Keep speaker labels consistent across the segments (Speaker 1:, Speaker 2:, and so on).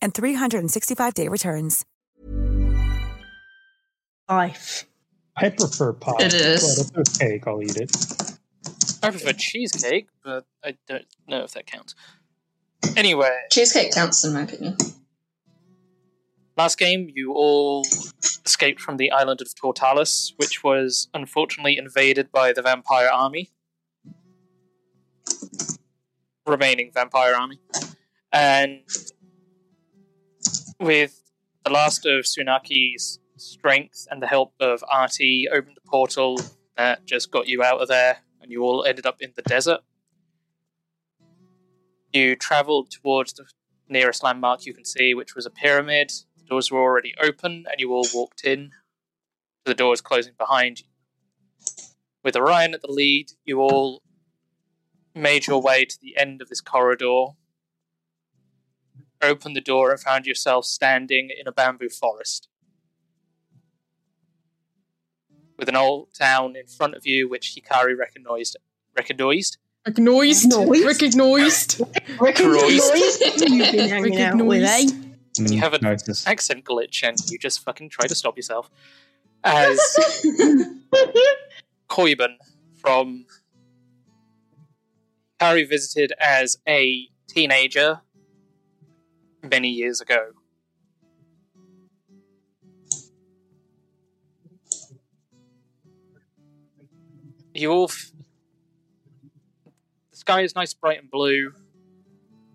Speaker 1: and 365-day returns.
Speaker 2: Life.
Speaker 3: I prefer pie.
Speaker 4: It is.
Speaker 3: But if cake, I'll eat it.
Speaker 5: I prefer cheesecake, but I don't know if that counts. Anyway,
Speaker 4: Cheesecake counts in my opinion.
Speaker 5: last game you all escaped from the island of Tortalis, which was unfortunately invaded by the vampire army. Remaining vampire army. And with the last of Tsunaki's strength and the help of Artie, opened a portal that just got you out of there, and you all ended up in the desert. You traveled towards the nearest landmark you can see, which was a pyramid. The doors were already open, and you all walked in. The doors closing behind you. With Orion at the lead, you all made your way to the end of this corridor, opened the door, and found yourself standing in a bamboo forest. With an old town in front of you, which Hikari recognized. Recognized?
Speaker 2: Recognized. Recognized.
Speaker 5: Recognized.
Speaker 2: You've been hanging out with, eh?
Speaker 5: You have an
Speaker 3: Notice.
Speaker 5: accent glitch and you just fucking try to stop yourself. As Koibin from Harry visited as a teenager many years ago. You all. F- the sky is nice, bright, and blue.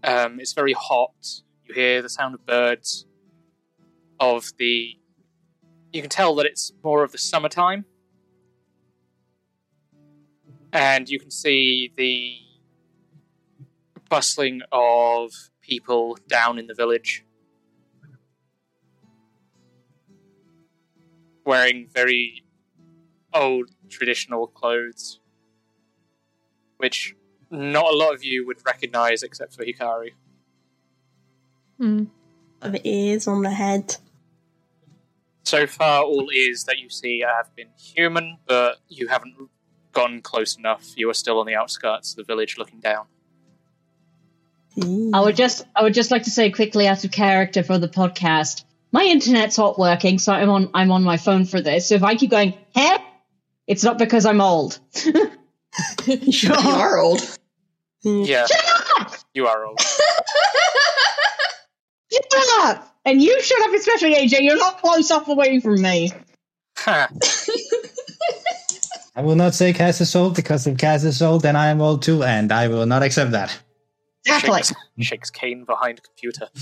Speaker 5: Um, it's very hot. You hear the sound of birds. Of the. You can tell that it's more of the summertime. And you can see the bustling of people down in the village. Wearing very old traditional clothes. Which not a lot of you would recognize except for Hikari.
Speaker 2: Hmm. Of ears on the head.
Speaker 5: So far, all ears that you see have been human, but you haven't gone close enough. You are still on the outskirts of the village looking down.
Speaker 6: I would just I would just like to say quickly out of character for the podcast. My internet's not working, so I'm on I'm on my phone for this. So if I keep going, hey, it's not because I'm old.
Speaker 4: You are old.
Speaker 5: Yeah, you are old.
Speaker 6: Shut up! And you shut up, especially AJ. You're not close enough away from me.
Speaker 5: Ha.
Speaker 7: I will not say Cass is old because if Cass is old, then I am old too, and I will not accept that.
Speaker 6: Exactly.
Speaker 5: Shakes, shakes cane behind computer.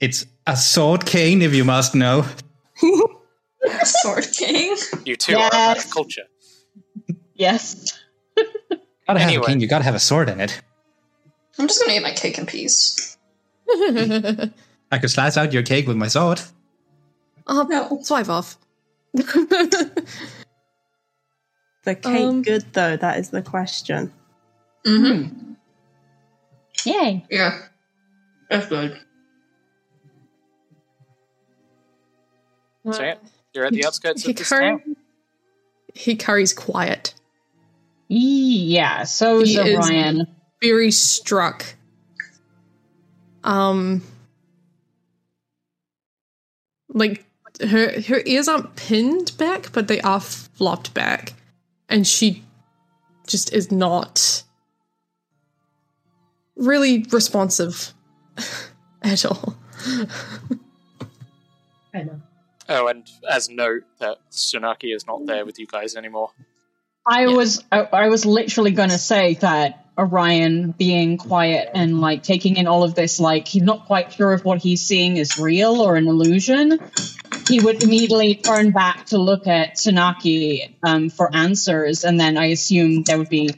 Speaker 7: It's a sword cane, if you must know.
Speaker 4: Sword King.
Speaker 5: You two are a of
Speaker 6: Yes.
Speaker 5: culture.
Speaker 6: Yes.
Speaker 7: Gotta have
Speaker 5: Anyway.
Speaker 7: a cane, you gotta have a sword in it.
Speaker 4: I'm just gonna eat my cake in peace.
Speaker 7: I could slice out your cake with my sword.
Speaker 2: Oh,
Speaker 4: No.
Speaker 2: swipe off.
Speaker 8: The cake
Speaker 2: Um,
Speaker 8: good though? That is the question.
Speaker 4: Mm-hmm.
Speaker 6: Yay.
Speaker 4: Yeah. That's good.
Speaker 5: So yeah, you're at the outskirts of this
Speaker 2: Hikari,
Speaker 5: town.
Speaker 2: Hikari's quiet.
Speaker 6: Yeah, so is
Speaker 2: He is- Very struck. Um, like her her ears aren't pinned back, but they are flopped back, and she just is not really responsive at all.
Speaker 6: I know.
Speaker 5: Oh, and as note that Tsunaki is not there with you guys anymore.
Speaker 6: I was I, I was literally going to say that Orion being quiet and like taking in all of this, like he's not quite sure if what he's seeing is real or an illusion. He would immediately turn back to look at Tsunaki um, for answers, and then I assume there would be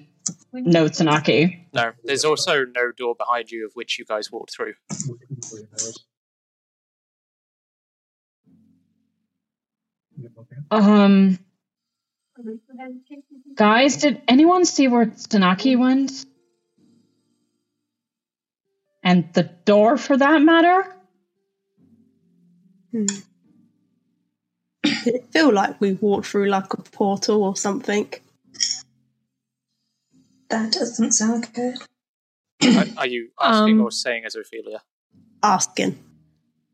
Speaker 6: no Tsunaki.
Speaker 5: No, there's also no door behind you of which you guys walked through.
Speaker 6: Um, guys, did anyone see where Tsunaki went? And the door, for that matter?
Speaker 8: Hmm. Did it feel like we walked through like a portal or something?
Speaker 4: That doesn't sound good.
Speaker 5: are, are you asking
Speaker 2: Um,
Speaker 5: or saying as Ophelia?
Speaker 8: Asking.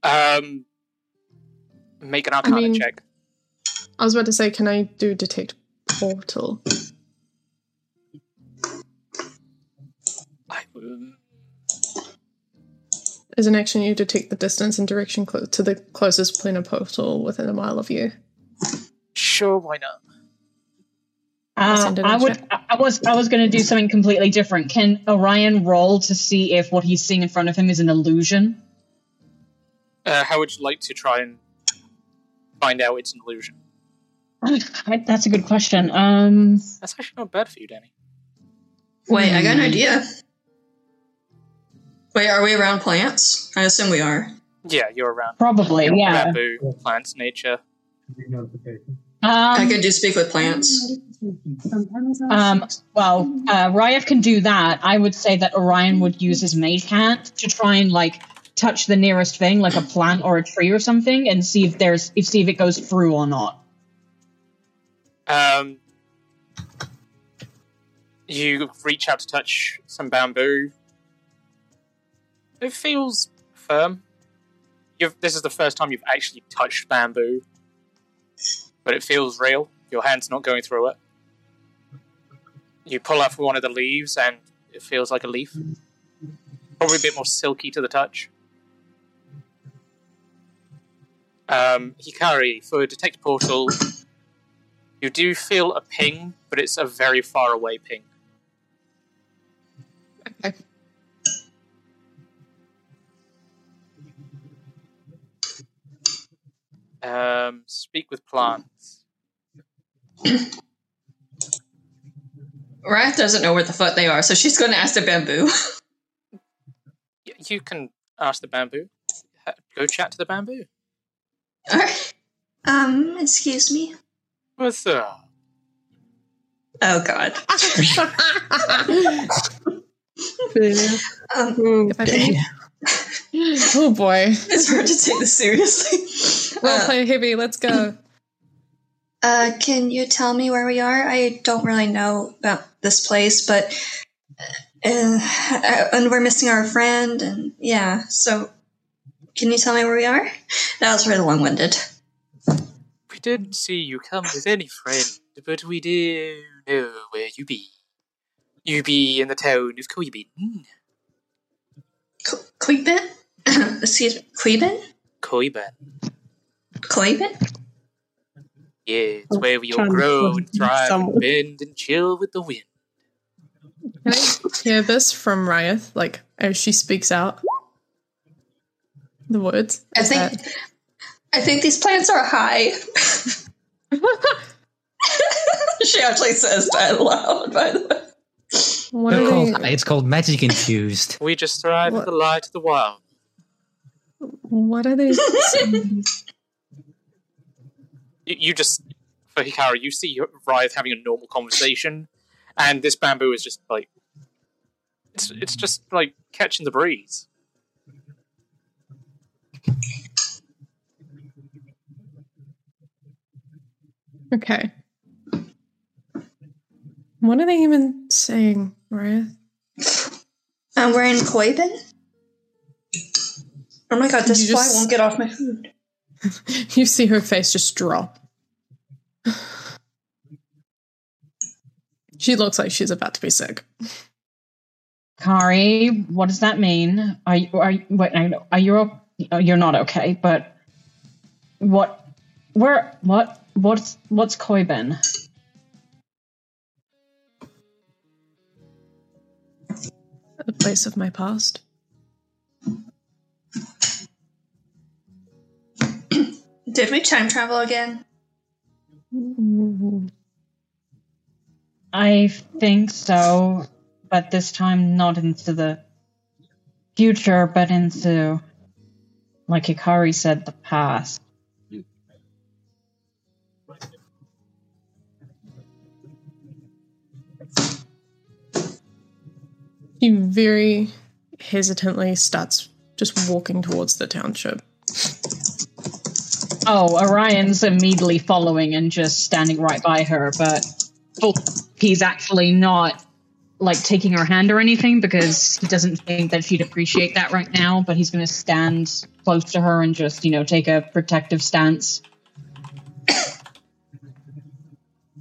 Speaker 5: Um, make an Arcana
Speaker 2: mean-
Speaker 5: check.
Speaker 2: I was about to say, can I do detect portal?
Speaker 5: I, um,
Speaker 2: As an action, you detect the distance and direction clo- to the closest planar portal within a mile of you.
Speaker 5: sure, why not?
Speaker 2: I'll
Speaker 6: Uh,
Speaker 2: send it in
Speaker 6: I would.
Speaker 2: chat.
Speaker 6: I I was. I was going to do something completely different. Can Orion roll to see if what he's seeing in front of him is an illusion?
Speaker 5: Uh, how would you like to try and find out it's an illusion?
Speaker 6: I- That's a good question. Um,
Speaker 5: That's actually not bad for you, Danny.
Speaker 4: Wait, I got an
Speaker 6: Hmm.
Speaker 4: idea. Wait, are we around plants? I assume we are.
Speaker 5: Yeah, you're around.
Speaker 6: probably. Yeah.
Speaker 5: Bamboo, plants, nature.
Speaker 4: I
Speaker 6: Um,
Speaker 4: could do speak with plants.
Speaker 6: Um, well, uh, can do that. I would say that Orion would use his mage hand to try and like touch the nearest thing, like a plant or a tree or something, and see if there's if see if it goes through or not.
Speaker 5: Um, you reach out to touch some bamboo. It feels firm. You've, this is the first time you've actually touched bamboo, but it feels real. Your hand's not going through it. You pull off one of the leaves, and it feels like a leaf. Probably a bit more silky to the touch. Um, Hikari, for detect portal, you do feel a ping, but it's a very far away ping.
Speaker 2: Okay.
Speaker 5: Um, speak with plants.
Speaker 4: Wrath doesn't know where the fuck they are, so she's going to ask the bamboo.
Speaker 5: You can ask the bamboo. Go chat to the bamboo.
Speaker 4: Alright. Um, excuse me.
Speaker 5: What's up?
Speaker 4: Oh god. Um,
Speaker 2: If oh boy.
Speaker 4: it's hard to take this seriously.
Speaker 2: Role
Speaker 4: Uh,
Speaker 2: play heavy, let's go.
Speaker 4: Uh, can you tell me where we are? I don't really know about this place, but uh, and we're missing our friend, and yeah. So, can you tell me where we are? That was really long-winded.
Speaker 5: We didn't see you come with any friend, but we do know where you be. You be in the town of Koibin.
Speaker 4: Ko- Koibin? Excuse me, Koibin?
Speaker 5: Koibin.
Speaker 4: Koibin?
Speaker 5: Yeah, it's where we all grow and thrive and bend and chill with the wind.
Speaker 2: Can I hear this from Ryeth, like as she speaks out? The words.
Speaker 4: I think
Speaker 2: that-
Speaker 4: I think these plants are high. she actually says that aloud, by the way.
Speaker 2: what
Speaker 7: It's
Speaker 2: are
Speaker 7: called,
Speaker 2: they?
Speaker 7: it's called magic infused.
Speaker 5: We just thrive in
Speaker 2: What?
Speaker 5: the light of the wild.
Speaker 2: What are they? saying?
Speaker 5: you, you just for Hikari, you see Ryeth having a normal conversation, and this bamboo is just like it's it's just like catching the breeze.
Speaker 2: okay. What are they even saying, Ryeth?
Speaker 4: Um, we're in Koibin? Oh my god, this fly
Speaker 2: just-
Speaker 4: won't get off my food.
Speaker 2: You see her face just drop. She looks like she's about to be sick.
Speaker 6: Kari, what does that mean? Are you are you, wait? Are you uh, you're not okay. But what? Where? What? What's what's Koibin?
Speaker 2: The place of my past.
Speaker 4: Did we time travel again?
Speaker 6: I think so, but this time not into the future, but into, like Hikari said, the past.
Speaker 2: He very hesitantly starts just walking towards the township.
Speaker 6: Oh, Orion's immediately following and just standing right by her, but he's actually not like taking her hand or anything because he doesn't think that she'd appreciate that right now, but he's going to stand close to her and just, you know, take a protective stance.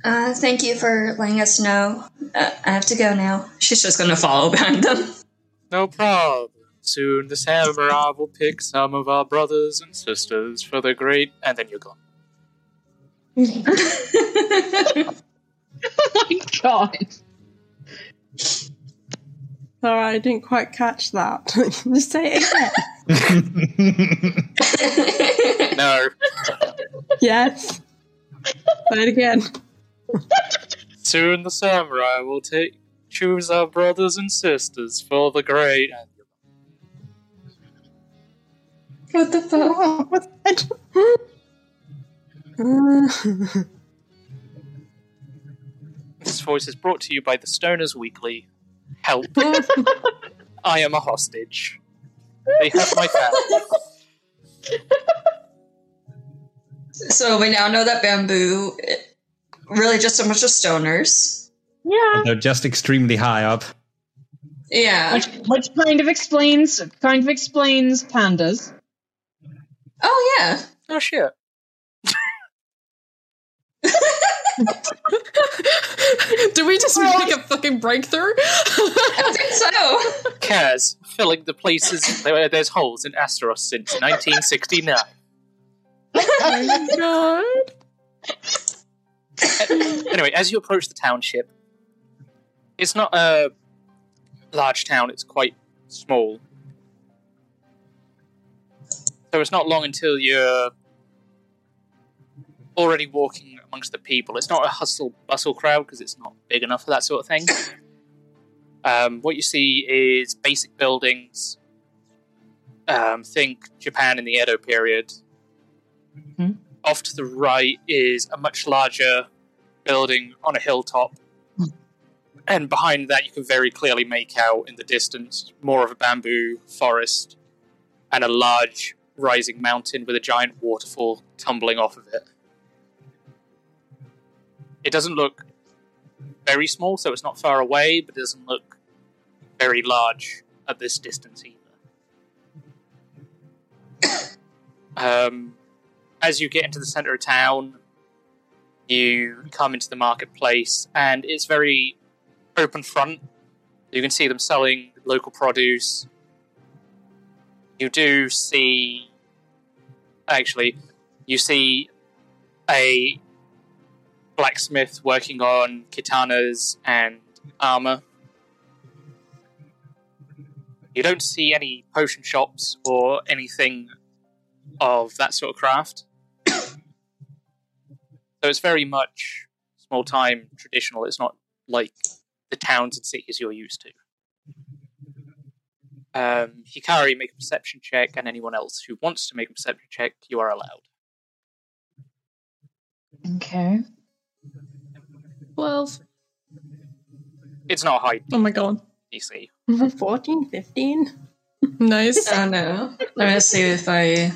Speaker 4: Uh, thank you for letting us know. Uh, I have to go now. She's just gonna follow behind them.
Speaker 5: No problem. Soon the samurai will pick some of our brothers and sisters for the great, and then you're gone.
Speaker 6: oh my god.
Speaker 8: Sorry, I didn't quite catch that. Just say it again.
Speaker 5: No.
Speaker 8: yes. Say it again.
Speaker 5: Soon the samurai will take choose our brothers and sisters for the great. And
Speaker 4: What the fuck?
Speaker 8: What's that?
Speaker 5: This voice is brought to you by the Stoners Weekly. Help! I am a hostage. They have my family.
Speaker 4: So we now know that bamboo really just a bunch of stoners.
Speaker 6: Yeah.
Speaker 7: They're just extremely high up.
Speaker 4: Yeah.
Speaker 6: Which, which kind of explains kind of explains pandas.
Speaker 4: Oh yeah.
Speaker 5: Oh shit.
Speaker 2: Do we just make a fucking breakthrough?
Speaker 4: I think so.
Speaker 5: Kaz filling the places where there's holes in Asteros since 1969.
Speaker 2: oh
Speaker 5: anyway, as you approach the township, it's not a large town, it's quite small. So it's not long until you're already walking amongst the people. It's not a hustle bustle crowd because it's not big enough for that sort of thing. Um, what you see is basic buildings. Um, think Japan in the Edo period.
Speaker 6: Mhm.
Speaker 5: Off to the right is a much larger building on a hilltop. And behind that, you can very clearly make out in the distance more of a bamboo forest and a large rising mountain with a giant waterfall tumbling off of it. It doesn't look very small, so it's not far away, but it doesn't look very large at this distance either. um, as you get into the center of town, you come into the marketplace, and it's very open front. You can see them selling local produce. You do see. Actually, you see a blacksmith working on katanas and armor. You don't see any potion shops or anything of that sort of craft. so it's very much small time traditional. It's not like the towns and cities you're used to. Um, Hikari, make a perception check, and anyone else who wants to make a perception check, you are allowed.
Speaker 6: Okay.
Speaker 2: 12.
Speaker 5: It's not high
Speaker 2: Oh my god.
Speaker 5: DC.
Speaker 8: 14, 15?
Speaker 2: Nice.
Speaker 4: Oh no. Let me see if I.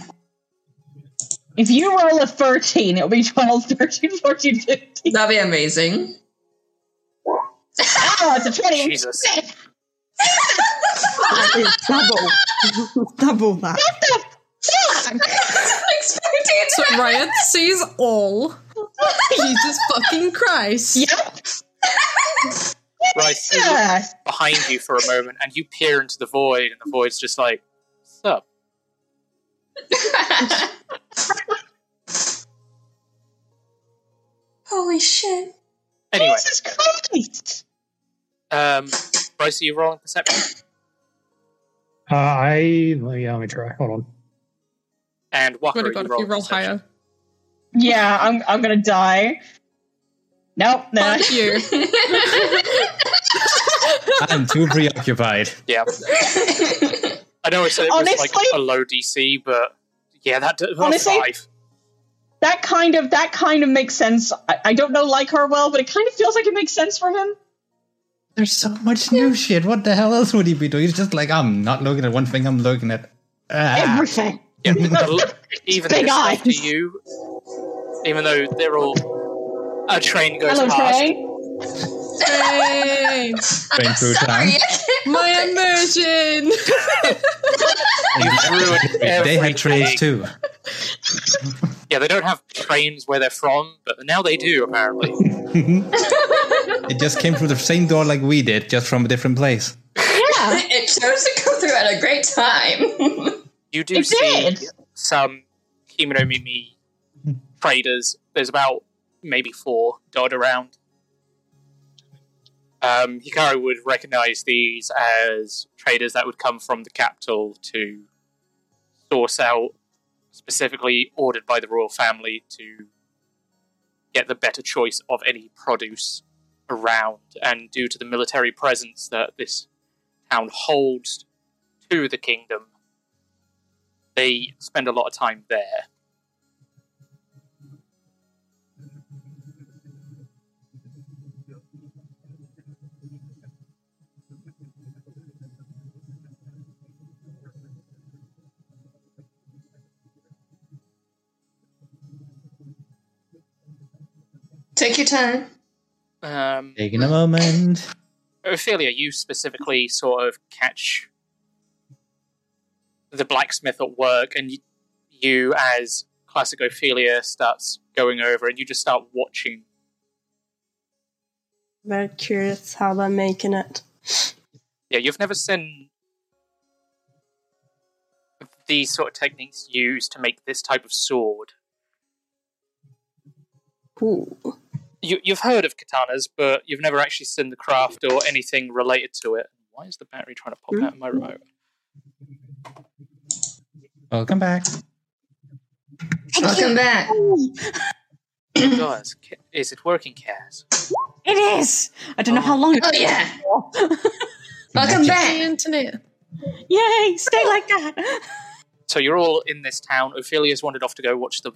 Speaker 6: If you roll a 13, it'll be 12, 13, 14, 15.
Speaker 4: That'd be amazing.
Speaker 6: Oh, it's a 20.
Speaker 5: Jesus.
Speaker 8: That is double. double that.
Speaker 4: I'm expecting
Speaker 2: So Riot sees all. Jesus fucking Christ.
Speaker 6: Yep.
Speaker 5: Right, you look
Speaker 6: Yeah.
Speaker 5: behind you for a moment, and you peer into the void, and the void's just like, "Sup?"
Speaker 4: Holy shit.
Speaker 5: Anyway,
Speaker 6: Jesus Christ!
Speaker 5: um, Bryce, are you rolling perception?
Speaker 3: Uh, I yeah, let me try. Hold on.
Speaker 5: And Walker,
Speaker 2: Would
Speaker 5: are
Speaker 2: have got
Speaker 5: you
Speaker 2: if you roll higher.
Speaker 6: Yeah, I'm I'm gonna die. Nope, no.
Speaker 2: Fuck you.
Speaker 7: I'm too preoccupied.
Speaker 5: Yeah. I know I said it was like a low DC, but yeah, that that
Speaker 6: Honestly-
Speaker 5: five.
Speaker 6: That kind of that kind of makes sense. I, I don't know like her well, but it kind of feels like it makes sense for him.
Speaker 7: There's so much new shit. What the hell else would he be doing? He's just like, I'm not looking at one thing, I'm looking at ah.
Speaker 6: Everything.
Speaker 5: Yeah, the- even
Speaker 6: Big eyes.
Speaker 5: to you, even though they're all a train goes
Speaker 6: Hello,
Speaker 5: past.
Speaker 6: Trey.
Speaker 2: Hey,
Speaker 7: Train through town.
Speaker 2: my immersion.
Speaker 5: You've
Speaker 7: They had trains too.
Speaker 5: Yeah, they don't have trains where they're from, but now they do apparently.
Speaker 7: It just came through the same door like we did, just from a different place.
Speaker 6: Yeah.
Speaker 4: it chose to come through at a great time.
Speaker 5: You do
Speaker 6: It
Speaker 5: see
Speaker 6: did.
Speaker 5: some Kemonomimi traders. There's about maybe four dotted around. Um, Hikari would recognize these as traders that would come from the capital to source out, specifically ordered by the royal family to get the better choice of any produce around. And due to the military presence that this town holds to the kingdom, they spend a lot of time there.
Speaker 4: Take your time.
Speaker 5: Um,
Speaker 7: Taking a moment.
Speaker 5: Ophelia, you specifically sort of catch the blacksmith at work, and you, you, as classic Ophelia, starts going over, and you just start watching.
Speaker 8: Very curious how they're making it.
Speaker 5: Yeah, you've never seen these sort of techniques used to make this type of sword.
Speaker 8: Ooh.
Speaker 5: You, you've heard of katanas, but you've never actually seen the craft or anything related to it. Why is the battery trying to pop out of my remote?
Speaker 7: Welcome back.
Speaker 4: Welcome back.
Speaker 5: It does. Ca- Is it working, Kaz?
Speaker 6: It is. I don't know how long.
Speaker 4: Oh yeah. Welcome
Speaker 2: The
Speaker 4: back.
Speaker 2: internet.
Speaker 6: Yay! Stay like that.
Speaker 5: So you're all in this town. Ophelia's wandered off to go watch the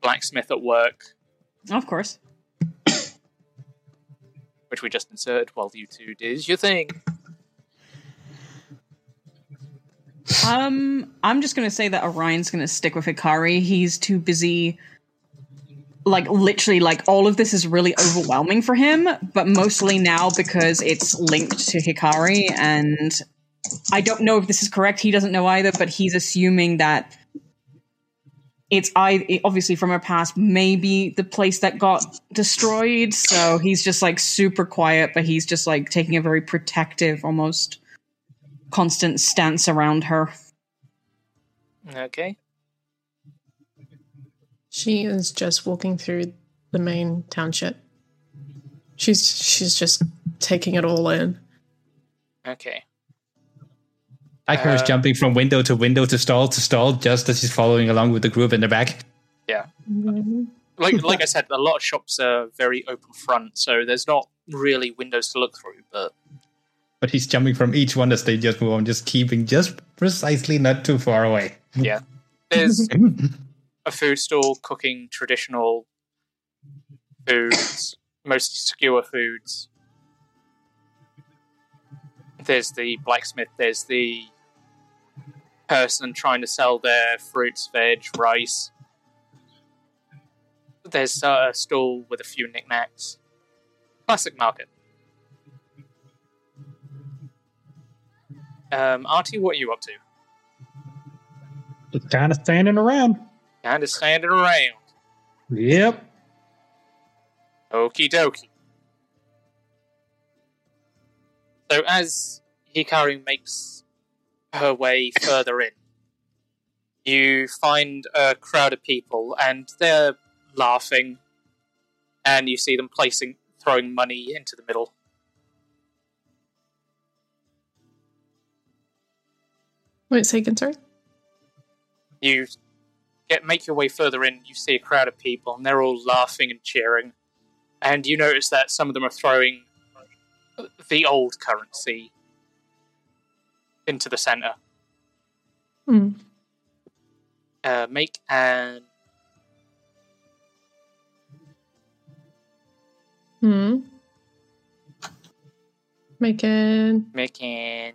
Speaker 5: blacksmith at work,
Speaker 6: Of course.
Speaker 5: Which we just inserted while you two did your thing.
Speaker 6: Um, I'm just gonna say that Orion's gonna stick with Hikari. He's too busy. Like literally, like all of this is really overwhelming for him, but mostly now because it's linked to Hikari, and I don't know if this is correct. He doesn't know either, but he's assuming that it's I obviously from her past, maybe the place that got destroyed. So he's just like super quiet, but he's just like taking a very protective, almost constant stance around her.
Speaker 5: Okay.
Speaker 2: She is just walking through the main township. She's she's just taking it all in.
Speaker 5: Okay.
Speaker 7: Like her is
Speaker 5: Uh,
Speaker 7: jumping from window to window to stall to stall just as he's following along with the group in the back.
Speaker 5: Yeah. Like like I said, a lot of shops are very open front, so there's not really windows to look through. But
Speaker 7: But he's jumping from each one as they just move on, just keeping just precisely not too far away.
Speaker 5: yeah, there's a food stall cooking traditional foods, mostly skewer foods. There's the blacksmith. There's the person trying to sell their fruits, veg, rice. There's a stall with a few knickknacks. Classic market. Um, Artie, what are you up to?
Speaker 3: Just kind of standing around.
Speaker 5: Kind of standing around.
Speaker 3: Yep.
Speaker 5: Okie dokie. So as Hikari makes her way further in, You find a crowd of people, and they're laughing, and you see them placing, throwing money into the middle.
Speaker 2: Wait, say again, sorry.
Speaker 5: You get make your way further in. You see a crowd of people, and they're all laughing and cheering. And you notice that some of them are throwing the old currency into the center.
Speaker 2: Hmm.
Speaker 5: Uh, make and make an
Speaker 2: Hmm. Making.
Speaker 5: making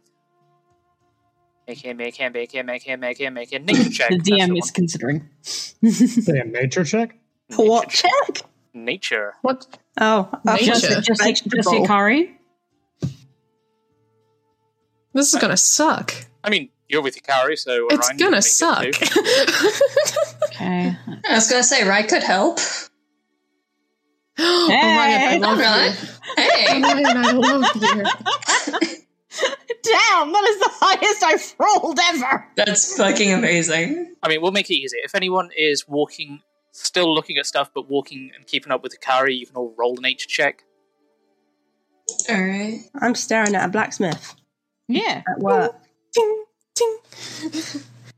Speaker 5: making making making making making making nature check.
Speaker 6: The DM
Speaker 5: the
Speaker 6: is considering.
Speaker 3: Say a nature check.
Speaker 5: one.
Speaker 8: What check?
Speaker 5: check. Nature.
Speaker 2: What?
Speaker 8: Oh, I
Speaker 2: Nature.
Speaker 8: thought
Speaker 6: Just, just, just
Speaker 8: vegetable.
Speaker 6: Hikari?
Speaker 2: This is gonna suck.
Speaker 5: I mean, you're with Hikari, so uh,
Speaker 2: It's
Speaker 5: Orion, you can
Speaker 2: gonna
Speaker 5: make it
Speaker 2: suck.
Speaker 6: Okay.
Speaker 4: I was gonna say Rye could help.
Speaker 2: Orion, I love
Speaker 4: Alright.
Speaker 2: you.
Speaker 4: Hey,
Speaker 2: Orion, I love you.
Speaker 6: Damn, that is the highest I've rolled ever.
Speaker 4: that's fucking amazing.
Speaker 5: I mean, we'll make it easy. If anyone is walking, still looking at stuff, but walking and keeping up with Hikari, you can all roll a nature check.
Speaker 4: All right.
Speaker 8: I'm staring at a blacksmith
Speaker 6: Yeah.
Speaker 8: at work.
Speaker 2: Ting, ting.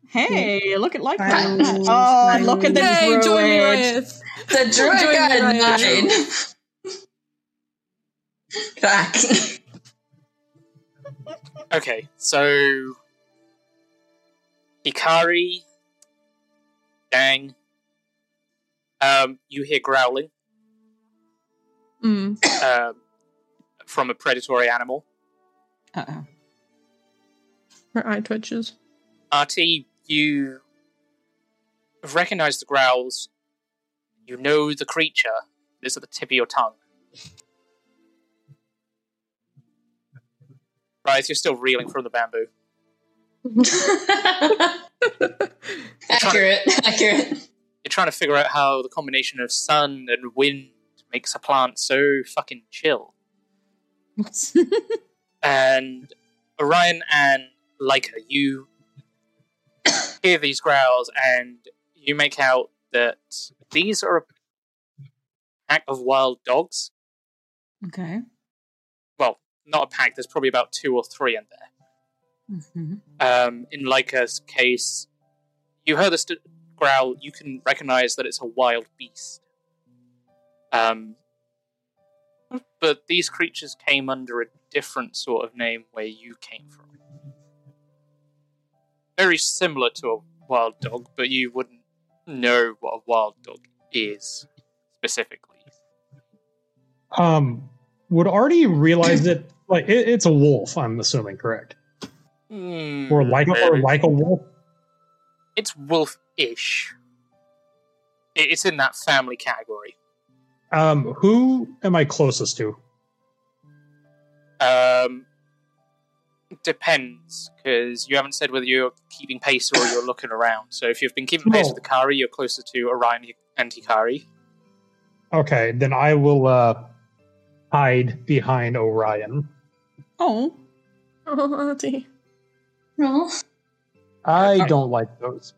Speaker 6: Hey, look at like
Speaker 8: Fine.
Speaker 6: that. Oh,
Speaker 8: Fine.
Speaker 6: look at the
Speaker 2: Yay, join me,
Speaker 6: druid.
Speaker 4: The druid
Speaker 2: Join
Speaker 4: got
Speaker 2: me, Ryan.
Speaker 4: nine. Back.
Speaker 5: Okay, so Hikari, Dang, um, you hear growling
Speaker 2: Mm.
Speaker 5: um, from a predatory animal.
Speaker 6: Uh-oh.
Speaker 2: Her eye twitches.
Speaker 5: Artie, you recognize the growls. You know the creature is at the tip of your tongue. Right, you're still reeling from the bamboo.
Speaker 4: accurate. Accurate.
Speaker 5: You're trying to figure out how the combination of sun and wind makes a plant so fucking chill. and Orion and Leica, you hear these growls and you make out that these are a pack of wild dogs.
Speaker 6: Okay.
Speaker 5: Well, not a pack, there's probably about two or three in there.
Speaker 6: Mhm.
Speaker 5: Um, in Leica's case, you heard the st- growl, you can recognize that it's a wild beast. Um, but these creatures came under a different sort of name where you came from. Very similar to a wild dog, but you wouldn't know what a wild dog is specifically.
Speaker 3: Um, would Artie realize that like it, it's a wolf? I'm assuming, correct?
Speaker 5: Hmm,
Speaker 3: Or like or like a wolf?
Speaker 5: It's wolf-ish. It- It's in that family category.
Speaker 3: Um, who am I closest to?
Speaker 5: Um, depends, because you haven't said whether you're keeping pace or you're looking around. So if you've been keeping pace
Speaker 3: No.
Speaker 5: with Hikari, you're closer to Orion and Hikari.
Speaker 3: Okay, then I will uh hide behind Orion.
Speaker 6: Oh.
Speaker 2: Oh, Auntie.
Speaker 4: No.
Speaker 3: I don't like those.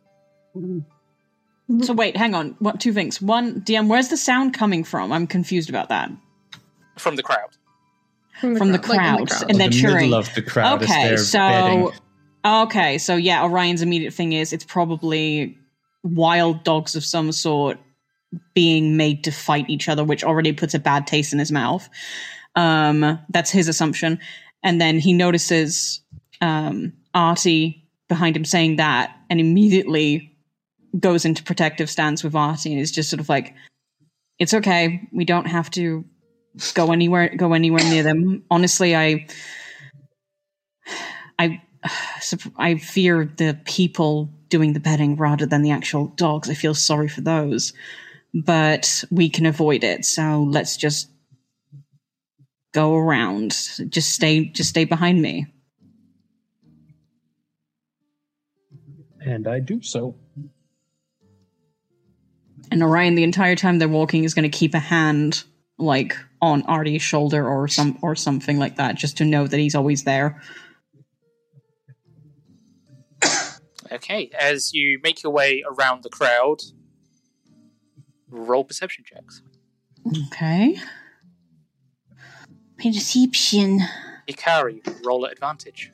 Speaker 6: So wait, hang on. What two things? One, DM, where's the sound coming from? I'm confused about that.
Speaker 5: From the crowd.
Speaker 6: From the
Speaker 2: crowd, like in
Speaker 6: crowd,
Speaker 2: crowd.
Speaker 6: and they're
Speaker 7: the
Speaker 6: cheering.
Speaker 7: middle of the crowd
Speaker 6: okay, so
Speaker 7: betting.
Speaker 6: okay, so yeah, Orion's immediate thing is it's probably wild dogs of some sort being made to fight each other, which already puts a bad taste in his mouth. Um, that's his assumption, and then he notices um, Artie behind him saying that, and immediately goes into protective stance with Artie, and is just sort of like, "It's okay, we don't have to." Go anywhere go anywhere near them honestly i I I fear the people doing the betting rather than the actual dogs. I feel sorry for those, but we can avoid it. So let's just go around. Just stay, just stay behind me.
Speaker 3: And I do so.
Speaker 6: And Orion, the entire time they're walking, is going to keep a hand like on Artie's shoulder or some or something like that, just to know that he's always there.
Speaker 5: Okay, as you make your way around the crowd, roll perception checks.
Speaker 6: Okay. Perception.
Speaker 5: Hikari, roll at advantage.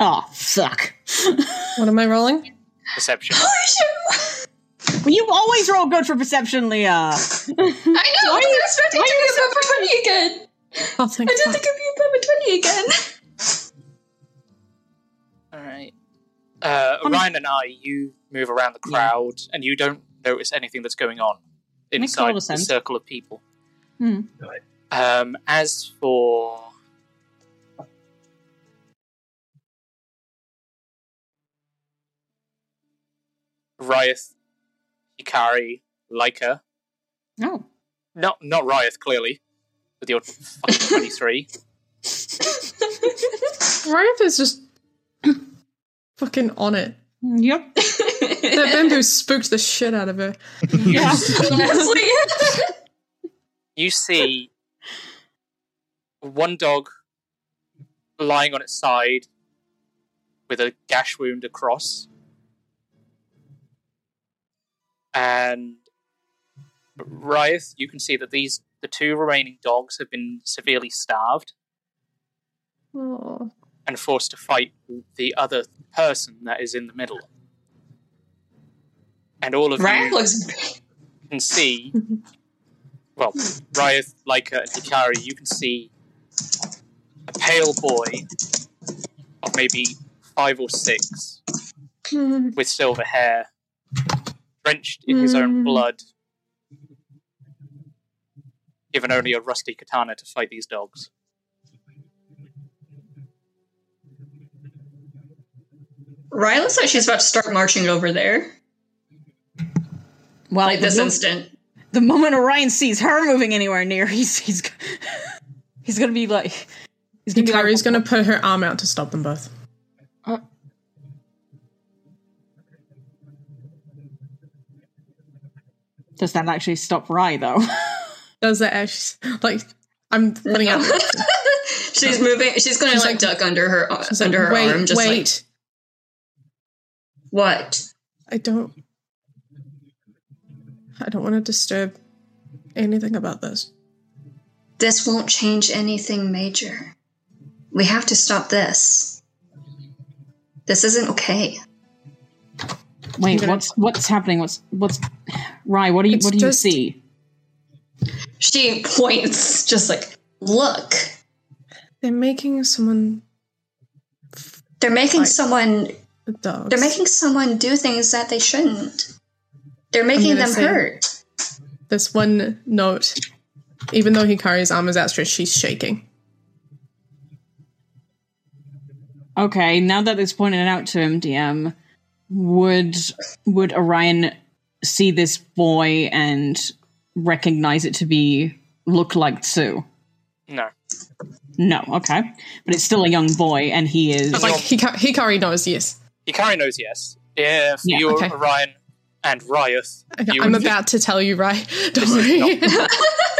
Speaker 6: Oh, fuck.
Speaker 2: What am I rolling?
Speaker 5: Perception.
Speaker 6: Well, you always roll good for perception, Leah.
Speaker 4: I know. I was expecting to be above twenty again.
Speaker 2: Oh, thank
Speaker 4: I didn't think I'd be above twenty again.
Speaker 5: Alright. Uh, Orion and I, you move around the crowd and you don't notice anything that's going on
Speaker 6: Makes a
Speaker 5: inside the
Speaker 6: sense.
Speaker 5: circle of people.
Speaker 6: Hmm.
Speaker 5: Um, as for Ryeth, Hikari, Leica, No.
Speaker 6: Oh.
Speaker 5: not not Ryeth clearly, with your fucking twenty three.
Speaker 2: Ryeth is just fucking on it.
Speaker 6: Yep.
Speaker 2: That bamboo spooked the shit out of her.
Speaker 6: Yeah.
Speaker 4: Honestly.
Speaker 5: You see one dog lying on its side with a gash wound across. And Ryeth, you can see that these the two remaining dogs have been severely starved
Speaker 2: Oh.
Speaker 5: and forced to fight the other person that is in the middle. And all of
Speaker 4: Ryan
Speaker 5: you
Speaker 4: looks.
Speaker 5: can see, well, Ryeth, Leica, and Hikari, you can see a pale boy of maybe five or six with silver hair, drenched in his own
Speaker 2: Mm.
Speaker 5: blood, given only a rusty katana to fight these dogs.
Speaker 4: Ryan looks like she's about to start marching over there.
Speaker 6: Well,
Speaker 4: Like this
Speaker 6: the,
Speaker 4: instant.
Speaker 6: the moment Orion sees her moving anywhere near, he's he's he's gonna be like he's gonna be like,
Speaker 2: gonna put her arm out to stop them both.
Speaker 6: Does that actually stop Rye though?
Speaker 2: Does that actually like I'm putting out
Speaker 4: she's moving. She's going to
Speaker 2: She's
Speaker 4: like,
Speaker 2: like-
Speaker 4: duck under her
Speaker 2: uh,
Speaker 4: under
Speaker 2: like,
Speaker 4: her
Speaker 2: wait,
Speaker 4: arm. Just
Speaker 2: wait.
Speaker 4: like what?
Speaker 2: I don't I don't want to disturb anything about this.
Speaker 4: This won't change anything major. We have to stop this. This isn't okay.
Speaker 6: Wait,
Speaker 2: gonna-
Speaker 6: what's what's happening? What's what's Rye? What do you
Speaker 2: It's
Speaker 6: what do you see?
Speaker 4: She points, just like, look.
Speaker 2: They're making someone
Speaker 4: They're making
Speaker 2: Right.
Speaker 4: someone.
Speaker 2: the dogs.
Speaker 4: They're making someone do things that they shouldn't. They're making them hurt.
Speaker 2: this one note. Even though Hikari's arm is outstretched, she's shaking.
Speaker 6: Okay, now that it's pointed out to him, DM, would would Orion see this boy and recognize it to be look like Tsu?
Speaker 5: No.
Speaker 6: No, okay, but it's still a young boy, and he is.
Speaker 2: But like Hika- Hikari knows, yes.
Speaker 5: Hikari knows yes. Yeah, for
Speaker 6: Yeah,
Speaker 5: you,
Speaker 2: okay.
Speaker 5: Orion, and Ryeth. you
Speaker 2: I'm
Speaker 5: would-
Speaker 2: about to tell you, right? Don't
Speaker 5: This is
Speaker 2: worry.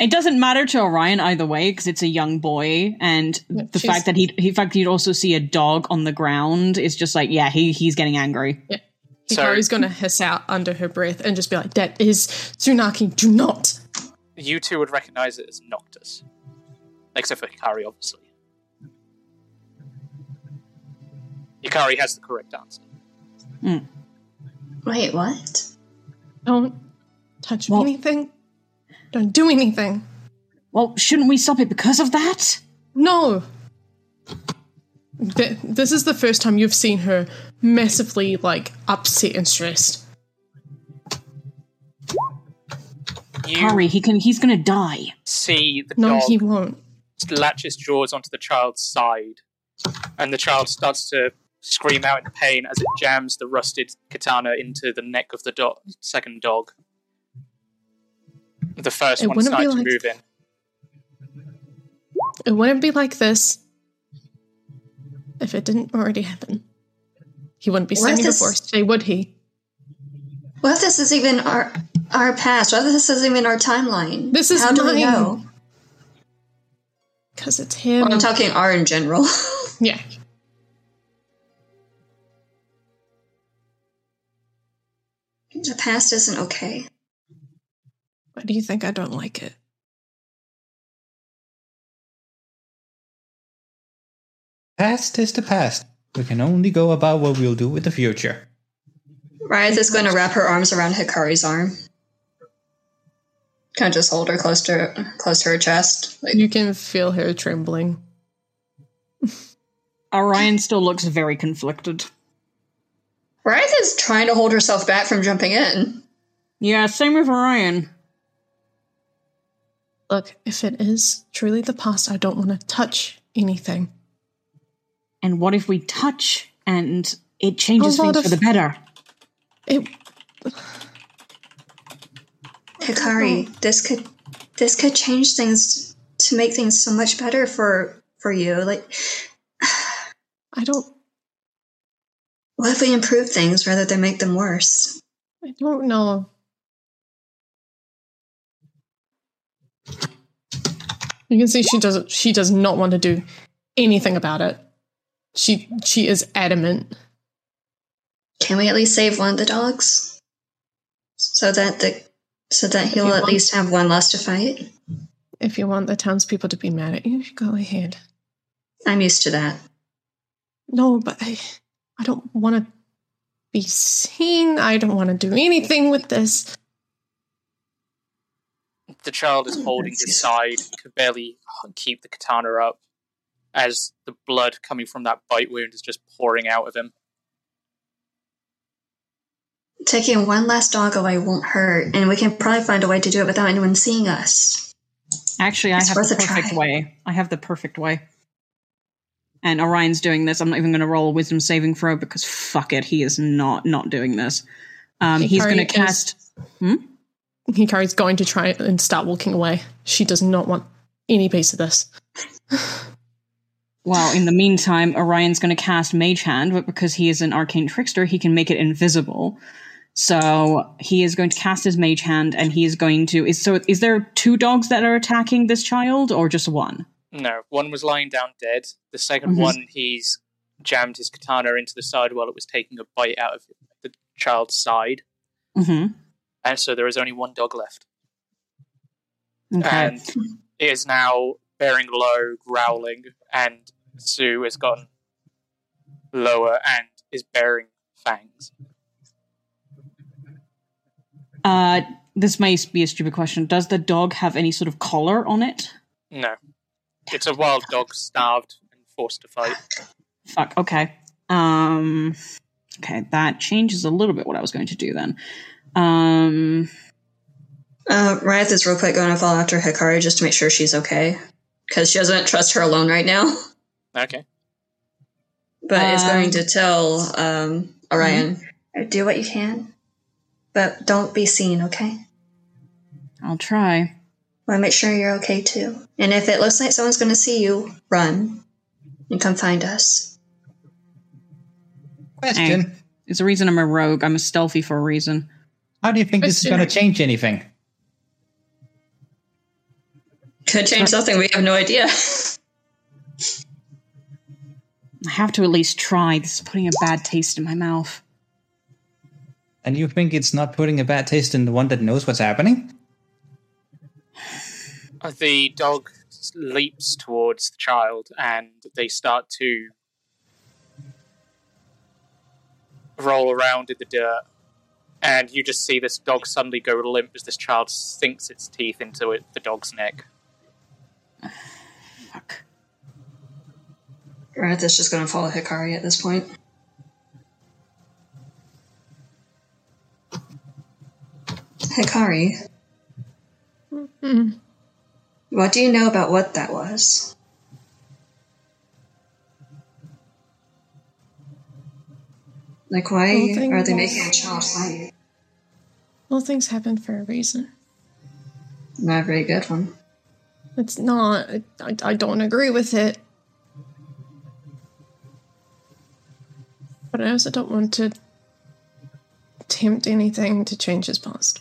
Speaker 6: It doesn't matter to Orion either way because it's a young boy, and
Speaker 2: Yeah,
Speaker 6: the
Speaker 2: she's-
Speaker 6: fact that he, he fact he'd also see a dog on the ground is just like, yeah, he he's getting angry.
Speaker 5: So-
Speaker 2: Hikari's gonna hiss out under her breath and just be like, "That is Tsunaki. Do not."
Speaker 5: you two would recognize it as Noctis. Except for Hikari, obviously. Hikari has the correct answer. Hmm.
Speaker 4: Wait, what?
Speaker 2: Don't touch
Speaker 6: Well-
Speaker 2: anything. Don't do anything.
Speaker 6: Well, shouldn't we stop it because of that?
Speaker 2: No. Th- This is the first time you've seen her massively like upset and stressed.
Speaker 5: You
Speaker 6: Hurry, he can he's gonna die.
Speaker 5: see the
Speaker 2: No,
Speaker 5: dog
Speaker 2: he won't.
Speaker 5: latch its jaws onto the child's side, and the child starts to scream out in pain as it jams the rusted katana into the neck of the do- second dog. The first
Speaker 2: It
Speaker 5: one
Speaker 2: wouldn't be
Speaker 5: started to
Speaker 2: like-
Speaker 5: move in.
Speaker 2: It wouldn't be like this if it didn't already happen. He wouldn't be
Speaker 4: What
Speaker 2: standing
Speaker 4: is-
Speaker 2: before us today, would he?
Speaker 4: What if this is even our our past? What if this is even our timeline?
Speaker 2: This is
Speaker 4: How do we know?
Speaker 2: Because it's him.
Speaker 4: Well, I'm talking R in general.
Speaker 2: yeah.
Speaker 4: The past isn't okay.
Speaker 2: Why do you think I don't like it?
Speaker 7: Past is the past. We can only go about what we'll do with the future.
Speaker 4: Ryeth is going to wrap her arms around Hikari's arm. Kind of just hold her close to close to her chest. Like,
Speaker 2: You can feel her trembling.
Speaker 6: Orion still looks very conflicted.
Speaker 4: Ryeth is trying to hold herself back from jumping in.
Speaker 6: Yeah, same with Orion.
Speaker 2: Look, if it is truly the past, I don't want to touch anything.
Speaker 6: And what if we touch and it changes oh,
Speaker 2: A lot
Speaker 6: things for the better?
Speaker 2: It
Speaker 4: Hikari, oh. this could this could change things to make things so much better for for you. Like,
Speaker 2: I don't
Speaker 4: what if we improve things rather than make them worse?
Speaker 2: I don't know. You can see she does she does not want to do anything about it. She she is adamant.
Speaker 4: Can we at least save one of the dogs, so that the so that he'll at
Speaker 2: want-
Speaker 4: least have one less to fight?
Speaker 2: If you want the townspeople to be mad at you, go ahead.
Speaker 4: I'm used to that.
Speaker 2: No, but I I don't want to be seen. I don't want to do anything with this.
Speaker 5: The child is holding his side, can barely keep the katana up, as the blood coming from that bite wound is just pouring out of him.
Speaker 4: Taking one last dog away won't hurt, and we can probably find a way to do it without anyone seeing us.
Speaker 6: Actually, I
Speaker 4: It's
Speaker 6: have the
Speaker 4: a
Speaker 6: perfect way. I have the perfect way. And Orion's doing this. I'm not even going to roll a wisdom saving throw because fuck it, he is not not doing this. Um, he's going to
Speaker 2: Hikari is-
Speaker 6: cast. Hmm?
Speaker 2: Hikari's going to try and start walking away. She does not want any piece of this.
Speaker 6: Well, in the meantime, Orion's going to cast Mage Hand, but because he is an arcane trickster, he can make it invisible. So he is going to cast his Mage Hand, and he is going to. Is so? Is there two dogs that are attacking this child, or just one?
Speaker 5: No, one was lying down dead. The 2nd
Speaker 6: Mhm.
Speaker 5: one, he's jammed his katana into the side while it was taking a bite out of the child's side.
Speaker 6: Mm-hmm.
Speaker 5: And so there is only one dog left.
Speaker 6: Okay.
Speaker 5: And it is now bearing low, growling, and Sue has gone lower and is bearing fangs.
Speaker 6: Uh, this may be a stupid question. Does the dog have any sort of collar on it?
Speaker 5: No. It's a wild dog starved and forced to fight.
Speaker 6: Fuck. Okay. Um. Okay, that changes a little bit what I was going to do then. Um.
Speaker 4: Uh, Ryeth is real quick going to follow after Hikari just to make sure she's okay, because she doesn't trust her alone right now.
Speaker 5: Okay.
Speaker 4: But is going
Speaker 6: Um,
Speaker 4: to tell um, Orion, do what you can, but don't be seen, okay?
Speaker 6: I'll try.
Speaker 4: Want to make sure you're okay too. And if it looks like someone's going to see you, run and come find us.
Speaker 7: Question.
Speaker 6: Hey, it's the reason I'm a rogue. I'm a stealthy for a reason.
Speaker 7: How do you think this is going to change anything?
Speaker 4: Could change something. We have no idea.
Speaker 6: I have to at least try. This is putting a bad taste in my mouth.
Speaker 7: And you think it's not putting a bad taste in the one that knows what's happening?
Speaker 5: Uh, The dog leaps towards the child and they start to roll around in the dirt. And you just see this dog suddenly go limp as this child sinks its teeth into it, the dog's neck.
Speaker 6: Fuck.
Speaker 4: Ryeth is just going to follow Hikari at this point. Hikari,
Speaker 2: Mm.
Speaker 4: what do you know about what that was? Like, why are they making a child fight?
Speaker 2: All things happen for a reason.
Speaker 4: Not a very good one.
Speaker 2: It's not. I, I don't agree with it. But I also don't want to tempt anything to change his past.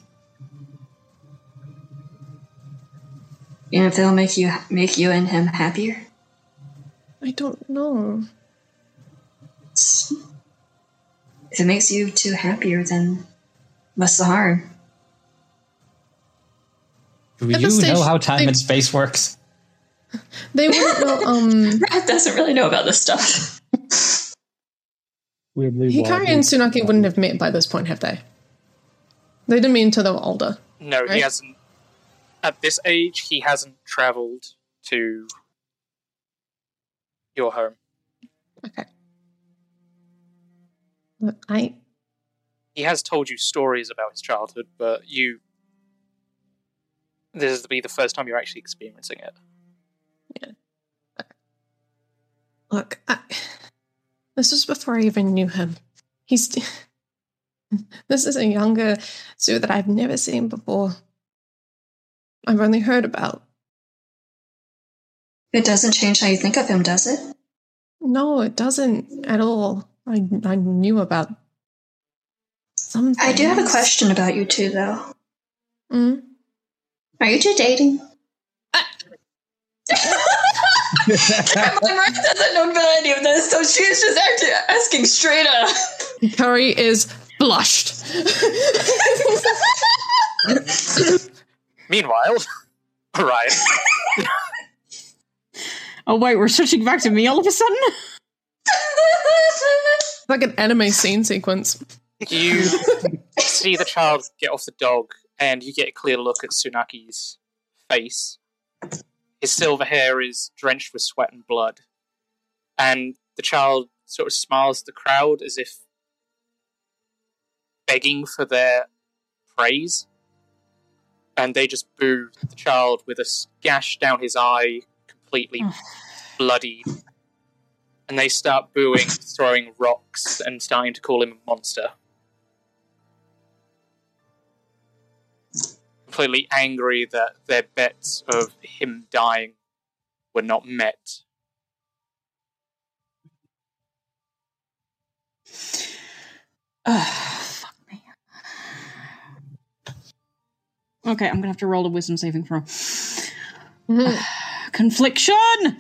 Speaker 4: And if it'll make you make you and him happier,
Speaker 2: I don't know.
Speaker 4: it's- if it makes you two happier, then What's the harm?
Speaker 7: Do
Speaker 2: At
Speaker 7: you
Speaker 2: stage,
Speaker 7: know how time
Speaker 2: they-
Speaker 7: and space works?
Speaker 2: They wouldn't know. Um,
Speaker 4: Rat doesn't really know about this stuff.
Speaker 3: Weirdly,
Speaker 2: Hikari and Tsunaki wouldn't have met by this point, have they? They didn't meet until they were older.
Speaker 5: No, he hasn't. At this age, he hasn't travelled to your home.
Speaker 2: Okay. Look, I
Speaker 5: He has told you stories about his childhood, but you. This is to be the first time you're actually experiencing it. Yeah.
Speaker 2: Look. I, this was before I even knew him. He's. This is a younger Sue that I've never seen before. I've only heard about.
Speaker 4: It doesn't change how you think of him, does it?
Speaker 2: No, it doesn't at all. I I knew about. Some.
Speaker 4: I do have a question about you two, though.
Speaker 2: Mm?
Speaker 4: Are you two dating? My mom doesn't know about any of this, so she's just actually asking straight up.
Speaker 2: Hikari is blushed.
Speaker 5: Meanwhile, Orion.
Speaker 6: Oh wait, we're switching back to me all of a sudden.
Speaker 2: like an anime scene sequence.
Speaker 5: You see the child get off the dog, and you get a clear look at Tsunaki's face. His silver hair is drenched with sweat and blood. And the child sort of smiles at the crowd as if begging for their praise. And they just boo the child with a gash down his eye, completely oh. bloodied. And they start booing, throwing rocks, and starting to call him a monster. Completely angry that their bets of him dying were not met.
Speaker 6: fuck me. Okay, I'm gonna have to roll a wisdom saving throw. Mm-hmm. Confliction.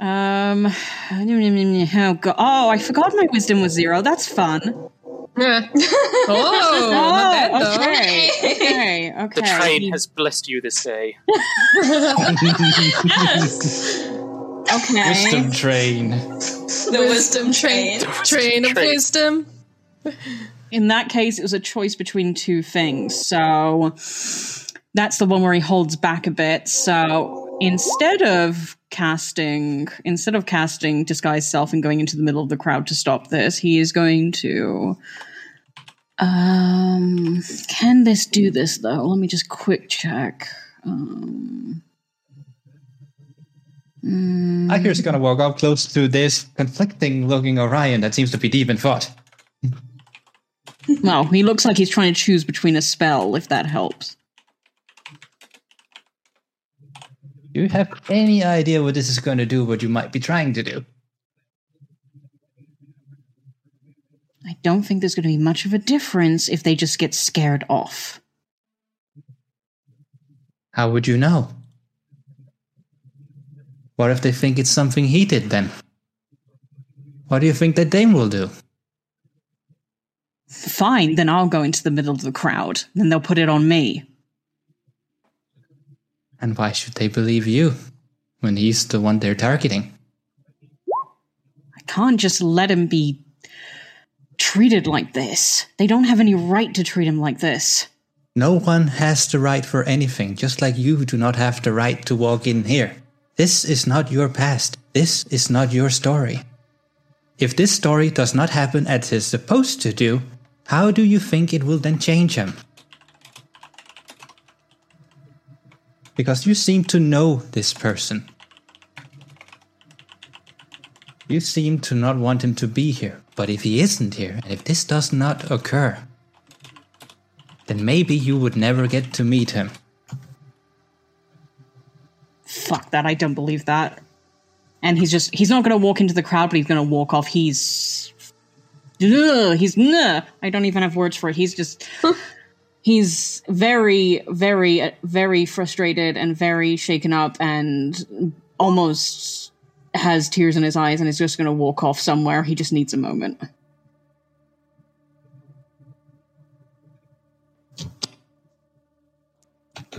Speaker 6: Um. Oh, God. oh, I forgot my wisdom was zero. That's fun.
Speaker 2: oh, not bad,
Speaker 6: okay. Okay. Okay.
Speaker 5: The train has blessed you this day.
Speaker 6: Okay.
Speaker 7: Wisdom train.
Speaker 4: The wisdom train.
Speaker 2: Train of
Speaker 5: Train.
Speaker 2: wisdom.
Speaker 6: In that case, it was a choice between two things. So that's the one where he holds back a bit. So instead of casting, instead of casting disguise self and going into the middle of the crowd to stop this, he is going to. Um, can this do this though? Let me just quick check. Um, mm,
Speaker 7: Akira's gonna walk up close to this conflicting looking Orion that seems to be deep in thought.
Speaker 6: well, he looks like he's trying to choose between a spell, if that helps.
Speaker 7: Do you have any idea what this is going to do, what you might be trying to do?
Speaker 6: I don't think there's going to be much of a difference if they just get scared off.
Speaker 7: How would you know? What if they think it's something he did then? What do you think that Dame will do?
Speaker 6: Fine, then I'll go into the middle of the crowd. Then they'll put it on me.
Speaker 7: And why should they believe you when he's the one they're targeting?
Speaker 6: I can't just let him be treated like this. They don't have any right to treat him like this.
Speaker 7: No one has the right for anything, just like you do not have the right to walk in here. This is not your past. This is not your story. If this story does not happen as it's supposed to do, how do you think it will then change him? Because you seem to know this person. You seem to not want him to be here, but if he isn't here, and if this does not occur, then maybe you would never get to meet him.
Speaker 6: Fuck that, I don't believe that. And he's just, he's not going to walk into the crowd, but he's going to walk off. He's. Ugh, he's. Nah, I don't even have words for it. He's just. he's very, very, very frustrated and very shaken up and almost has tears in his eyes and is just going to walk off somewhere. He just needs a moment.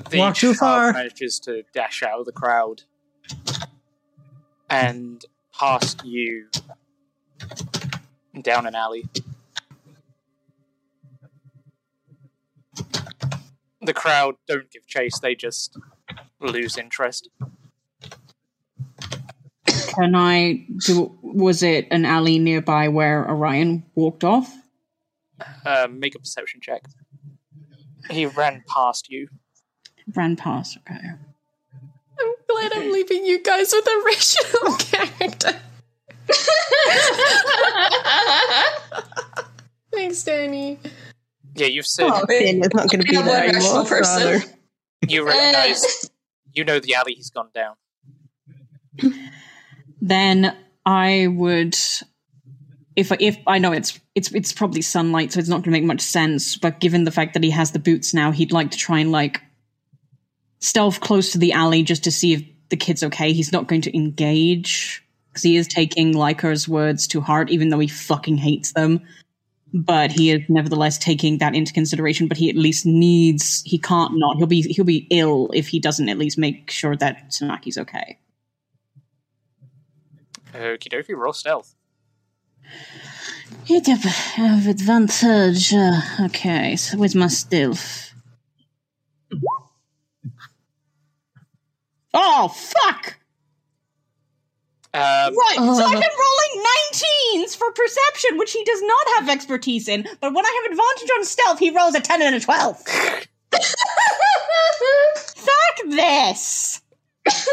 Speaker 5: The
Speaker 7: Walk too
Speaker 5: child
Speaker 7: far.
Speaker 5: manages to dash out of the crowd and past you down an alley. The crowd don't give chase, they just lose interest.
Speaker 6: Can I do? Was it an alley nearby where Orion walked off?
Speaker 5: Uh, make a perception check. He ran past you.
Speaker 6: Ran past. Okay.
Speaker 2: I'm glad I'm leaving you guys with a racial character. Thanks, Danny.
Speaker 5: Yeah, you've seen.
Speaker 8: Oh, Ben is not going to be
Speaker 4: I'm a
Speaker 8: there anymore.
Speaker 4: person.
Speaker 8: So.
Speaker 5: You eh. recognize. you know the alley he's gone down.
Speaker 6: Then I would, if if I know it's it's it's probably sunlight, so it's not going to make much sense. But given the fact that he has the boots now, he'd like to try and like stealth close to the alley just to see if the kid's okay. He's not going to engage because he is taking Lykar's words to heart, even though he fucking hates them. But he is nevertheless taking that into consideration. But he at least needs. He can't not. He'll be he'll be ill if he doesn't at least make sure that Tsunaki's okay.
Speaker 5: Okie dokie, roll stealth.
Speaker 6: Hit up have advantage. Uh, okay, so where's my stealth? Oh fuck!
Speaker 5: Um,
Speaker 6: Right, so I've been rolling 19s for perception, which he does not have expertise in. But when I have advantage on stealth, he rolls a 10 and a 12. Fuck this! Fuck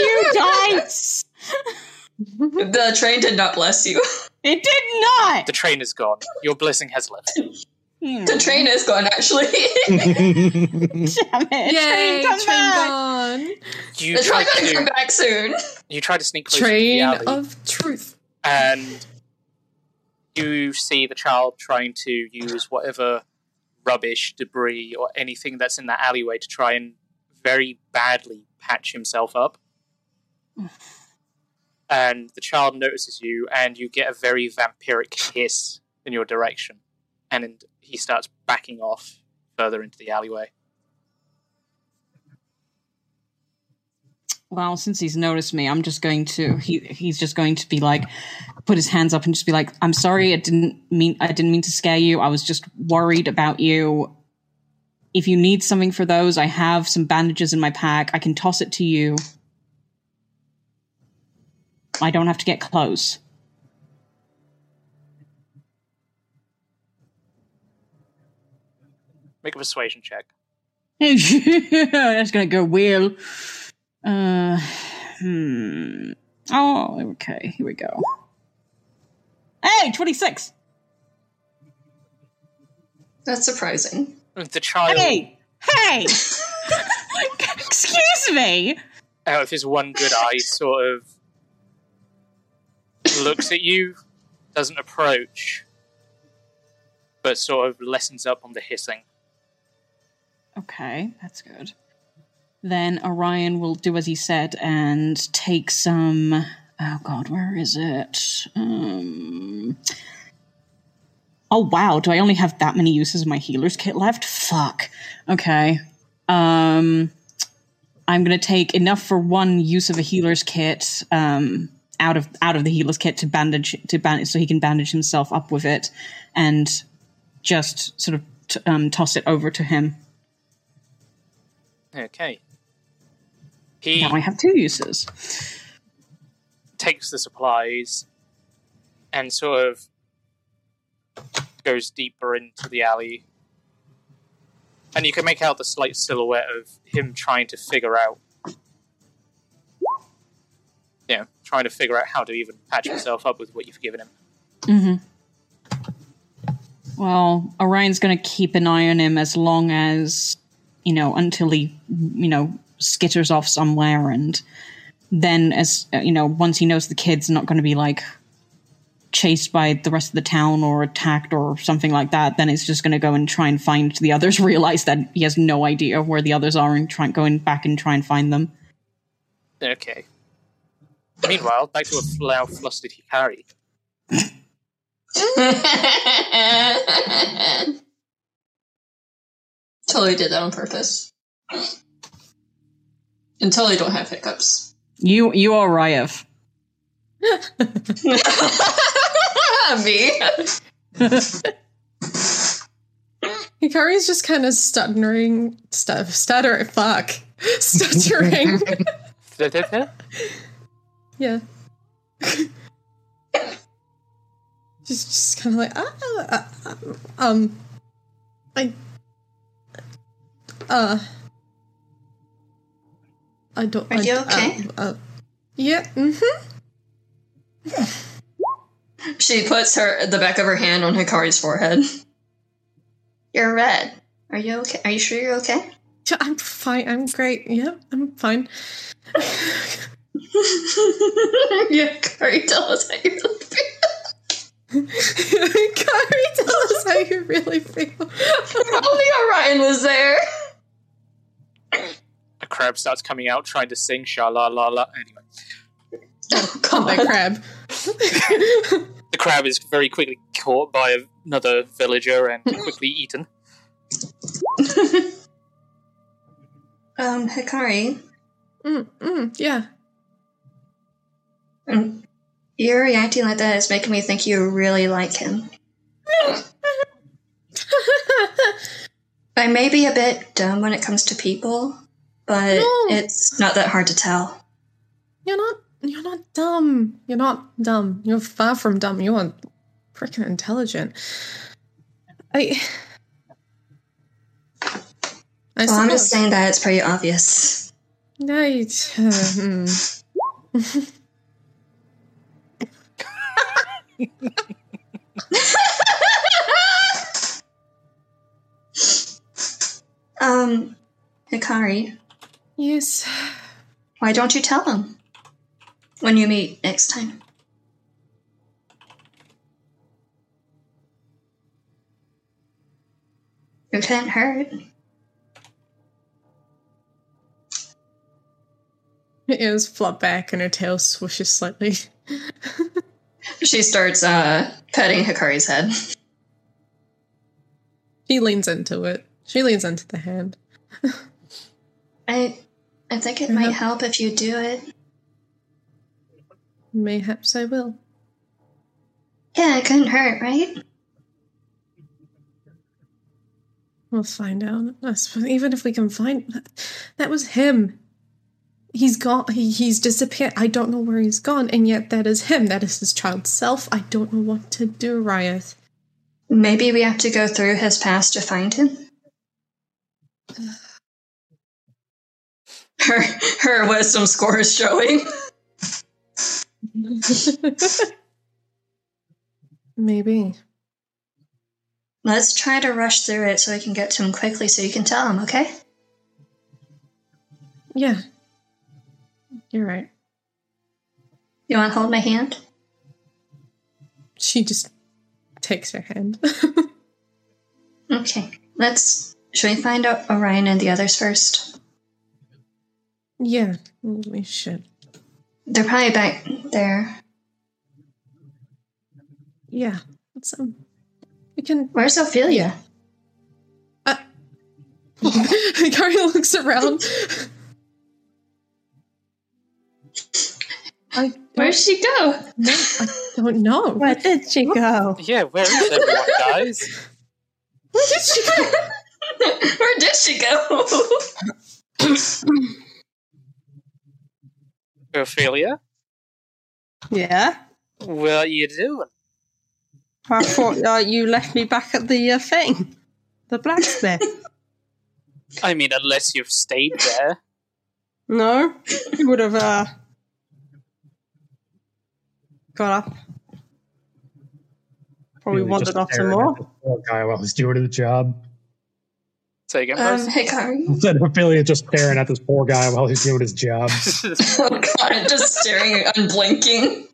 Speaker 6: you, dice!
Speaker 4: the train did not bless you.
Speaker 6: It did not.
Speaker 5: the train is gone. Your blessing has left.
Speaker 6: Hmm.
Speaker 4: The train is gone, actually.
Speaker 6: Damn it!
Speaker 2: Yay,
Speaker 6: train, come
Speaker 2: train gone.
Speaker 5: You
Speaker 4: the
Speaker 5: try
Speaker 4: train gonna come
Speaker 5: to
Speaker 4: back soon.
Speaker 5: you try to sneak close to the
Speaker 2: Train
Speaker 5: alley,
Speaker 2: of truth.
Speaker 5: and you see the child trying to use whatever rubbish, debris, or anything that's in that alleyway to try and very badly patch himself up. and the child notices you, and you get a very vampiric hiss in your direction, and he starts backing off further into the alleyway.
Speaker 6: Well, since he's noticed me, I'm just going to he he's just going to be like put his hands up and just be like, "I'm sorry, I didn't mean I didn't mean to scare you. I was just worried about you. If you need something for those, I have some bandages in my pack. I can toss it to you. I don't have to get close."
Speaker 5: Make a persuasion check.
Speaker 6: That's gonna go well. Uh, hmm. Oh, okay. Here we go. Hey, twenty six.
Speaker 4: That's surprising.
Speaker 5: The child,
Speaker 6: Hey, hey. Excuse me.
Speaker 5: out of his one good eye, sort of looks at you, doesn't approach, but sort of lessens up on the hissing.
Speaker 6: Okay, that's good. Then Orion will do as he said and take some. Oh God, where is it? Um. Oh wow, do I only have that many uses of my healer's kit left? Fuck. Okay. Um. I'm gonna take enough for one use of a healer's kit. Um. Out of out of the healer's kit to bandage to bandage so he can bandage himself up with it, and just sort of t- um, toss it over to him.
Speaker 5: Okay. He
Speaker 6: Now I have two uses.
Speaker 5: takes the supplies and sort of goes deeper into the alley. And you can make out the slight silhouette of him trying to figure out. Yeah, trying to figure out how to even patch himself up with what you've given him.
Speaker 6: Mm-hmm. Well, Orion's going to keep an eye on him as long as, you know, until he, you know, skitters off somewhere. And then, as, you know, once he knows the kid's not going to be, like, chased by the rest of the town or attacked or something like that, then it's just going to go and try and find the others, realize that he has no idea where the others are and try going back and try and find them.
Speaker 5: Okay. Meanwhile, back to a flower flustered Hikari.
Speaker 4: totally did that on purpose. And totally don't have hiccups.
Speaker 6: You you are Ryeth.
Speaker 4: Me.
Speaker 2: Hikari's just kind of stuttering, stuff stutter, fuck, stuttering. yeah. just, just kind of like, ah, ah, ah, um, I, uh, I don't.
Speaker 4: Are
Speaker 2: I-
Speaker 4: you okay?
Speaker 2: Uh, uh, yeah. Mm-hmm.
Speaker 4: She puts her the back of her hand on Hikari's forehead. You're red. Are you okay? Are you sure you're okay?
Speaker 2: I'm fine. I'm great. Yeah, I'm fine.
Speaker 4: yeah, Hikari, tell us how you really feel.
Speaker 2: Hikari, tell us how you really feel.
Speaker 4: Only Orion was there.
Speaker 5: A crab starts coming out trying to sing sha la la la. Anyway,
Speaker 2: Call that crab.
Speaker 5: the crab is very quickly caught by another villager and quickly eaten.
Speaker 4: Um, Hikari,
Speaker 2: Mm, mm, yeah.
Speaker 4: um, you reacting like that is making me think you really like him. I may be a bit dumb when it comes to people, but
Speaker 2: No.
Speaker 4: it's not that hard to tell.
Speaker 2: You're not. You're not dumb. You're not dumb. You're far from dumb. You are freaking intelligent. I. I
Speaker 4: well, I'm just saying that it's pretty obvious.
Speaker 2: Right. hmm.
Speaker 4: Um, Hikari,
Speaker 2: yes.
Speaker 4: why don't you tell him when you meet next time? It can't hurt.
Speaker 2: Her ears flop back and her tail swishes slightly.
Speaker 4: She starts uh, petting Hikari's head.
Speaker 2: She leans into it. She leans into the hand.
Speaker 4: I, I think it might help if you do it.
Speaker 2: Mayhaps I will.
Speaker 4: Yeah, it couldn't hurt, right?
Speaker 2: We'll find out. I suppose, even if we can find that, that was him. He's gone. He, he's disappeared. I don't know where he's gone, and yet that is him. That is his child self. I don't know what to do, Ryeth.
Speaker 4: Maybe we have to go through his past to find him. Her her wisdom score is showing.
Speaker 2: Maybe.
Speaker 4: Let's try to rush through it so we can get to him quickly so you can tell him, okay?
Speaker 2: Yeah. You're right.
Speaker 4: You want to hold my hand?
Speaker 2: She just takes her hand.
Speaker 4: Okay. Let's. Should we find out Orion and the others first?
Speaker 2: yeah, we should.
Speaker 4: They're probably back there.
Speaker 2: Yeah. Let's, um, we can.
Speaker 4: Where's Ophelia?
Speaker 2: Gary looks around. I
Speaker 4: Where'd she go?
Speaker 2: No, I don't know.
Speaker 8: Where did she go?
Speaker 5: Yeah, where is everyone, guys?
Speaker 2: Where did she go?
Speaker 4: Where did she go?
Speaker 5: Ophelia,
Speaker 8: Yeah.
Speaker 5: what are you doing?
Speaker 8: I thought uh, you left me back at the uh, thing. The blacksmith.
Speaker 5: I mean, unless you've stayed there.
Speaker 8: no? You would have uh, got up. Probably
Speaker 3: Really
Speaker 8: wandered off some
Speaker 3: staring at
Speaker 8: more.
Speaker 3: this guy while he's doing the job.
Speaker 5: Say again,
Speaker 4: Um,
Speaker 5: Bryce?
Speaker 4: Hikari.
Speaker 3: Instead of Ophelia just staring at this poor guy while he's doing his job.
Speaker 4: Oh god, just staring, unblinking.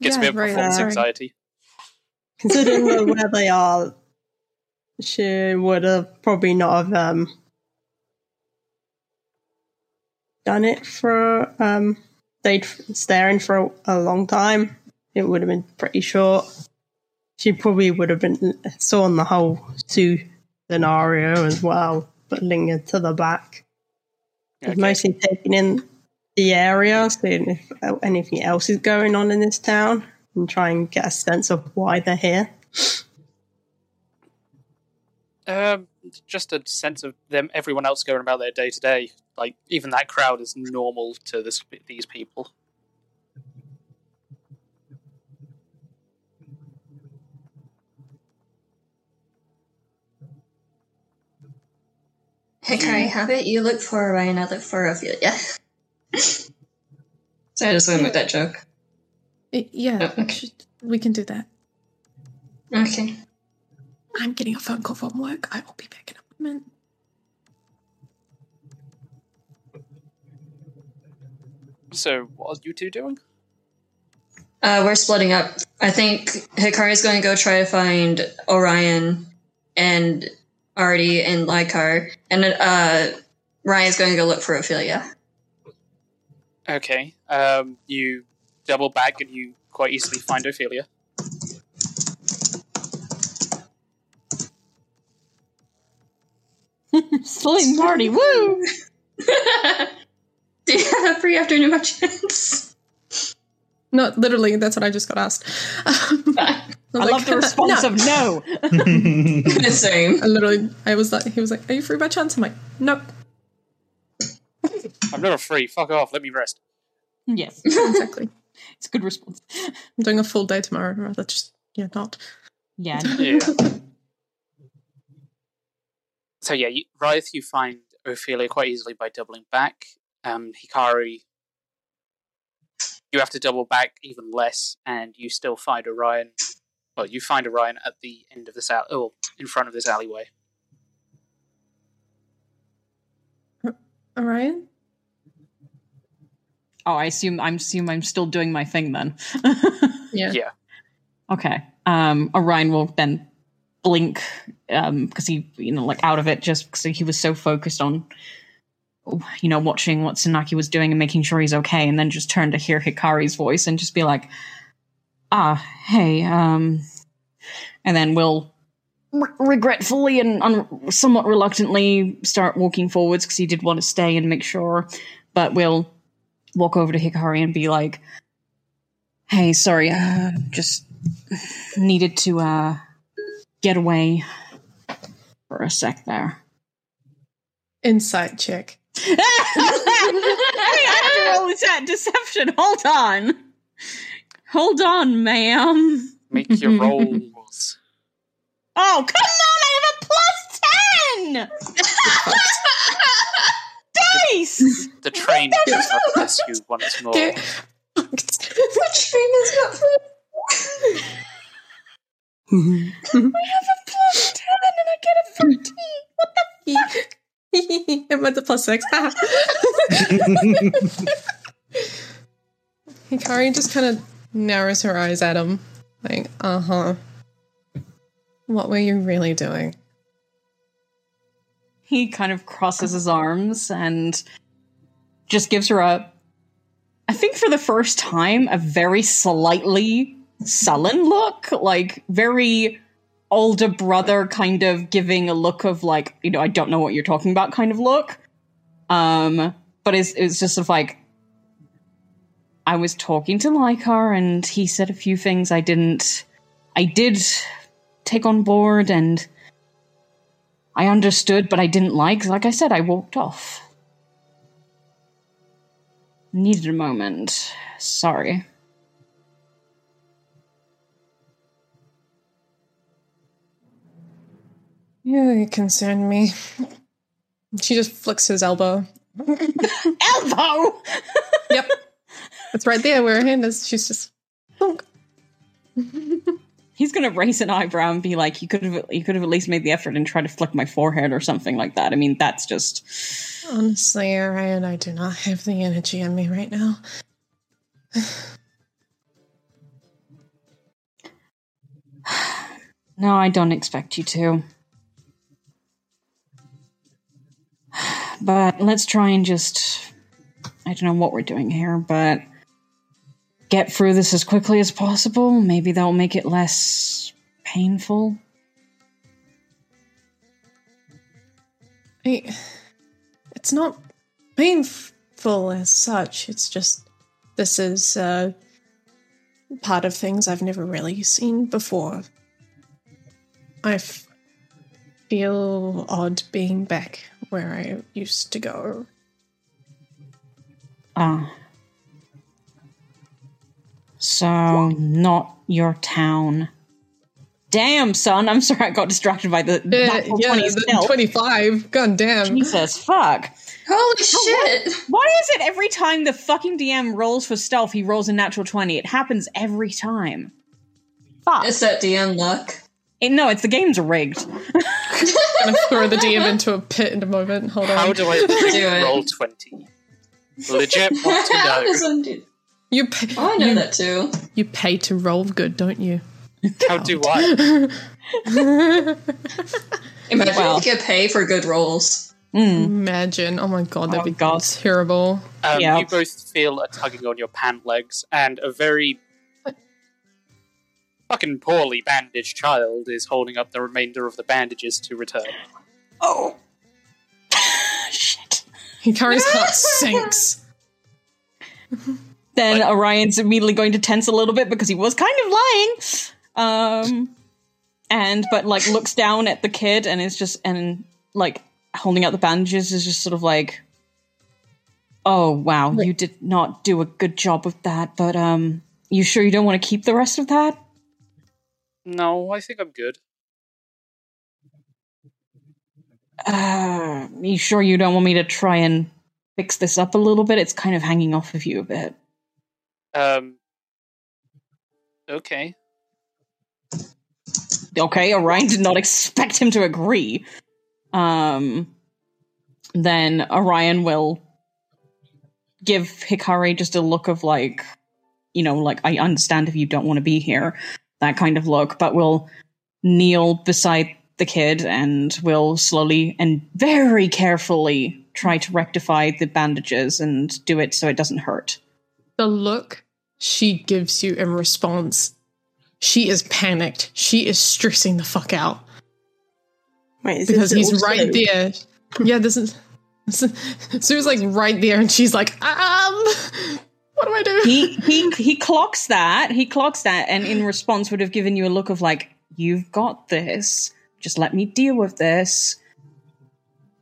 Speaker 5: Gets me a
Speaker 2: right,
Speaker 5: performance
Speaker 2: right.
Speaker 5: anxiety.
Speaker 8: Considering where they are, she would have probably not have um, done it for um, they'd staring for a, a long time. It would have been pretty short. She probably would have been saw on the whole Sue scenario as well. but linger to the back.
Speaker 5: Okay.
Speaker 8: Just Mostly taking in the area, seeing if anything else is going on in this town, and try and get a sense of why they're here.
Speaker 5: Um, just a sense of them, everyone else going about their day to day. Like even that crowd is normal to this these people.
Speaker 4: Hikari, how about you look for Orion, I look for Ophelia? so I just went with that joke.
Speaker 2: Y- Yeah,
Speaker 4: Oh, okay.
Speaker 2: should- we can do that.
Speaker 4: Okay.
Speaker 2: I'm getting a phone call from work. I will be back in a moment.
Speaker 5: So what are you two doing?
Speaker 4: Uh, we're splitting up. I think Hikari's going to go try to find Orion and Artie and Lykar, and uh, Ryan's going to go look for Ophelia.
Speaker 5: Okay. Um, you double back and you quite easily find Ophelia.
Speaker 6: Sling party, woo!
Speaker 4: Do you have a free afternoon by chance?
Speaker 2: No, literally, that's what I just got asked.
Speaker 6: I love the response of no.
Speaker 4: The same.
Speaker 2: I literally, I was like, he was like, "Are you free by chance?" I'm like, "Nope."
Speaker 5: I'm never free. Fuck off. Let me rest.
Speaker 6: Yes,
Speaker 2: exactly.
Speaker 6: it's a good response.
Speaker 2: I'm doing a full day tomorrow. I'd rather just yeah, not.
Speaker 6: Yeah.
Speaker 5: Yeah. so yeah, you, Ryeth, you find Ophelia quite easily by doubling back. Um, Hikari, you have to double back even less, and you still find Orion. Well, you find Orion at the end of this alley, oh, in front of this alleyway.
Speaker 2: Orion,
Speaker 6: Oh, I assume I'm assume I'm still doing my thing then.
Speaker 2: yeah,
Speaker 5: Yeah.
Speaker 6: Okay. Um, Orion will then blink um because he you know like out of it just because he was so focused on you know watching what Tsunaki was doing and making sure he's okay and then just turn to hear Hikari's voice and just be like ah hey um and then we'll re- regretfully and un- somewhat reluctantly start walking forwards because he did want to stay and make sure but we'll walk over to Hikari and be like hey sorry uh just needed to uh get away for a sec there.
Speaker 2: insight check.
Speaker 6: I have to roll this at deception. Hold on. Hold on, ma'am.
Speaker 5: Make your rolls.
Speaker 6: Oh, come on! I have a plus 10! Dice!
Speaker 5: The train does not bless you once more.
Speaker 2: Get-
Speaker 4: Which dream is not for
Speaker 6: I have a plus 10 and I get a 13. What the
Speaker 2: I'm at the plus six. Hikari just kind of narrows her eyes at him, like, "Uh huh." What were you really doing?
Speaker 6: he kind of crosses his arms and just gives her a I think for the first time a very slightly sullen look, like very older brother kind of giving a look of like, you know, I don't know what you're talking about kind of look. Um but it's it's just sort of like I was talking to Lykar and he said a few things I didn't I did take on board and I understood, but I didn't like. Like I said, I walked off. Needed a moment. Sorry.
Speaker 2: Yeah, you concern me. She just flicks his elbow.
Speaker 6: Elbow!
Speaker 2: Yep, it's right there where her hand is. She's just. Thunk.
Speaker 6: He's gonna raise an eyebrow and be like, "You could have, you could have at least made the effort and try to flick my forehead or something like that." I mean, that's just
Speaker 2: Honestly, Orion, I do not have the energy in me right now.
Speaker 6: no. I don't expect you to. But let's try and just. I don't know what we're doing here, but get through this as quickly as possible. Maybe that'll make it less painful.
Speaker 2: I, it's not painful as such. It's just this is uh, part of things I've never really seen before. I f- feel odd being back where I used to go.
Speaker 6: Ah. So, not your town. Damn, son. I'm sorry I got distracted by the uh, natural 20
Speaker 2: the 25. God damn.
Speaker 6: Jesus, fuck.
Speaker 4: Holy shit!
Speaker 6: Why is it every time the fucking DM rolls for stealth, he rolls a natural 20? It happens every time. Fuck.
Speaker 4: It's that DM luck.
Speaker 6: It- no, it's the game's rigged.
Speaker 2: I'm gonna throw the DM into a pit in a moment. Hold on.
Speaker 5: How do I
Speaker 4: Do it.
Speaker 5: roll 20? Legit want to
Speaker 4: How
Speaker 5: know.
Speaker 4: Does one do-
Speaker 2: You pay,
Speaker 4: Oh, I know
Speaker 2: you,
Speaker 4: that too.
Speaker 2: you pay to roll good, don't you?
Speaker 5: How do I?
Speaker 4: Imagine
Speaker 6: Well.
Speaker 4: if you get pay for good rolls.
Speaker 6: Mm.
Speaker 2: Imagine. Oh my god, that'd
Speaker 6: Oh
Speaker 2: be
Speaker 6: God.
Speaker 2: terrible.
Speaker 5: Um,
Speaker 6: Yeah.
Speaker 5: You both feel a tugging on your pant legs, and a very fucking poorly bandaged child is holding up the remainder of the bandages to return.
Speaker 6: Oh. Shit.
Speaker 2: Hikari's heart sinks.
Speaker 6: Then
Speaker 5: Like-
Speaker 6: Orion's immediately going to tense a little bit because he was kind of lying. Um, and but like looks down at the kid and is just and like holding out the bandages is just sort of like, oh wow, you did not do a good job of that. But um, you sure you don't want to keep the rest of that?
Speaker 5: No, I think I'm good.
Speaker 6: Uh, you sure you don't want me to try and fix this up a little bit? It's kind of hanging off of you a bit.
Speaker 5: Um. Okay.
Speaker 6: Okay, Orion did not expect him to agree. Um, then Orion will give Hikari just a look of like, you know, like I understand if you don't want to be here, that kind of look, but will kneel beside the kid and will slowly and very carefully try to rectify the bandages and do it so it doesn't hurt.
Speaker 2: The look she gives you in response, she is panicked. She is stressing the fuck out
Speaker 8: Wait, is
Speaker 2: because he's right there. Yeah, this is. Sue's like right there, and she's like, um, what do I do?
Speaker 6: he he he clocks that he clocks that and in response would have given you a look of like you've got this just let me deal with this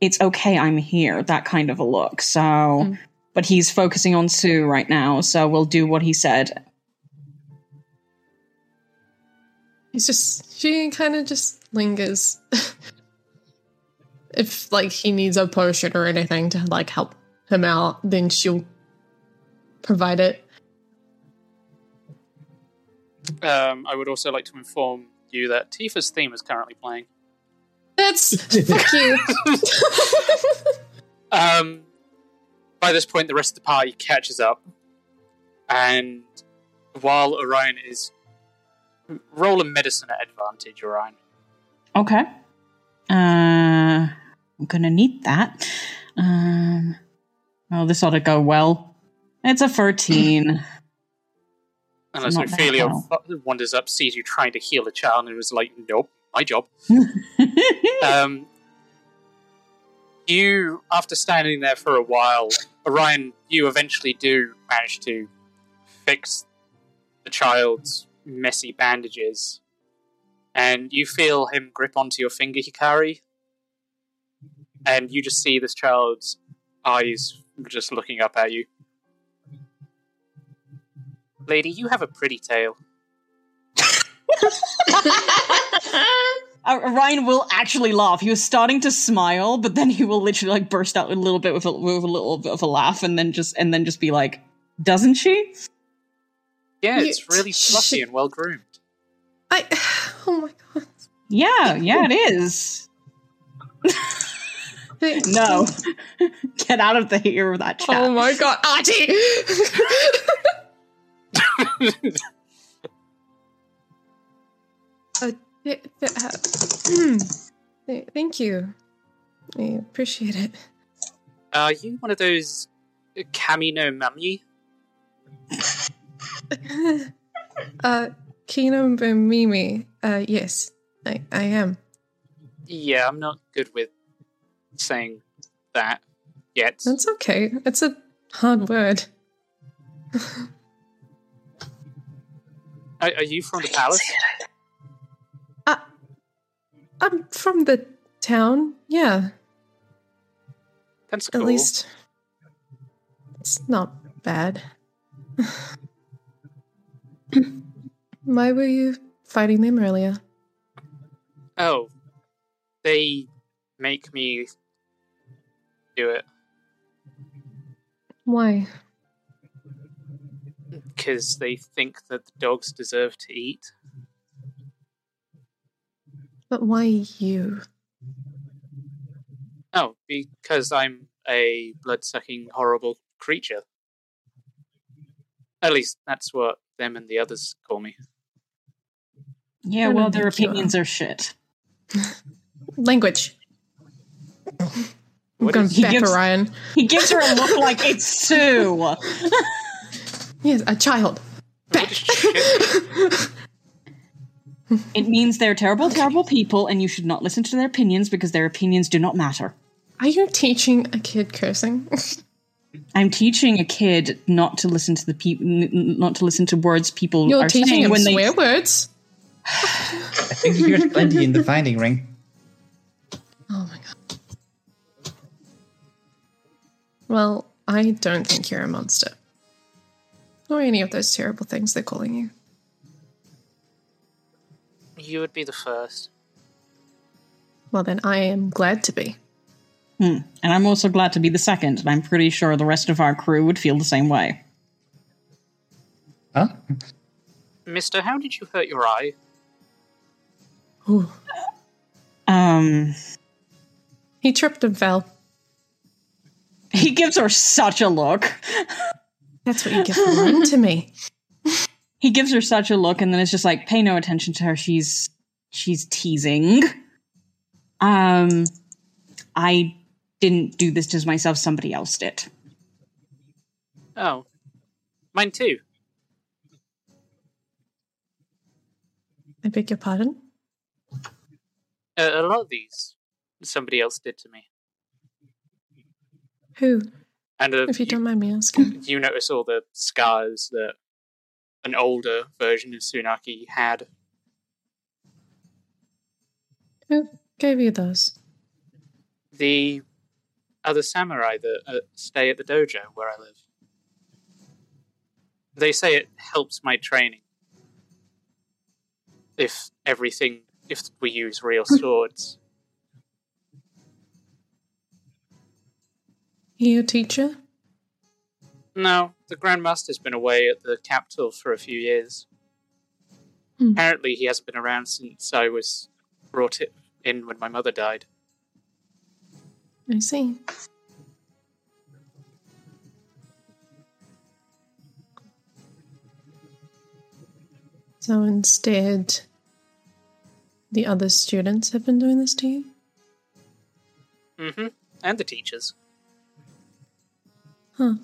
Speaker 6: it's okay i'm here that kind of a look so but he's focusing on sue right now so we'll do what he said
Speaker 2: He's just she kind of just lingers. if like he needs a potion or anything to like help him out, then she'll provide it.
Speaker 5: Um, I would also like to inform you that Tifa's theme is currently playing.
Speaker 2: That's fuck you.
Speaker 5: Um, by this point, the rest of the party catches up, and while Orion is roll a medicine at advantage, Orion.
Speaker 6: okay. Uh i'm gonna need that. Um oh this ought to go well. It's a 13
Speaker 5: Unless
Speaker 6: Not that
Speaker 5: Ophelia wanders up, sees you trying to heal a child, and was like, "Nope, my job." um, you, after standing there for a while, Orion, you eventually do manage to fix the child's messy bandages, and you feel him grip onto your finger, Hikari, and you just see this child's eyes just looking up at you. Lady, you have a pretty tail.
Speaker 6: Uh, Ryan will actually laugh. He was starting to smile, but then he will literally like burst out a little bit with a, with a little bit of a laugh, and then just and then just be like, "Doesn't she?"
Speaker 5: Yeah,
Speaker 2: You-
Speaker 5: it's really fluffy and well groomed.
Speaker 2: I oh my god.
Speaker 6: Yeah, yeah, it is. No, get out of the here of that chat.
Speaker 2: Oh my god, Archie! th- th- uh, th- thank you. I appreciate it.
Speaker 5: Are you one of those uh, Camino Mummy?
Speaker 2: uh, Kino Mimi. Uh, yes, I, I am.
Speaker 5: Yeah, I'm not good with saying that yet.
Speaker 2: That's okay. It's a hard word.
Speaker 5: Are, are you from the palace?
Speaker 2: I'm from the town. Yeah,
Speaker 5: That's
Speaker 2: at least it's not bad. Why were you fighting them earlier?
Speaker 5: Oh, they make me do it
Speaker 2: Why?
Speaker 5: because they think that the dogs deserve to eat.
Speaker 2: But why you?
Speaker 5: Oh, because I'm a blood-sucking, horrible creature. At least that's what them and the others call me.
Speaker 6: Yeah, well, their opinions are shit.
Speaker 2: Language. I'm going
Speaker 5: is-
Speaker 6: He
Speaker 2: back
Speaker 6: gives-
Speaker 2: Orion.
Speaker 6: He gives her a look like it's Sue.
Speaker 2: Yes, a child.
Speaker 5: What is shit?
Speaker 6: It means they're terrible, terrible people, and you should not listen to their opinions because their opinions do not matter.
Speaker 2: Are you teaching a kid cursing?
Speaker 6: I'm teaching a kid not to listen to the people, not to listen to words people
Speaker 2: You're
Speaker 6: are
Speaker 2: teaching
Speaker 6: saying
Speaker 2: him
Speaker 6: when they.
Speaker 2: swear words?
Speaker 7: I think there's plenty in the finding ring.
Speaker 2: Oh my god. Well, I don't think you're a monster. Or any of those terrible things they're calling you.
Speaker 5: You would be the first.
Speaker 2: Well, then I am glad to be.
Speaker 6: Hmm. And I'm also glad to be the second, and I'm pretty sure the rest of our crew would feel the same way.
Speaker 7: Huh?
Speaker 5: Mister, how did you hurt your eye?
Speaker 2: Ooh.
Speaker 6: Um,
Speaker 2: He tripped and fell.
Speaker 6: he gives her such a look.
Speaker 2: That's what you get for lying to me.
Speaker 6: He gives her such a look, and then it's just like, pay no attention to her. She's she's teasing. Um, I didn't do this to myself. Somebody else did.
Speaker 5: Oh, mine too.
Speaker 2: I beg your pardon?
Speaker 5: Uh, a lot of these somebody else did to me.
Speaker 2: Who?
Speaker 5: And uh,
Speaker 2: If you
Speaker 5: you,
Speaker 2: don't mind me asking.
Speaker 5: you notice all the scars that an older version of Tsunaki had.
Speaker 2: Who gave you those?
Speaker 5: The other samurai that uh, stay at the dojo where I live. They say it helps my training. If everything, if we use real swords.
Speaker 2: He your teacher?
Speaker 5: No, the Grandmaster's been away at the capital for a few years.
Speaker 2: Hmm.
Speaker 5: Apparently, he hasn't been around since I was brought in when my mother died.
Speaker 2: I see. So instead, the other students have been doing this to you?
Speaker 5: Mm-hmm. And the teachers.
Speaker 2: Huh.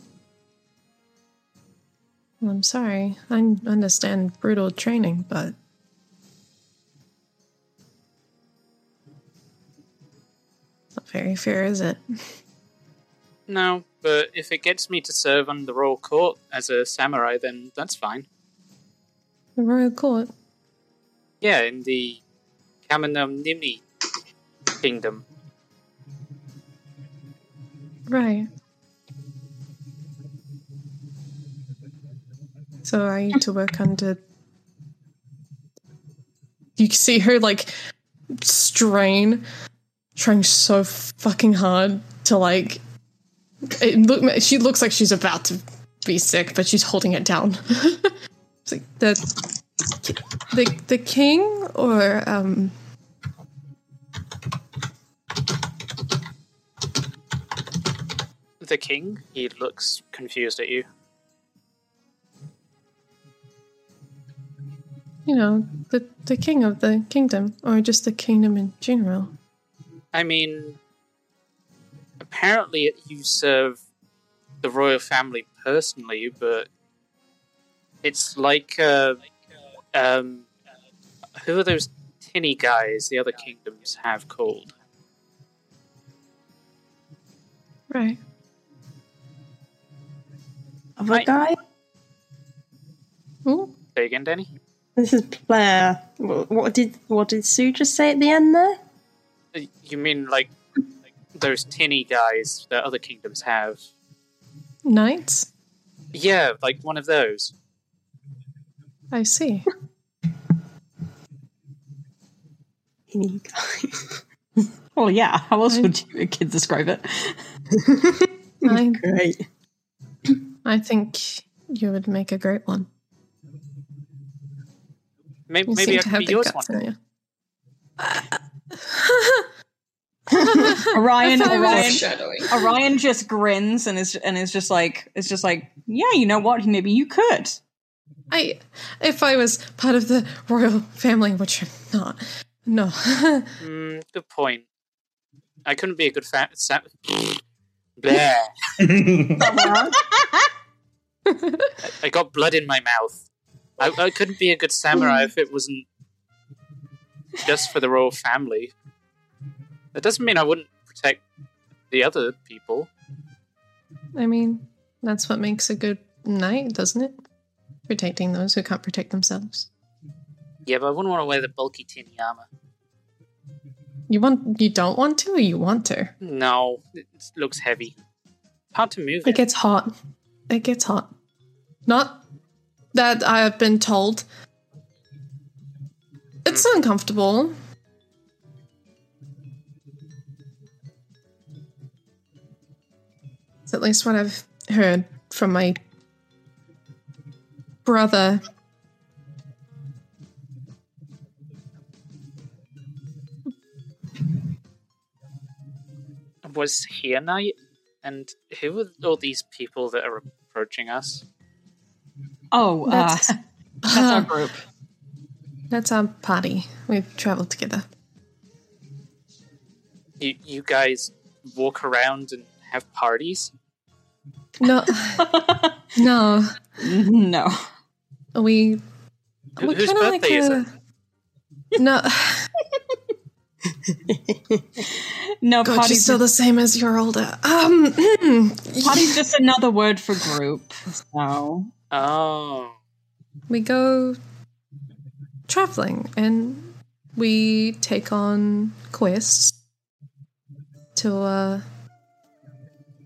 Speaker 2: I'm sorry. I understand brutal training, but. Not very fair, is it?
Speaker 5: No, but if it gets me to serve on the royal court as a samurai, then that's fine.
Speaker 2: The royal court.
Speaker 5: Yeah, in the Kemonomimi kingdom.
Speaker 2: Right. So I need to work under. You can see her like strain, trying so fucking hard to like. It look. She looks like she's about to be sick, but she's holding it down. it's like the the the king or um.
Speaker 5: The king, he looks confused at you.
Speaker 2: You know the the king of the kingdom, or just the kingdom in general.
Speaker 5: I mean, apparently you serve the royal family personally, but it's like, uh, um, who are those tinny guys the other kingdoms have called?
Speaker 2: Right.
Speaker 8: Other
Speaker 5: Right.
Speaker 8: guy?
Speaker 2: Ooh.
Speaker 5: Say again, Danny.
Speaker 8: This is Blair. What did what did Sue just say at the end there?
Speaker 5: Uh, You mean like, like those tinny guys that other kingdoms have?
Speaker 2: Knights?
Speaker 5: Yeah, like one of those.
Speaker 2: I see.
Speaker 8: Any guy?
Speaker 6: Well, yeah. How else would you, a kid describe it?
Speaker 2: I,
Speaker 8: Great.
Speaker 2: I think you would make a great one.
Speaker 5: Maybe,
Speaker 2: You
Speaker 5: maybe
Speaker 2: seem
Speaker 5: I
Speaker 2: to
Speaker 5: could
Speaker 2: have
Speaker 5: be
Speaker 2: the
Speaker 5: yours
Speaker 2: guts
Speaker 5: one day.
Speaker 2: you.
Speaker 6: Orion,
Speaker 2: I thought it was
Speaker 6: Orion, Orion just grins and is and is just like it's just like yeah, you know what? Maybe you could.
Speaker 2: I, if I was part of the royal family, which I'm not, no.
Speaker 5: Mm, good point. I couldn't be a good fat. Sa- Bleh. I got blood in my mouth. I, I couldn't be a good samurai if it wasn't just for the royal family. That doesn't mean I wouldn't protect the other people.
Speaker 2: I mean, that's what makes a good knight, doesn't it? Protecting those who can't protect themselves.
Speaker 5: Yeah, but I wouldn't want to wear the bulky tinny armor.
Speaker 2: You want, you don't want to, or you want to?
Speaker 5: No, it looks heavy. Hard to move.
Speaker 2: It
Speaker 5: It.
Speaker 2: gets hot. It gets hot. Not that I have been told. It's uncomfortable. It's at least what I've heard from my brother.
Speaker 5: Was he a knight? And who are all these people that are approaching us?
Speaker 6: Oh, uh,
Speaker 2: That's-
Speaker 6: that's our group.
Speaker 2: That's our party. We've traveled together.
Speaker 5: You, you guys walk around and have parties?
Speaker 2: No, no.
Speaker 6: No.
Speaker 2: We
Speaker 5: Who-
Speaker 2: we
Speaker 5: whose
Speaker 2: kind of like
Speaker 5: birthday is
Speaker 2: a, no.
Speaker 6: No,
Speaker 2: God, she's
Speaker 6: party's,
Speaker 2: still the same as you're older. Um,
Speaker 6: party's just another word for group. So
Speaker 5: Oh.
Speaker 2: we go traveling and we take on quests to uh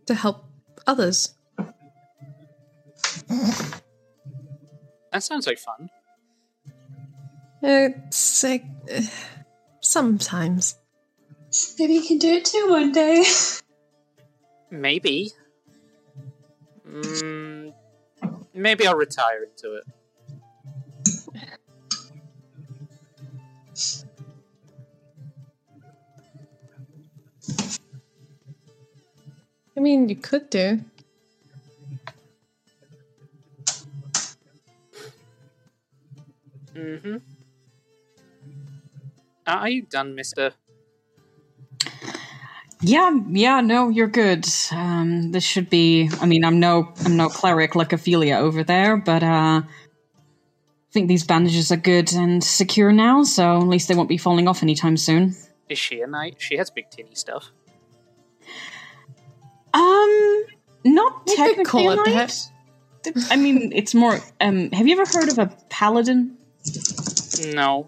Speaker 2: to help others.
Speaker 5: That sounds like fun.
Speaker 2: It's like uh, sometimes.
Speaker 4: Maybe you can do it too one day.
Speaker 5: Maybe. Mm, maybe I'll retire into it.
Speaker 2: I mean, you could do.
Speaker 5: Mm-hmm. Are you done, mister?
Speaker 6: Yeah, yeah, no, you're good. Um, this should be. I mean, I'm no, I'm no cleric like Ophelia over there, but uh, I think these bandages are good and secure now. So at least they won't be falling off anytime soon.
Speaker 5: Is she a knight? She has big tinny stuff.
Speaker 6: Um, not
Speaker 2: You could
Speaker 6: technically. a knight. I mean, it's more. Um, have you ever heard of a paladin?
Speaker 5: No.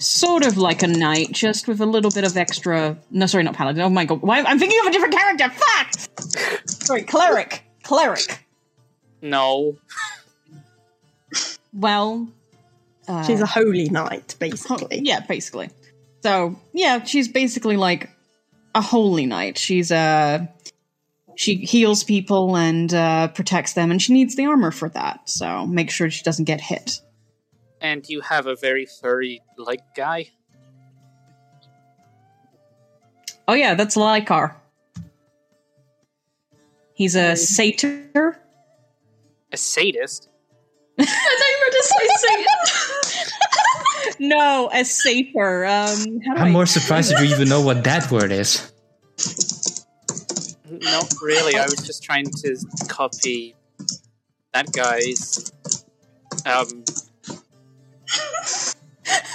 Speaker 6: Sort of like a knight, just with a little bit of extra. No, sorry, not paladin. Oh my god, why? I'm thinking of a different character. Fuck. sorry, cleric. Cleric.
Speaker 5: No.
Speaker 6: Well, uh,
Speaker 8: She's a holy knight, basically.
Speaker 6: yeah, basically. So yeah, she's basically like a holy knight. She's uh she heals people and uh, protects them, and she needs the armor for that. So make sure she doesn't get hit.
Speaker 5: And you have a very furry like guy?
Speaker 6: Oh yeah, that's Lykar. He's a satyr.
Speaker 5: A sadist?
Speaker 4: I thought you were just say Satan.
Speaker 6: No, a satyr. Um,
Speaker 7: I'm
Speaker 6: I-
Speaker 7: more surprised that you even know what that word is.
Speaker 5: Not really. I was just trying to copy that guy's. Um,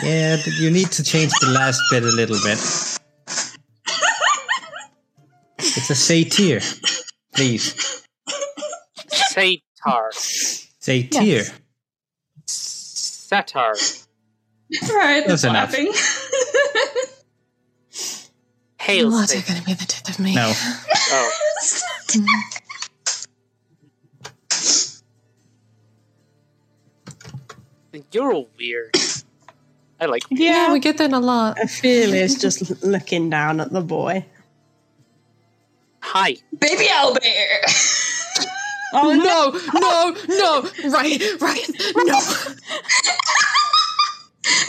Speaker 7: Yeah, but you need to change the last bit a little bit. It's a satyr. Please.
Speaker 5: Satar.
Speaker 7: Satyr.
Speaker 5: Satar.
Speaker 4: Right,
Speaker 7: That's
Speaker 4: that's
Speaker 7: enough.
Speaker 4: laughing.
Speaker 5: Hail
Speaker 2: What
Speaker 5: Satan.
Speaker 2: are going to be the death of me?
Speaker 7: No.
Speaker 5: Oh. Mm. You're all weird. I like weird.
Speaker 2: Yeah, we get that a lot.
Speaker 8: Ophelia's just looking down at the boy.
Speaker 5: Hi.
Speaker 4: Baby owlbear.
Speaker 2: Oh no, no, no! Right, right, no.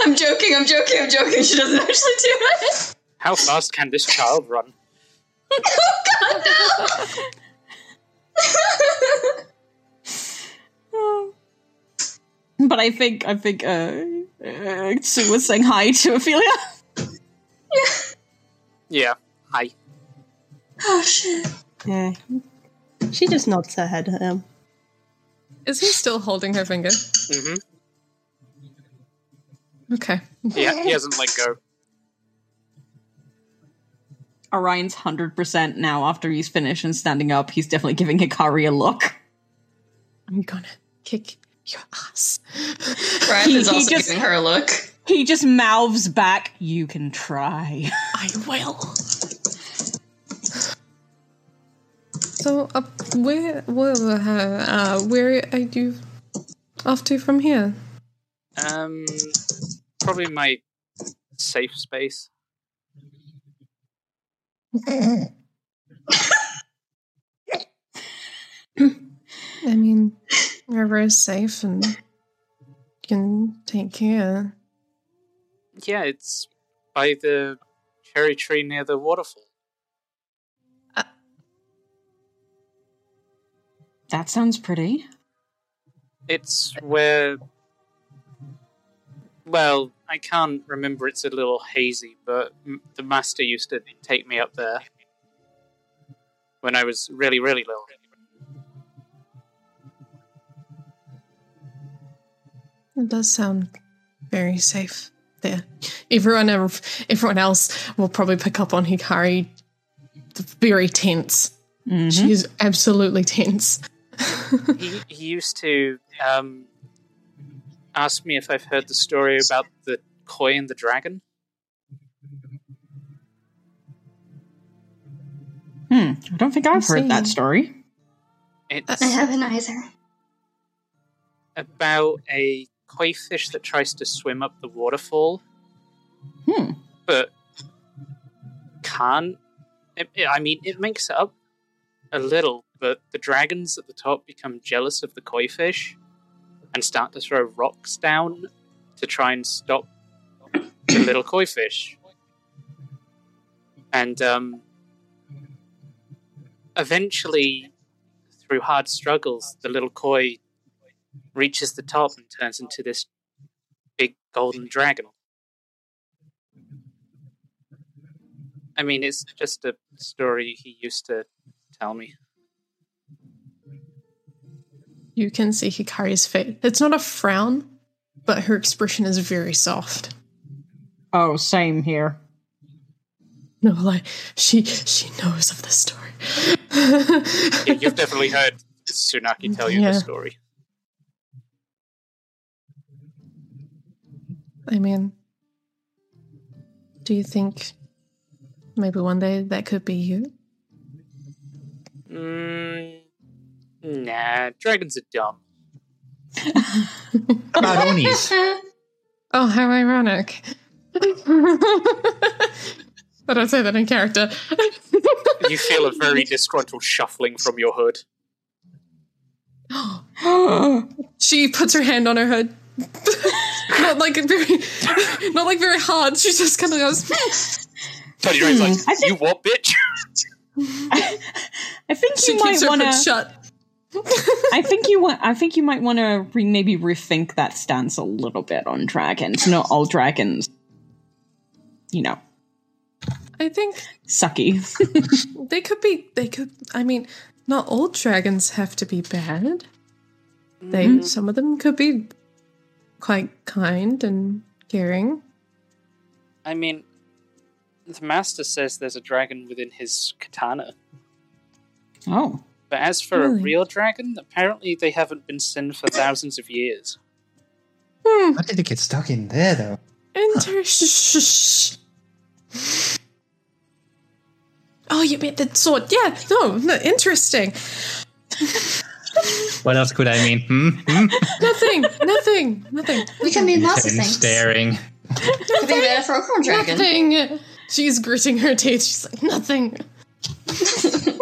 Speaker 4: I'm joking, I'm joking, I'm joking. She doesn't actually do it.
Speaker 5: How fast can this child run?
Speaker 4: Oh god, no!
Speaker 6: But I think I think uh, uh Sue was saying hi to Ophelia.
Speaker 5: Yeah. Yeah. Hi.
Speaker 4: oh shit.
Speaker 8: Yeah. She just nods her head at him.
Speaker 2: Is he still holding her finger?
Speaker 5: Mm-hmm.
Speaker 2: Okay.
Speaker 5: Yeah, he hasn't let go.
Speaker 6: Orion's hundred percent now after he's finished and standing up. He's definitely giving Hikari a look.
Speaker 2: I'm gonna kick your ass.
Speaker 4: Ryan
Speaker 6: He-
Speaker 4: is also
Speaker 6: just-
Speaker 4: giving her a look.
Speaker 6: He just mouths back, "You can try."
Speaker 2: I will. So, uh, where, where, uh, uh, where are you off to from here?
Speaker 5: Um, probably my safe space.
Speaker 2: I mean, wherever is safe and you can take care.
Speaker 5: Yeah, it's by the cherry tree near the waterfall. Uh.
Speaker 6: That sounds pretty.
Speaker 5: It's where. Well, I can't remember. It's a little hazy, but m- the master used to take me up there when I was really, really little.
Speaker 2: It does sound very safe there. Everyone, everyone else will probably pick up on Hikari. Very tense. She is absolutely tense.
Speaker 5: he, he used to um, ask me if I've heard the story about the koi and the dragon.
Speaker 6: Hmm. I don't think I've heard that story.
Speaker 5: It's
Speaker 4: I haven't either.
Speaker 5: about a koi fish that tries to swim up the waterfall,
Speaker 6: Hmm.
Speaker 5: but can't. It, it- I mean, it makes it up a little, but the dragons at the top become jealous of the koi fish and start to throw rocks down to try and stop the little koi fish. And um, eventually, through hard struggles, the little koi reaches the top and turns into this big golden dragon. I mean, it's just a story he used to tell me.
Speaker 2: You can see Hikari's face. It's not a frown, but her expression is very soft.
Speaker 6: Oh, same here.
Speaker 2: No, like she she knows of the story.
Speaker 5: Yeah, you've definitely heard Tsunaki tell you
Speaker 2: Yeah.
Speaker 5: the story.
Speaker 2: I mean, do you think maybe one day that could be you?
Speaker 5: Mm, nah, dragons are dumb.
Speaker 7: About Onis.
Speaker 2: Oh, how ironic. I don't say that in character.
Speaker 5: You feel a very disgruntled shuffling from your hood.
Speaker 2: she puts her hand on her head. Not like very, not like very hard. She just kind of goes. Hmm.
Speaker 5: Tony Drake's like, hmm.
Speaker 6: I think-
Speaker 5: you what, bitch?
Speaker 6: I think
Speaker 2: She
Speaker 6: you
Speaker 2: keeps
Speaker 6: might want to.
Speaker 2: shut.
Speaker 6: I think you want. I think you might want to re- maybe rethink that stance a little bit on dragons. Not all dragons, you know,
Speaker 2: I think
Speaker 6: sucky.
Speaker 2: they could be. They could. I mean, not all dragons have to be bad. They mm-hmm. some of them could be quite kind and caring.
Speaker 5: I mean, The master says there's a dragon within his katana.
Speaker 6: Oh.
Speaker 5: But as for a real dragon, apparently they haven't been seen for thousands of years.
Speaker 2: Hmm.
Speaker 7: How did it get stuck in there, though?
Speaker 2: Inter. Oh, you mean the sword? Yeah. No. no interesting.
Speaker 7: What else could I mean? Hmm? Hmm?
Speaker 2: Nothing. nothing. Nothing.
Speaker 4: We can mean lots of things.
Speaker 7: staring.
Speaker 4: Could be made for a corn dragon.
Speaker 2: Nothing. She's gritting her teeth. She's like, nothing.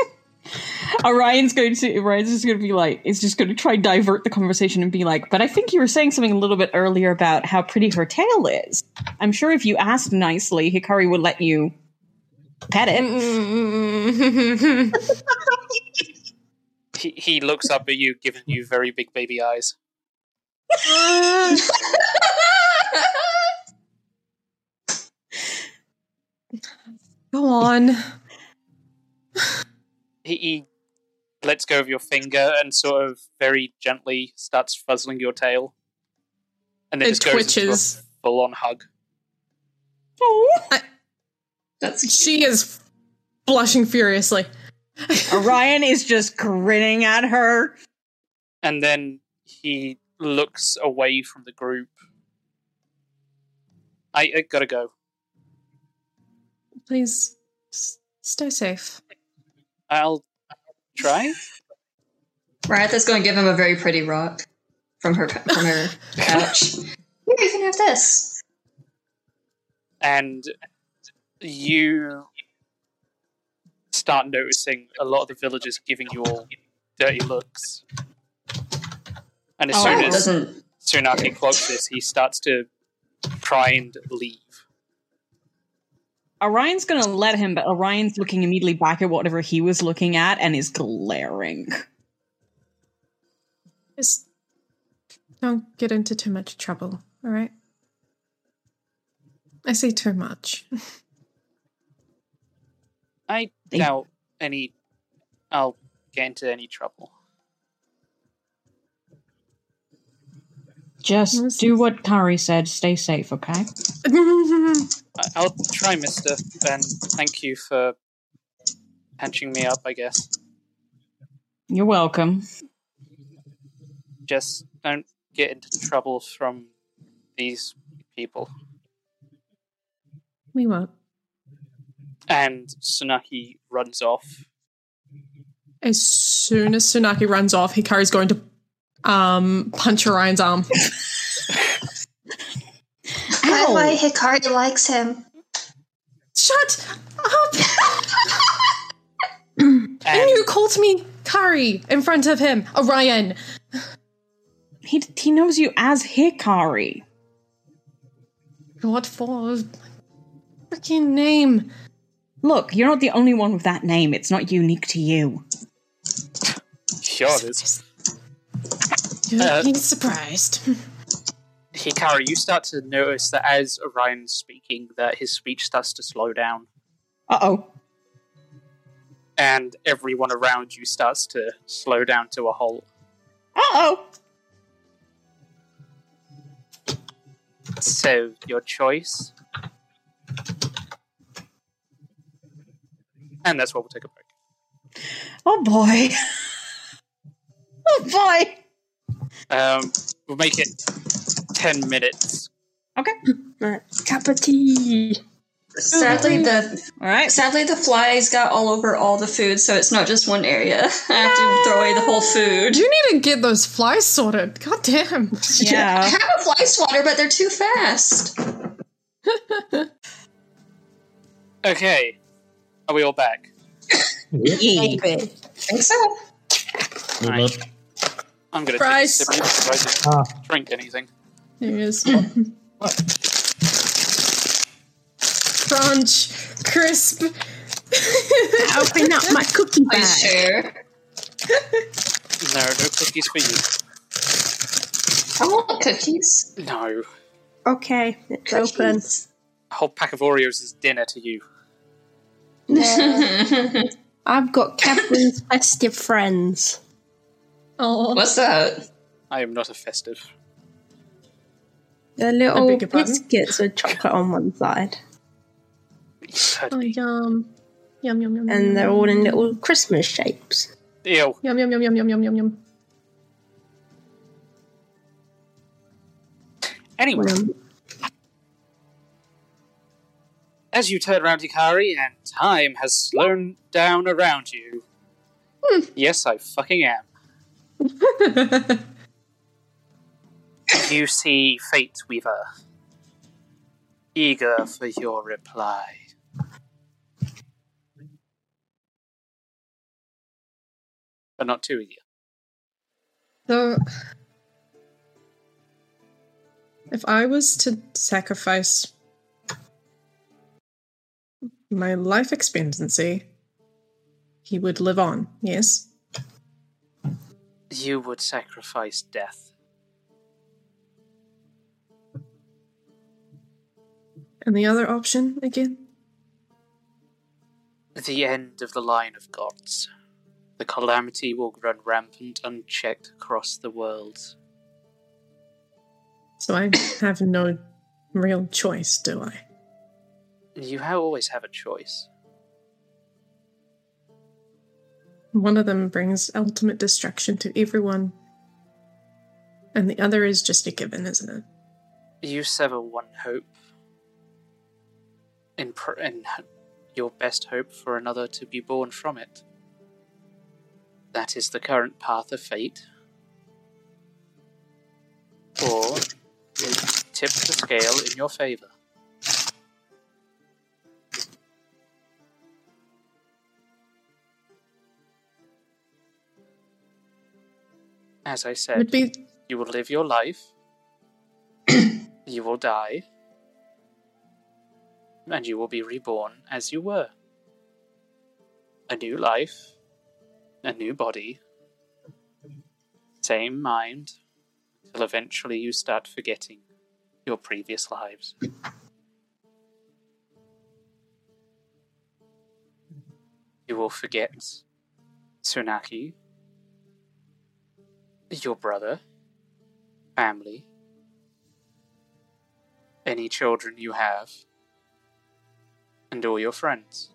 Speaker 6: Orion's going to Orion's just going to be like is just going to try and divert the conversation and be like, but I think you were saying something a little bit earlier about how pretty her tail is. I'm sure if you asked nicely, Hikari would let you pet it.
Speaker 5: He, he looks up at you, giving you very big baby eyes.
Speaker 2: Go on.
Speaker 5: He, he lets go of your finger and sort of very gently starts fuzzling your tail. And then
Speaker 2: It
Speaker 5: just goes
Speaker 2: twitches.
Speaker 5: into a full on hug.
Speaker 6: Oh,
Speaker 4: That's
Speaker 2: She is blushing furiously.
Speaker 6: Orion is just grinning at her.
Speaker 5: And then he looks away from the group. I, I gotta go.
Speaker 2: Please s- stay safe.
Speaker 5: I'll try.
Speaker 4: Ryeth's going to give him a very pretty rock from her from her pouch. Here, you can have this.
Speaker 5: and you start noticing a lot of the villagers giving you all dirty looks. And as
Speaker 6: Oh,
Speaker 5: soon as
Speaker 4: doesn't.
Speaker 5: Tsunaki clocks this, he starts to try and leave.
Speaker 6: Orion's going to let him, but Orion's looking immediately back at whatever he was looking at and is glaring.
Speaker 2: Just don't get into too much trouble, all right? I say too much.
Speaker 5: I
Speaker 6: They-
Speaker 5: doubt any. I'll get into any trouble.
Speaker 6: Just do what Kari said. Stay safe, okay?
Speaker 5: I- I'll try, Mister, and thank you for patching me up. I guess.
Speaker 6: You're welcome.
Speaker 5: Just don't get into trouble from these people.
Speaker 2: we won't.
Speaker 5: And Tsunaki runs off.
Speaker 2: As soon as Tsunaki runs off, Hikari's going to um, punch Orion's arm.
Speaker 4: Why, why Hikari likes him.
Speaker 2: Shut up! and you called me Kari in front of him, Orion.
Speaker 6: He he knows you as Hikari.
Speaker 2: What for? Freaking name.
Speaker 6: Look, you're not the only one with that name. It's not unique to you.
Speaker 5: Sure, it is.
Speaker 2: You're
Speaker 5: Uh,
Speaker 2: being surprised.
Speaker 5: Hikari, you start to notice that as Orion's speaking, that his speech starts to slow down,
Speaker 6: Uh oh.
Speaker 5: and everyone around you starts to slow down to a halt.
Speaker 6: Uh oh.
Speaker 5: So, your choice. And that's where we'll take a break.
Speaker 6: Oh boy. oh boy.
Speaker 5: Um, we'll make it 10 minutes.
Speaker 6: Okay.
Speaker 8: Right. Cup of tea.
Speaker 4: Sadly, the
Speaker 6: All right.
Speaker 4: sadly the flies got all over all the food, so it's not just one area. I have to throw away the whole food.
Speaker 2: You need to get those flies sorted. God damn.
Speaker 4: I
Speaker 6: Yeah.
Speaker 4: have a fly swatter, but they're too fast.
Speaker 5: Okay. Are we all back?
Speaker 6: Yay.
Speaker 4: I think so.
Speaker 5: Right. I'm gonna
Speaker 2: Fries.
Speaker 5: take a sip because I
Speaker 3: Ah.
Speaker 5: didn't drink anything.
Speaker 2: There he is. Crunch. Crisp.
Speaker 8: Open up my cookie
Speaker 4: I
Speaker 8: bag.
Speaker 4: share.
Speaker 5: No, no cookies for you.
Speaker 4: I want cookies.
Speaker 5: No.
Speaker 8: Okay, it's open.
Speaker 4: Cookies.
Speaker 5: A whole pack of Oreos is dinner to you.
Speaker 8: I've got Catherine's festive friends.
Speaker 2: Oh.
Speaker 4: What's that?
Speaker 5: I am not a festive.
Speaker 8: They're little
Speaker 2: beg
Speaker 8: biscuits with chocolate on one side.
Speaker 2: Oh, yum. Yum, yum, yum.
Speaker 8: And they're all in little Christmas shapes.
Speaker 5: Ew.
Speaker 2: Yum, yum, yum, yum, yum, yum, yum, yum.
Speaker 5: Anyway,
Speaker 8: Yum.
Speaker 5: As you turn around Hikari and time has slowed down around you. Hmm. yes, I fucking am. You see Fate Weaver, eager for your reply. But not too eager.
Speaker 2: So, if I was to sacrifice my life expectancy, he would live on, yes?
Speaker 5: You would sacrifice death.
Speaker 2: And the other option again?
Speaker 5: The end of the line of gods. The calamity will run rampant unchecked across the world.
Speaker 2: So I have no real choice, do I?
Speaker 5: You ha- always have a choice.
Speaker 2: One of them brings ultimate destruction to everyone, and the other is just a given, isn't it?
Speaker 5: You sever one hope in, pr- in your best hope for another to be born from it. That is the current path of fate. Or you tip the scale in your favor. As I said,
Speaker 2: be
Speaker 5: you will live your life, you will die, and you will be reborn as you were. A new life, a new body, same mind, till eventually you start forgetting your previous lives. You will forget Tsunaki, your brother, family, any children you have, and all your friends.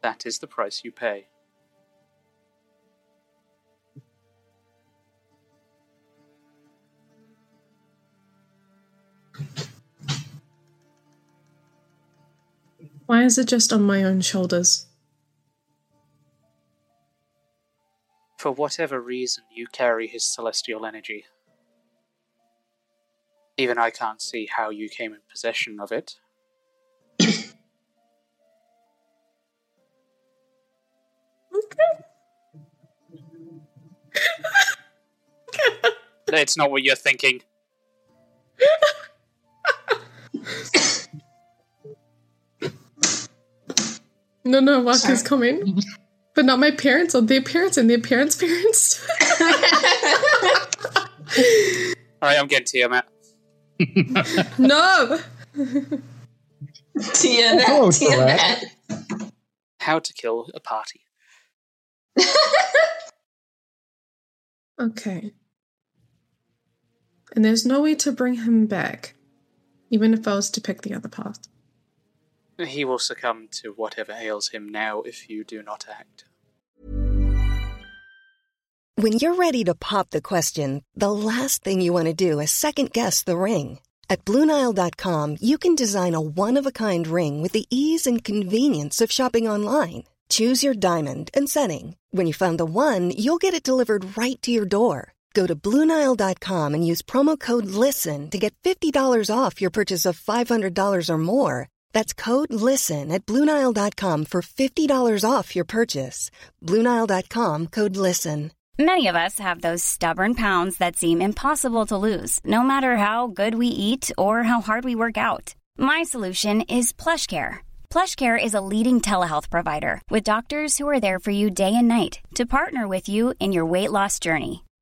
Speaker 5: That is the price you pay.
Speaker 2: why is it just on my own shoulders?
Speaker 5: For whatever reason, you carry his celestial energy. Even I can't see how you came in possession of it. It's not what you're thinking.
Speaker 2: No, no, Waka's coming. But not my parents or their parents and their parents' parents.
Speaker 5: Alright, I'm getting to you, Matt.
Speaker 2: no!
Speaker 4: Tia,
Speaker 3: Oh,
Speaker 4: Tia,
Speaker 3: Colette.
Speaker 5: How to kill a party.
Speaker 2: Okay. And there's no way to bring him back, even if I was to pick the other path.
Speaker 5: He will succumb to whatever ails him now if you do not act.
Speaker 9: When you're ready to pop the question, the last thing you want to do is second guess the ring. At Bluenile.com, you can design a one of a kind ring with the ease and convenience of shopping online. Choose your diamond and setting. When you find the one, you'll get it delivered right to your door. Go to Bluenile.com and use promo code LISTEN to get $50 off your purchase of $500 or more. That's code LISTEN at Bluenile.com for $50 off your purchase. Bluenile.com code LISTEN.
Speaker 10: Many of us have those stubborn pounds that seem impossible to lose, no matter how good we eat or how hard we work out. My solution is PlushCare. PlushCare is a leading telehealth provider with doctors who are there for you day and night to partner with you in your weight loss journey.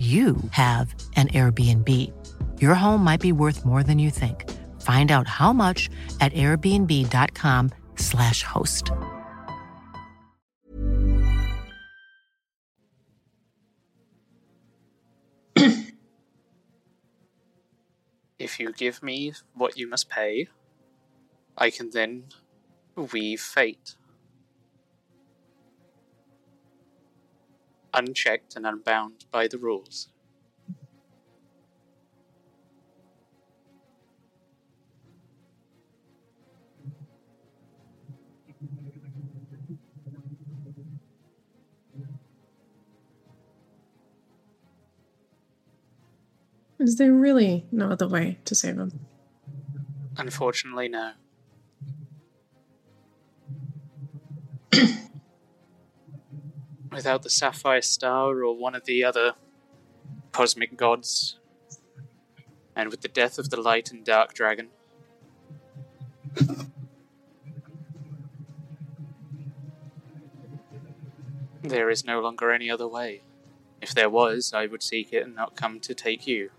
Speaker 11: you have an Airbnb. Your home might be worth more than you think. Find out how much at airbnb.com/slash host.
Speaker 5: If you give me what you must pay, I can then weave fate. Unchecked and unbound by the rules.
Speaker 2: Is there really no other way to save him?
Speaker 5: Unfortunately, no. Without the Sapphire Star or one of the other cosmic gods, and with the death of the Light and Dark Dragon, there is no longer any other way. If there was, I would seek it and not come to take you.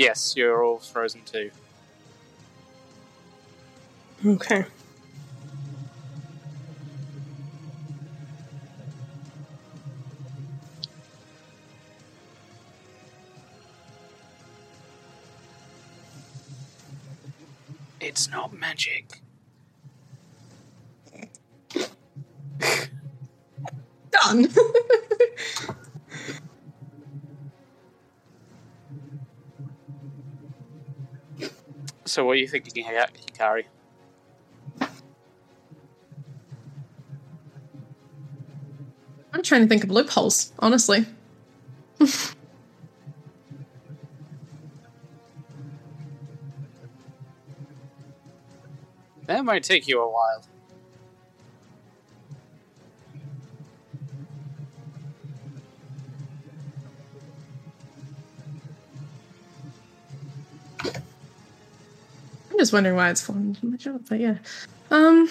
Speaker 5: Yes, you're all frozen too.
Speaker 8: Okay.
Speaker 5: It's not magic. So, what are you thinking, Hika- Hikari?
Speaker 2: I'm trying to think of loopholes, honestly.
Speaker 5: That might take you a while.
Speaker 2: Just wondering why it's falling into my job, but yeah. Um.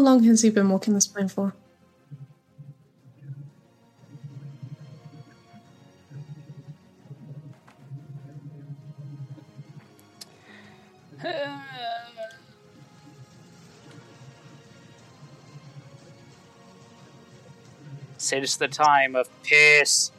Speaker 2: Long has he been walking this plane for?
Speaker 5: Since the time of Pierce.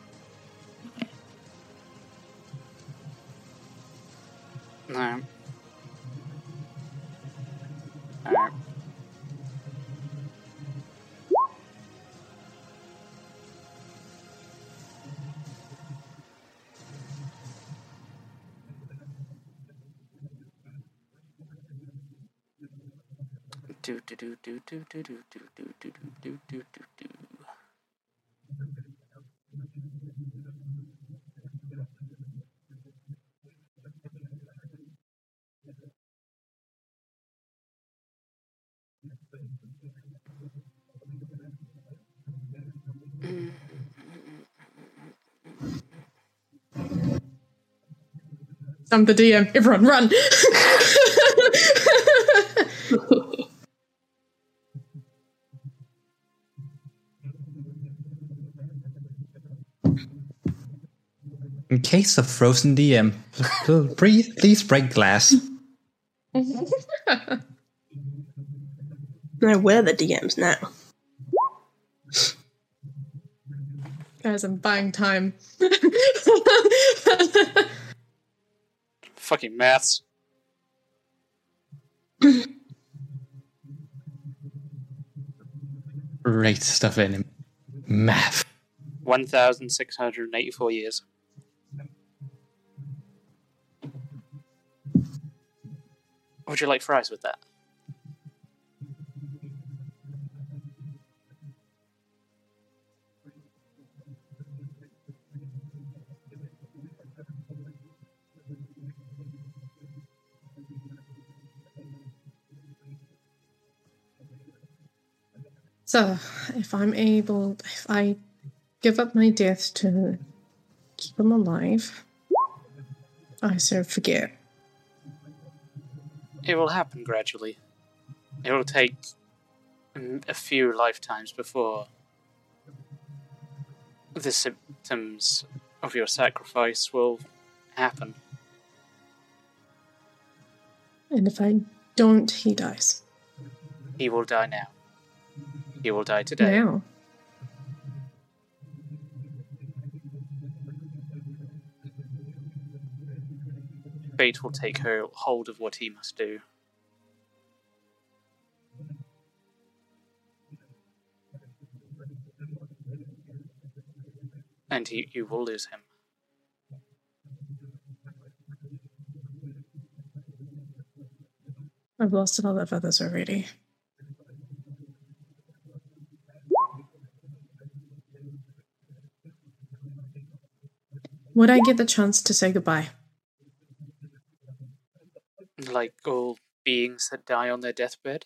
Speaker 5: Do do do do do do do do do do do do do do.
Speaker 2: I'm the DM. Everyone, run!
Speaker 7: case of frozen DM, please, please break glass.
Speaker 8: No, we're the DMs now.
Speaker 2: Guys, I'm buying time.
Speaker 5: Fucking maths.
Speaker 7: Rate stuff in math.
Speaker 5: 1,684 years. Would you like fries with that?
Speaker 2: So, if I'm able, if I give up my death to keep him alive, I sort of forget.
Speaker 5: It will happen gradually. It will take a few lifetimes before the symptoms of your sacrifice will happen.
Speaker 2: And if I don't, he dies.
Speaker 5: He will die now. He will die today.
Speaker 2: Now.
Speaker 5: Fate will take her hold of what he must do. And he, you will lose him.
Speaker 2: I've lost a lot of others already. Would I get the chance to say goodbye?
Speaker 5: Like all beings that die on their deathbed.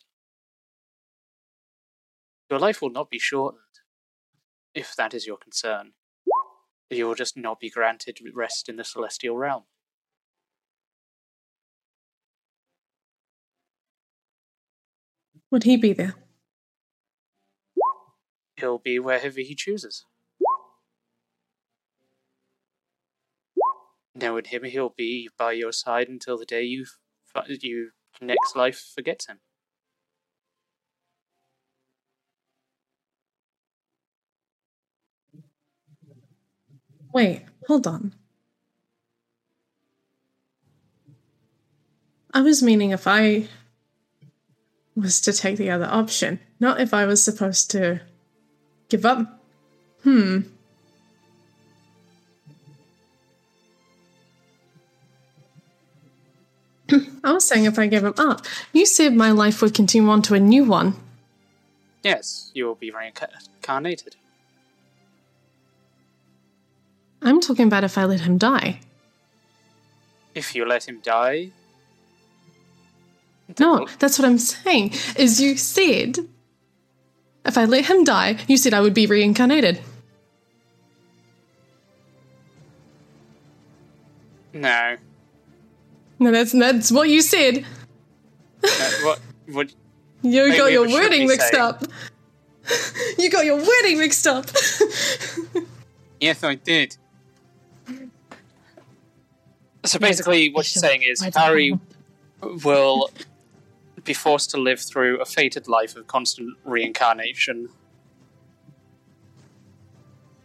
Speaker 5: Your life will not be shortened, if that is your concern. You will just not be granted rest in the celestial realm.
Speaker 2: Would he be there?
Speaker 5: He'll be wherever he chooses. Knowing him, he'll be by your side until the day you, f- you next life forgets him.
Speaker 2: Wait, hold on. I was meaning if I was to take the other option, not if I was supposed to give up. Hmm. I was saying if I gave him up. You said my life would continue on to a new one.
Speaker 5: Yes, you will be reincarnated.
Speaker 2: I'm talking about if I let him die.
Speaker 5: If you let him die,
Speaker 2: No, that's what I'm saying. Is you said if I let him die, you said I would be reincarnated.
Speaker 5: no.
Speaker 2: No, that's that's what you said.
Speaker 5: no what? What?
Speaker 2: You
Speaker 5: Wait,
Speaker 2: got your wording mixed
Speaker 5: say?
Speaker 2: up. you got your wording mixed up.
Speaker 5: Yes, I did. So basically, what you're saying is Harry will be forced to live through a fated life of constant reincarnation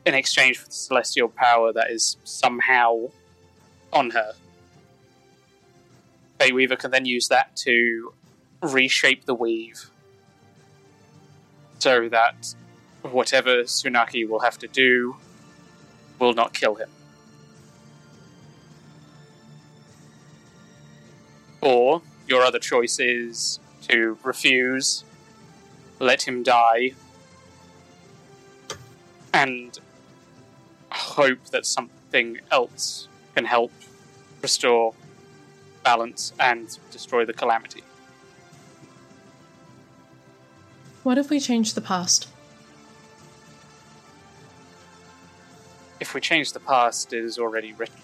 Speaker 5: in exchange for the celestial power that is somehow on her. Bayweaver can then use that to reshape the weave so that whatever Tsunaki will have to do will not kill him. Or your other choice is to refuse, let him die, and hope that something else can help restore balance and destroy the calamity.
Speaker 2: What if we change the past?
Speaker 5: If we change the past, it is already written.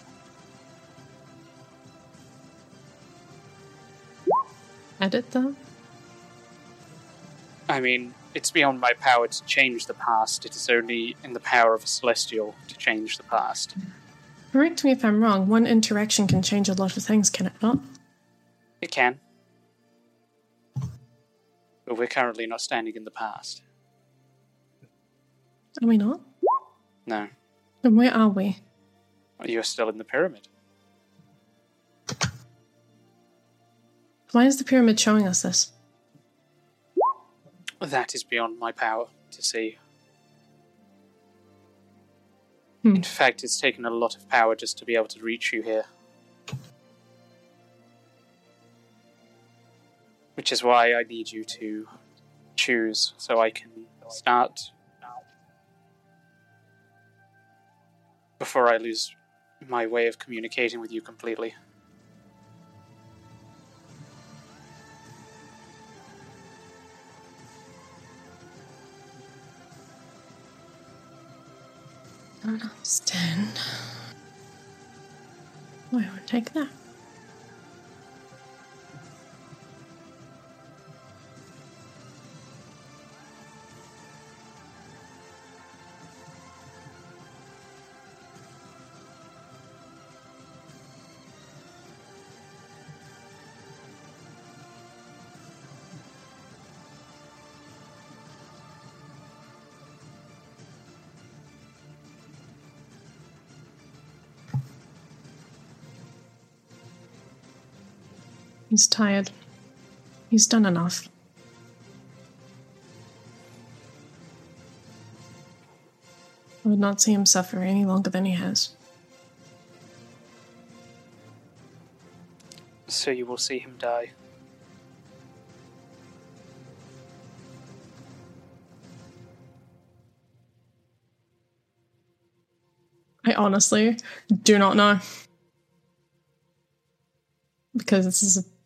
Speaker 2: Edit them?
Speaker 5: I mean, it's beyond my power to change the past. It is only in the power of a celestial to change the past.
Speaker 2: Correct me if I'm wrong. One interaction can change a lot of things, can it not?
Speaker 5: It can. But we're currently not standing in the past.
Speaker 2: Are we not?
Speaker 5: No.
Speaker 2: Then where are we?
Speaker 5: You're still in the pyramid.
Speaker 2: Why is the pyramid showing us this?
Speaker 5: That is beyond my power to see.
Speaker 2: Hmm.
Speaker 5: In fact, it's taken a lot of power just to be able to reach you here. Which is why I need you to choose so I can start before I lose my way of communicating with you completely.
Speaker 2: Understand. Why would I take that? He's tired. He's done enough. I would not see him suffer any longer than he has.
Speaker 5: So you will see him die.
Speaker 2: I honestly do not know. Because this is a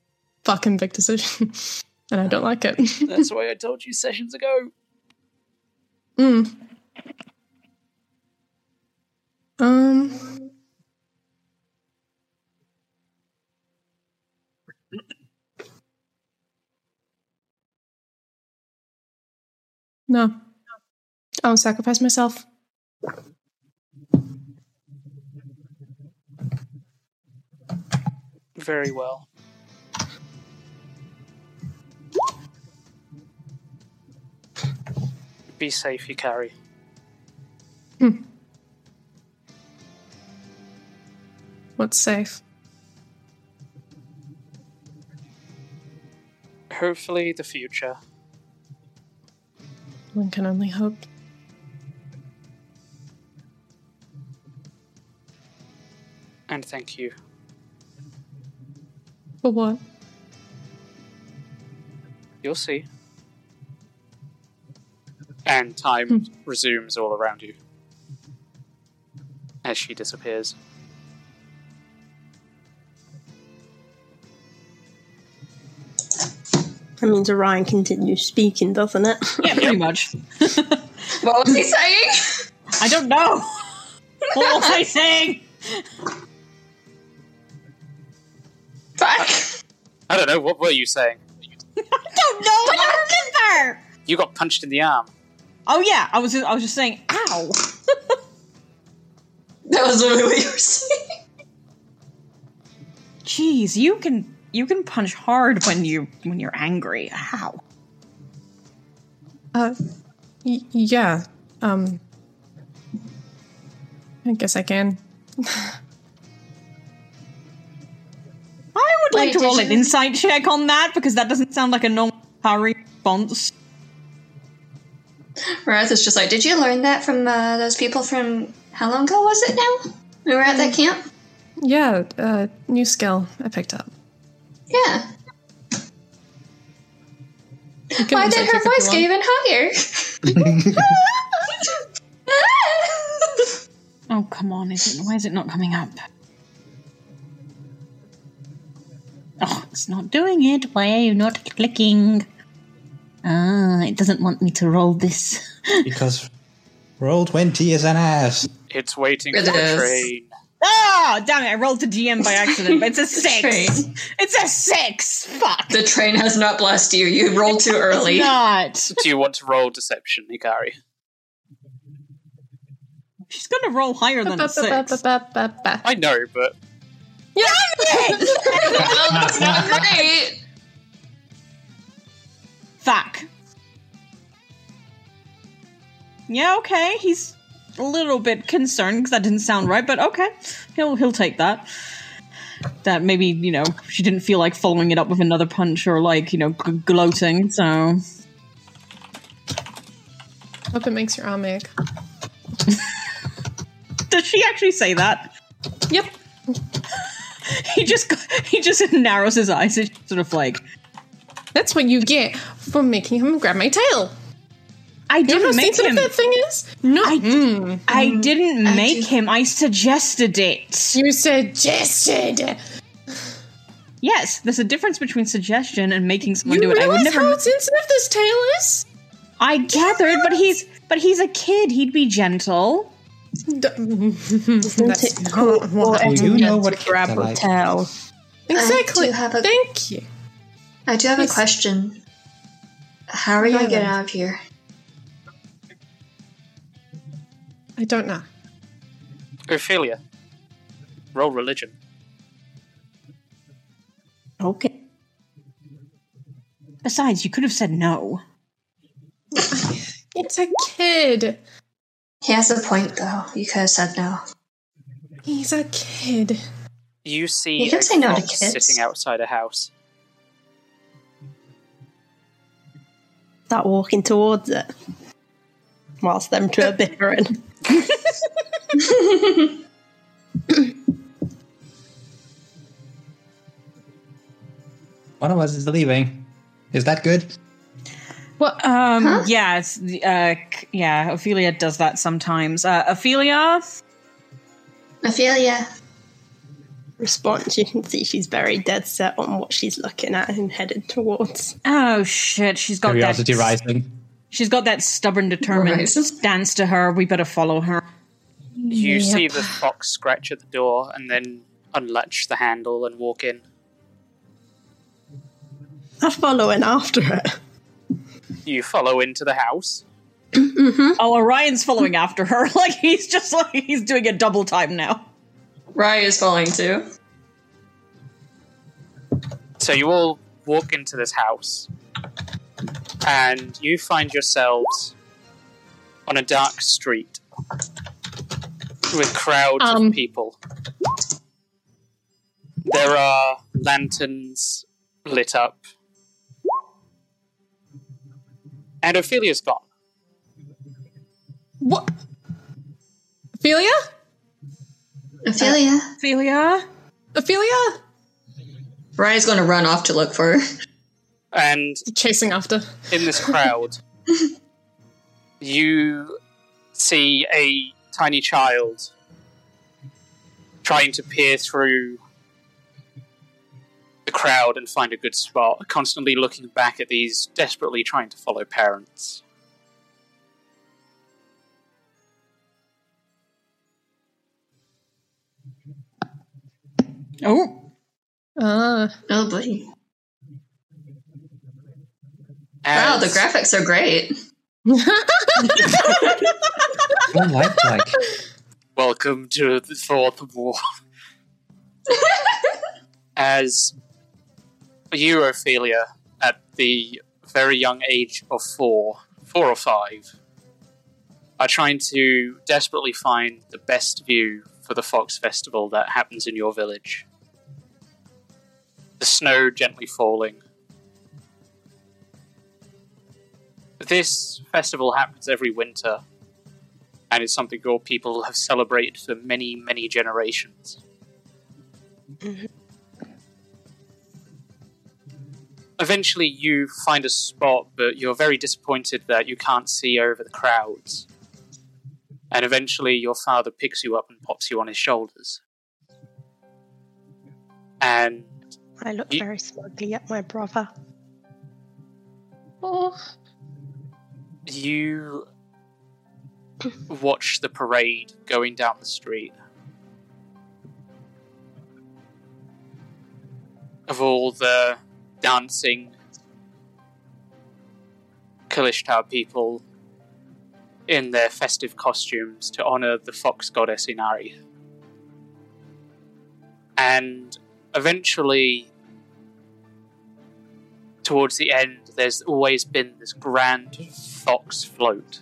Speaker 2: fucking big decision. and I don't like it.
Speaker 5: That's why I told you sessions ago.
Speaker 2: Mm. Um. No. I'll sacrifice myself.
Speaker 5: Very well. Be safe, you carry.
Speaker 2: Hmm. What's safe?
Speaker 5: Hopefully, the future.
Speaker 2: One can only hope.
Speaker 5: And thank you.
Speaker 2: For what?
Speaker 5: You'll see. And hmm. time resumes all around you as she disappears.
Speaker 8: That means Orion continues speaking, doesn't it?
Speaker 6: Yeah, pretty much.
Speaker 4: What was he saying?
Speaker 6: I don't know. what was I saying?
Speaker 4: Fuck.
Speaker 5: I don't know, what were you saying?
Speaker 6: I don't know. I don't remember.
Speaker 5: You got punched in the arm.
Speaker 6: Oh yeah, I was. I was just saying, ow.
Speaker 4: That was really what you were saying.
Speaker 6: Jeez, you can you can punch hard when you when you're angry. Ow.
Speaker 2: Uh, y- yeah. Um, I guess I can.
Speaker 6: I would like
Speaker 4: Wait,
Speaker 6: to
Speaker 4: did
Speaker 6: roll an insight check on that because that doesn't sound like a normal parry response.
Speaker 4: Whereas it's just like, did you learn that from uh, those people from how long ago was it now? We were at that camp.
Speaker 2: Yeah, uh, new skill I picked up.
Speaker 4: Yeah. Why did her voice get even higher?
Speaker 6: Oh, come on. Is it, why is it not coming up? Oh, it's not doing it. Why are you not clicking? Ah, it doesn't want me to roll this.
Speaker 7: because roll 20 is an ass.
Speaker 5: It's waiting
Speaker 6: It
Speaker 5: for the train.
Speaker 6: Oh, damn it. I rolled to DM by accident, but it's a six.
Speaker 4: Train.
Speaker 6: It's a six. Fuck.
Speaker 4: The train has not blessed you. You rolled too early.
Speaker 6: It's not.
Speaker 5: Do you want to roll deception, Hikari?
Speaker 6: She's going to roll higher than a six.
Speaker 5: I know, but
Speaker 4: That's not great.
Speaker 6: Fuck. Yeah, okay. He's a little bit concerned because that didn't sound right, but okay. He'll he'll take that. That maybe, you know, she didn't feel like following it up with another punch or like, you know, g- gloating, so
Speaker 2: Hope it makes your arm ache.
Speaker 6: Does she actually say that?
Speaker 2: Yep.
Speaker 6: he just he just narrows his eyes and sort of like
Speaker 2: That's what you get for making him grab my tail.
Speaker 6: I didn't
Speaker 2: how
Speaker 6: make him.
Speaker 2: that thing is? No. I, mm.
Speaker 6: I didn't make him. I suggested it.
Speaker 2: You suggested.
Speaker 6: Yes, there's a difference between suggestion and making someone
Speaker 2: You
Speaker 6: do it. I would
Speaker 2: realize
Speaker 6: never.
Speaker 2: how sensitive this tail is?
Speaker 6: I gathered, but he's but he's a kid. He'd be gentle.
Speaker 2: That's
Speaker 8: it
Speaker 2: not
Speaker 8: cool
Speaker 2: what
Speaker 8: for
Speaker 2: I
Speaker 8: a
Speaker 2: do.
Speaker 8: man to grab a tail?
Speaker 2: Exactly.
Speaker 4: I do have a-
Speaker 2: Thank you.
Speaker 4: I do have a question. How are you gonna get out of here?
Speaker 2: I don't know.
Speaker 5: Ophelia, roll religion.
Speaker 8: Okay.
Speaker 6: Besides, you could have said no.
Speaker 2: It's a kid.
Speaker 4: He has a point, though. You could have said no.
Speaker 2: He's a kid.
Speaker 5: You see
Speaker 4: You can
Speaker 5: a
Speaker 4: say no to
Speaker 5: fox
Speaker 4: kids.
Speaker 5: sitting outside a house.
Speaker 8: Start walking towards it. Whilst them two are bickering.
Speaker 7: One of us is leaving. Is that good?
Speaker 6: Well, um, yeah, it's, uh, yeah. Ophelia does that sometimes. Uh, Ophelia,
Speaker 4: Ophelia.
Speaker 8: Response, you can see she's very dead set on what she's looking at and headed towards.
Speaker 6: oh shit, she's got
Speaker 7: Curiosity
Speaker 6: that.
Speaker 7: rising.
Speaker 6: She's got that stubborn, determined
Speaker 4: Rises.
Speaker 6: stance to her. We better follow her.
Speaker 5: You
Speaker 2: Yep.
Speaker 5: see the fox scratch at the door and then unlatch the handle and walk in.
Speaker 8: I follow in after it.
Speaker 5: You follow into the house. Mm-hmm.
Speaker 6: Oh, Orion's following after her. Like he's just like he's doing a double time now.
Speaker 4: Rye is falling too.
Speaker 5: So you all walk into this house, and you find yourselves on a dark street with crowds
Speaker 2: Um.
Speaker 5: of people. There are lanterns lit up, and Ophelia's gone.
Speaker 2: What? Ophelia?
Speaker 4: Uh, Ophelia.
Speaker 6: Ophelia,
Speaker 2: Ophelia?
Speaker 4: Rye is going to run off to look for her.
Speaker 5: And
Speaker 2: Chasing after.
Speaker 5: in this crowd, you see a tiny child trying to peer through the crowd and find a good spot, constantly looking back at these, desperately trying to follow parents.
Speaker 6: Oh,
Speaker 2: Ah.
Speaker 4: Oh, buddy. Wow, the graphics are great.
Speaker 7: More lifelike.
Speaker 5: Welcome to the Fourth War. As you, Ophelia, at the very young age of four, four or five, are trying to desperately find the best view for the Fox Festival that happens in your village. The snow gently falling. This festival happens every winter, and it's something your people have celebrated for many, many generations. Mm-hmm. eventually, you find a spot, but you're very disappointed that you can't see over the crowds. And eventually, your father picks you up and pops you on his shoulders. And
Speaker 8: I look very smugly at my brother.
Speaker 2: Oh,
Speaker 5: you watch the parade going down the street. Of all the dancing Kalashtar people in their festive costumes to honor the fox goddess Inari. And eventually, towards the end, there's always been this grand fox float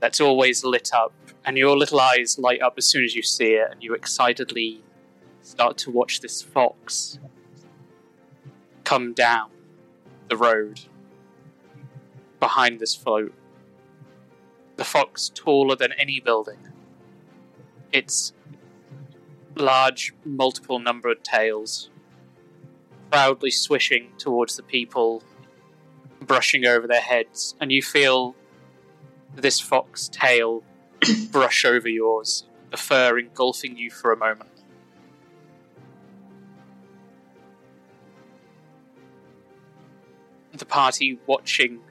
Speaker 5: that's always lit up, and your little eyes light up as soon as you see it, and you excitedly start to watch this fox come down the road behind this float. The fox taller than any building. Its large, multiple numbered tails proudly swishing towards the people, brushing over their heads, and you feel this fox tail brush over yours, the fur engulfing you for a moment. The party watching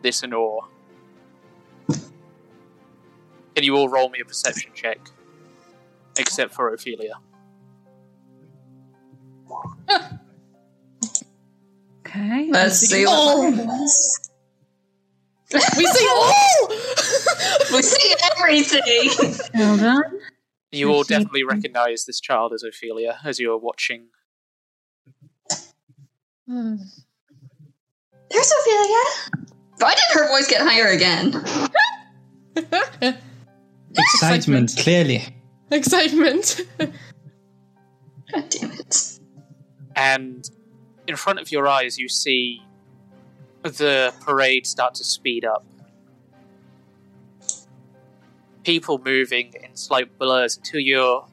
Speaker 5: this in awe. Can you all roll me a perception check? Except for Ophelia.
Speaker 6: Okay.
Speaker 4: Let's see what happens.
Speaker 2: we see all.
Speaker 4: we see everything.
Speaker 6: Well done.
Speaker 5: You all definitely recognize this child as Ophelia as you are watching.
Speaker 2: Hmm.
Speaker 4: There's Ophelia. Why did her voice get higher again?
Speaker 7: Excitement, clearly.
Speaker 2: Excitement.
Speaker 4: God damn it.
Speaker 5: And in front of your eyes, you see the parade start to speed up. People moving in slight blurs until you're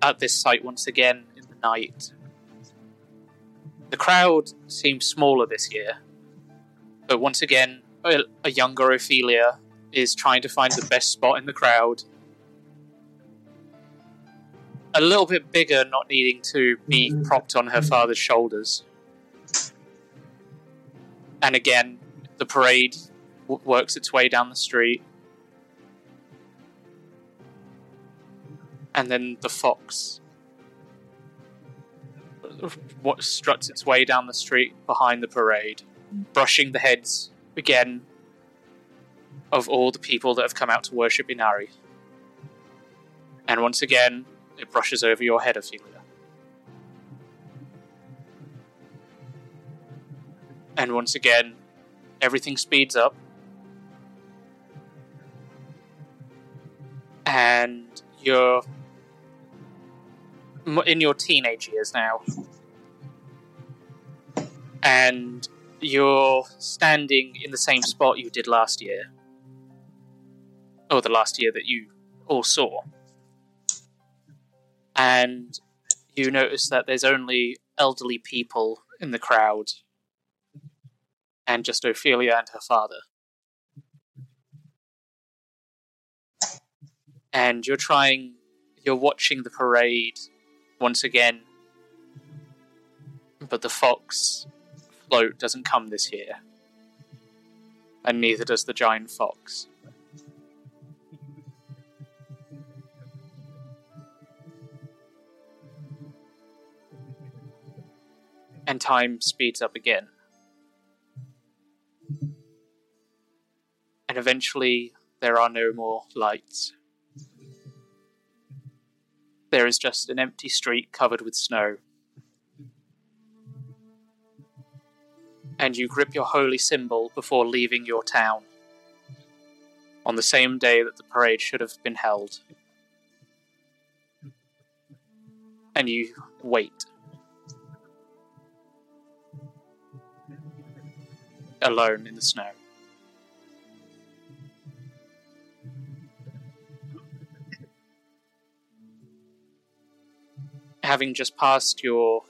Speaker 5: at this site once again in the night. The crowd seems smaller this year, but once again, a, younger Ophelia is trying to find the best spot in the crowd. A little bit bigger, not needing to be mm-hmm. propped on her mm-hmm. father's shoulders. And again, the parade w- works its way down the street. And then the fox what struts its way down the street behind the parade, brushing the heads again of all the people that have come out to worship Inari. And once again, it brushes over your head, Ophelia. And once again, everything speeds up. And you're in your teenage years now. And you're standing in the same spot you did last year. Or the last year that you all saw. And you notice that there's only elderly people in the crowd and just Ophelia and her father. And you're trying, you're watching the parade once again, but the fox float doesn't come this year, and neither does the giant fox. And time speeds up again. And eventually, there are no more lights. There is just an empty street covered with snow. And you grip your holy symbol before leaving your town. On the same day that the parade should have been held. And you wait. Alone in the snow. having just passed your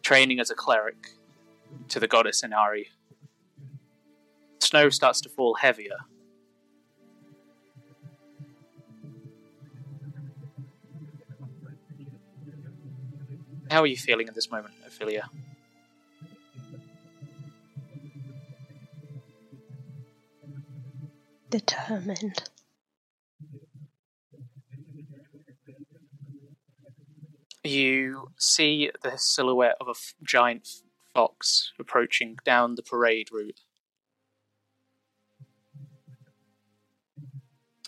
Speaker 5: training as a cleric to the goddess Inari. Snow starts to fall heavier. How are you feeling at this moment, Ophelia?
Speaker 8: Determined.
Speaker 5: You see the silhouette of a f- giant fox approaching down the parade route.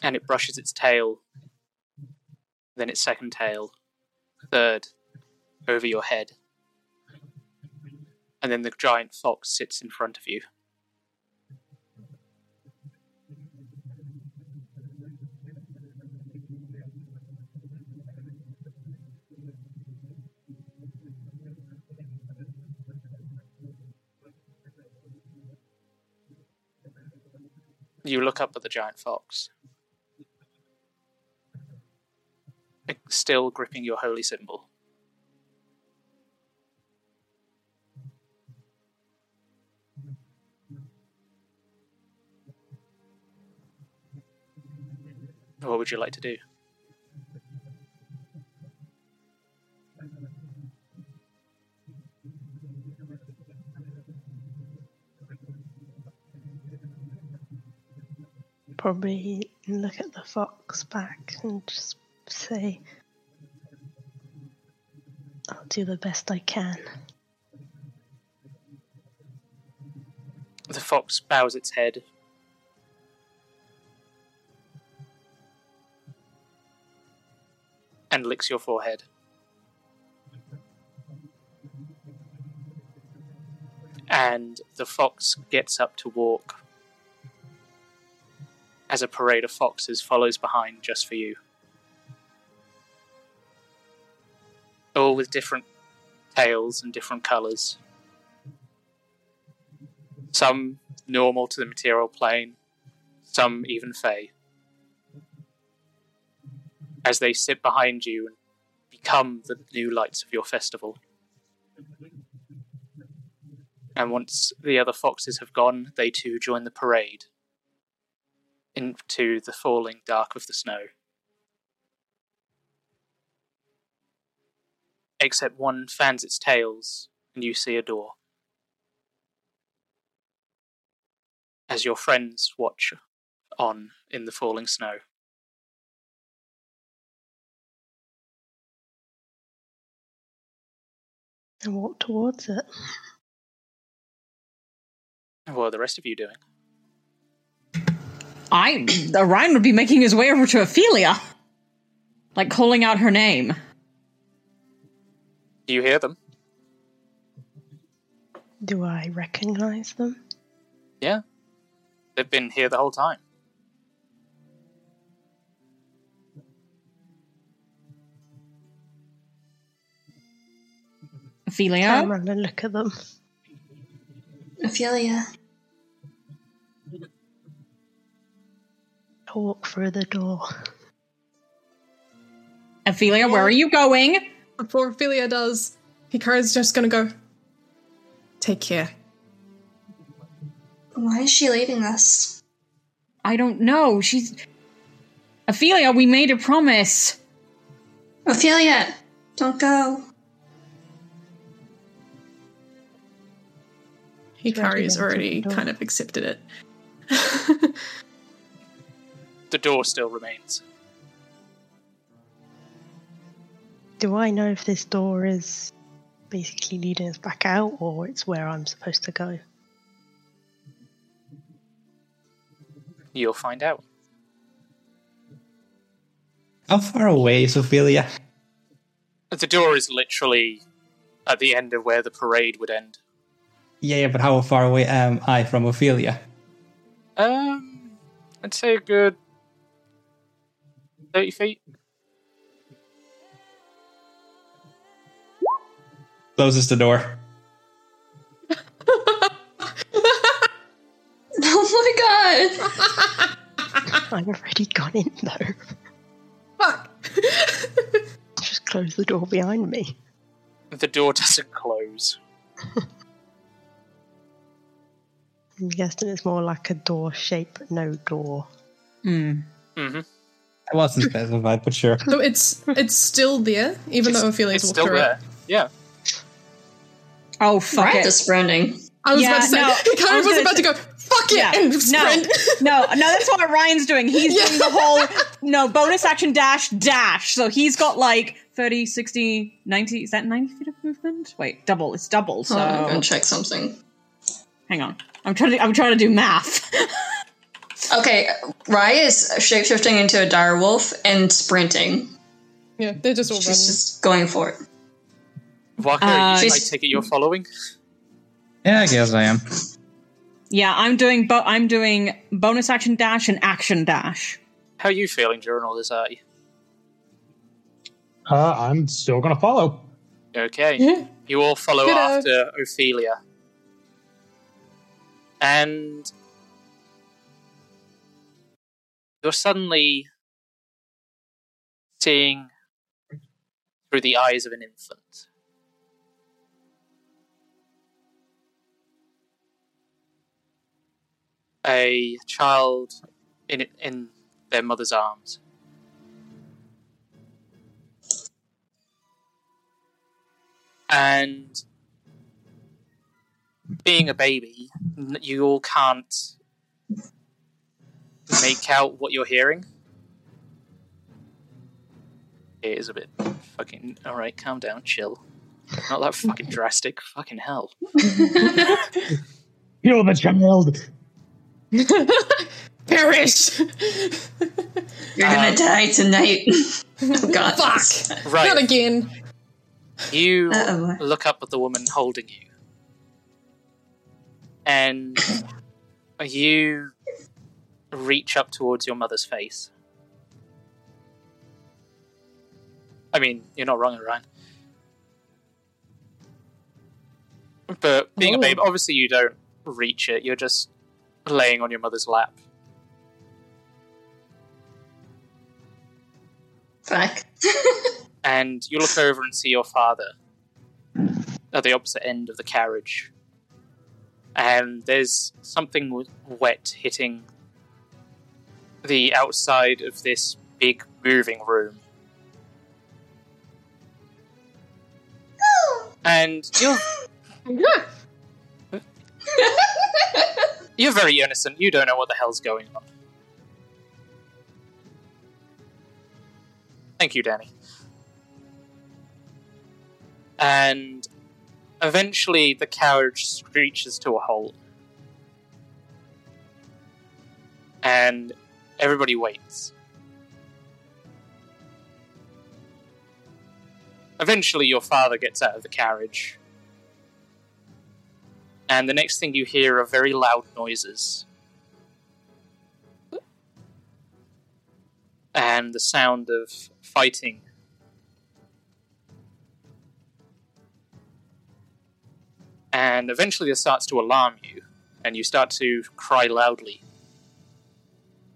Speaker 5: And it brushes its tail, then its second tail, third, over your head. And then the giant fox sits in front of you. You look up at the giant fox. Still gripping your holy symbol. What would you like to do?
Speaker 8: Probably look at the fox back and just say, I'll do the best I can.
Speaker 5: The fox bows its head. And licks your forehead. And the fox gets up to walk as a parade of foxes follows behind just for you. All with different tails and different colours. Some normal to the material plane, some even fey. As they sit behind you and become the new lights of your festival. And once the other foxes have gone, they too join the parade into the falling dark of the snow. Except one fans its tails, and you see a door. As your friends watch on in the falling snow.
Speaker 8: And walk towards it.
Speaker 5: What are the rest of you doing?
Speaker 6: I Orion would be making his way over to Ophelia, like calling out her name.
Speaker 5: Do you hear them?
Speaker 8: Do I recognize them?
Speaker 5: Yeah. They've been here the whole time.
Speaker 6: Ophelia?
Speaker 8: Come around and look at them.
Speaker 4: Ophelia.
Speaker 8: I walk through the door.
Speaker 6: Ophelia, where are you going?
Speaker 2: Before Ophelia does, Hikari's just gonna go. Take care.
Speaker 4: Why is she leaving us?
Speaker 6: I don't know. She's. Ophelia, we made a promise.
Speaker 4: Ophelia, don't go.
Speaker 2: Hikari's
Speaker 8: to
Speaker 2: already kind of accepted it.
Speaker 5: The door still remains.
Speaker 8: Do I know if this door is basically leading us back out or it's where I'm supposed to go?
Speaker 5: You'll find out.
Speaker 7: How far away is Ophelia?
Speaker 5: The door is literally at the end of where the parade would end.
Speaker 7: Yeah, yeah, but how far away am I from Ophelia?
Speaker 5: Um, I'd say a good 30 feet.
Speaker 7: Closes the door.
Speaker 4: Oh my god!
Speaker 8: I've already gone in though.
Speaker 2: Fuck!
Speaker 8: Just close the door behind me.
Speaker 5: the door doesn't close.
Speaker 8: I'm guessing it's more like a door shape, but no door.
Speaker 6: Hmm.
Speaker 5: Mm-hmm.
Speaker 7: I wasn't specified, but sure.
Speaker 2: So it's it's still there, even though Ophelia's
Speaker 5: It's
Speaker 2: walked
Speaker 5: still
Speaker 2: through
Speaker 5: there.
Speaker 2: it.
Speaker 5: Yeah.
Speaker 6: Oh fuck
Speaker 4: Right,
Speaker 6: it!
Speaker 4: the sprinting.
Speaker 2: I was
Speaker 6: Yeah,
Speaker 2: about to say
Speaker 6: no,
Speaker 2: he kind
Speaker 6: I
Speaker 2: of
Speaker 6: was
Speaker 2: was
Speaker 6: gonna
Speaker 2: about to go fuck it
Speaker 6: Yeah.
Speaker 2: and
Speaker 6: No,
Speaker 2: sprint.
Speaker 6: no, no, that's what Ryan's doing. He's doing the whole no bonus action dash dash. So he's got like 30, 60, 90. Is that 90 feet of movement? Wait, double. It's double. So
Speaker 4: Hold I'm gonna check something.
Speaker 6: hang on. I'm trying to I'm trying to do math.
Speaker 4: Okay, Raya is shapeshifting into a dire wolf and sprinting.
Speaker 2: Yeah, they're just all
Speaker 4: She's
Speaker 2: running.
Speaker 4: just going for it.
Speaker 5: Waka,
Speaker 6: Uh,
Speaker 5: I
Speaker 4: She's-
Speaker 5: take it you're following?
Speaker 7: Yeah, I guess I am.
Speaker 6: yeah, I'm doing bo- I'm doing bonus action dash and action dash.
Speaker 5: How are you feeling during all this, Artie?
Speaker 3: Uh, I'm still gonna follow.
Speaker 5: Okay. You all follow
Speaker 2: Good,
Speaker 5: after Ophelia. And you're suddenly seeing through the eyes of an infant. A child in in their mother's arms. And being a baby, you all can't make out what you're hearing. It is a bit fucking. Alright, calm down, chill. Not that fucking drastic. Fucking hell.
Speaker 3: Kill the child.
Speaker 2: Perish.
Speaker 4: You're gonna
Speaker 5: Um,
Speaker 4: die tonight. oh god.
Speaker 2: Fuck.
Speaker 5: Right.
Speaker 2: Not again.
Speaker 5: You
Speaker 4: Uh-oh.
Speaker 5: look up at the woman holding you. And are you reach up towards your mother's face. I mean, you're not wrong, Ryan. But being a
Speaker 2: Oh.
Speaker 5: babe, obviously you don't reach it. You're just laying on your mother's lap.
Speaker 4: Fuck.
Speaker 5: and you look over and see your father at the opposite end of the carriage. And there's something wet hitting the outside of this big moving room. And you're you're very innocent. You don't know what the hell's going on. Thank you, Danny. And eventually the carriage screeches to a halt. And everybody waits. Eventually, your father gets out of the carriage. And the next thing you hear are very loud noises. And the sound of fighting. And eventually, this starts to alarm you, and you start to cry loudly.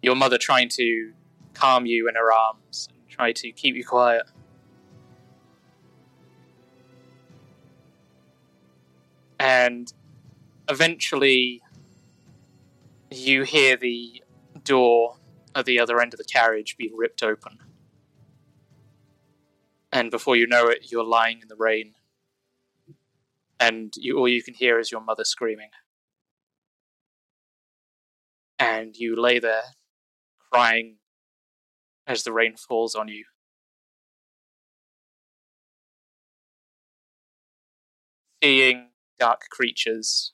Speaker 5: Your mother trying to calm you in her arms and try to keep you quiet. And eventually, you hear the door at the other end of the carriage being ripped open. And before you know it, you're lying in the rain. And you, all you can hear is your mother screaming. And you lay there, crying as the rain falls on you. Seeing dark creatures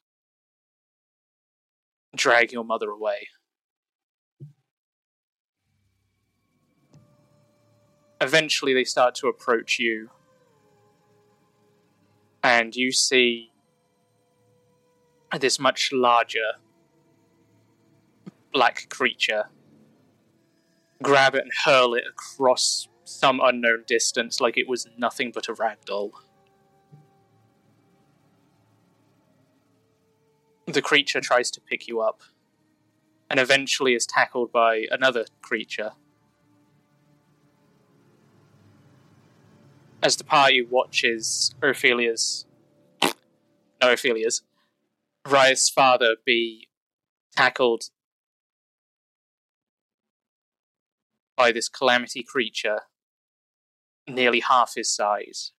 Speaker 5: drag your mother away. Eventually, they start to approach you, and you see this much larger black creature grab it and hurl it across some unknown distance like it was nothing but a rag doll. The creature tries to pick you up and eventually is tackled by another creature. as the party watches Ophelia's, no Ophelia's, Ryeth's father be tackled by this calamity creature nearly half his size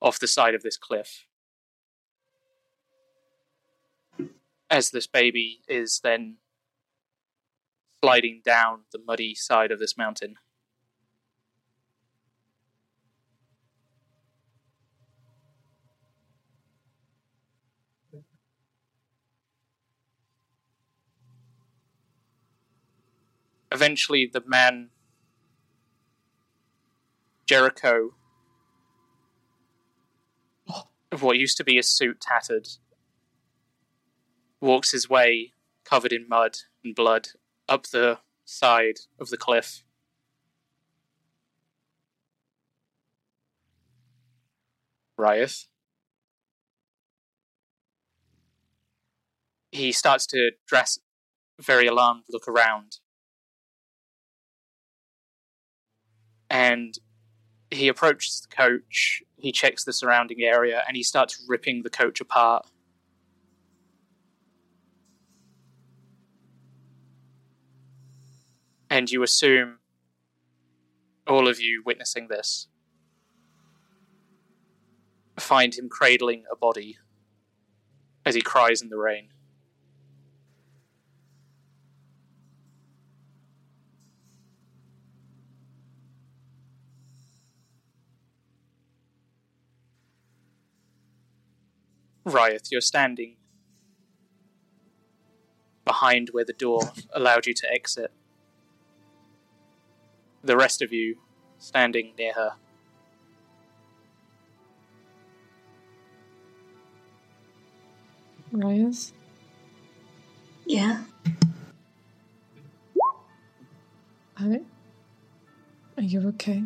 Speaker 5: off the side of this cliff. As this baby is then sliding down the muddy side of this mountain. Eventually, the man, Jericho, of what used to be his suit tattered, walks his way, covered in mud and blood, up the side of the cliff. Riot. He starts to dress very alarmed, look around. And he approaches the coach, he checks the surrounding area, and he starts ripping the coach apart. And you assume, all of you witnessing this, find him cradling a body as he cries in the rain. Riot, you're standing behind where the door allowed you to exit. The rest of you standing near her.
Speaker 2: Riot?
Speaker 4: Yeah.
Speaker 2: Hi. Are you okay?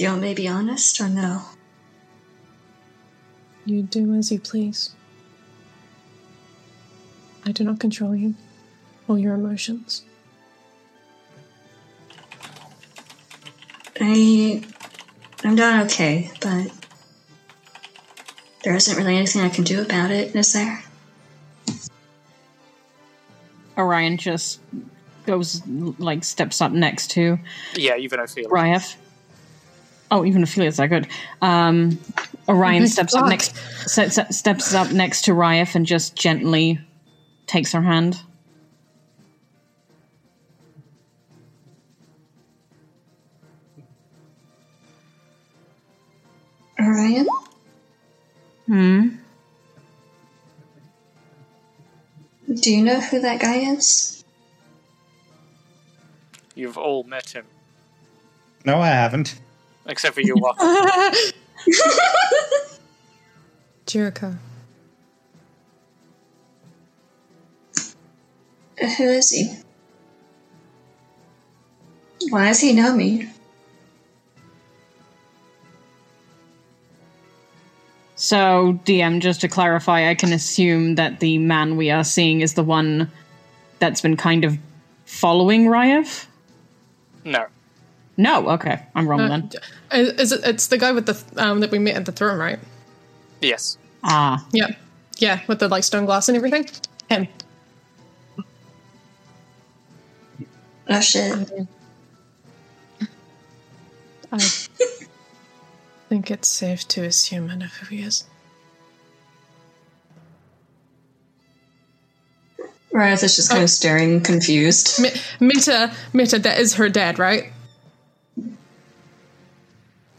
Speaker 4: Do you want me to be honest or no?
Speaker 2: You do as you please. I do not control you or your emotions.
Speaker 4: I I'm doing okay, but there isn't really anything I can do about it, is there?
Speaker 6: Orion just goes, like, steps up next to
Speaker 5: Yeah, even Ophelia.
Speaker 6: Ryeth. Oh, even Ophelia's that good. Um, Orion
Speaker 2: my
Speaker 6: steps up next, se- se- steps up next to Ryeth and just gently takes her hand.
Speaker 4: Orion?
Speaker 6: Hmm.
Speaker 4: Do you know who that guy is?
Speaker 5: You've all met him,
Speaker 7: No, I haven't.
Speaker 5: Except for you, Walker.
Speaker 2: Jericho.
Speaker 4: Who is he? Why does he know me?
Speaker 6: So, DM, just to clarify, I can assume that the man we are seeing is the one that's been kind of following Ryeth?
Speaker 5: no.
Speaker 6: No, okay, I'm wrong
Speaker 2: Uh,
Speaker 6: then.
Speaker 2: Is, is it, it's the guy with the um, that we met at the throne, right?
Speaker 5: Yes.
Speaker 6: Ah,
Speaker 2: Yeah, yeah, with the like stone glass and everything. Him.
Speaker 4: Oh shit.
Speaker 2: I think it's safe to assume I know who he is.
Speaker 4: Riot is just kind of staring confused.
Speaker 2: Mi- Mita, Mita, that is her dad, right?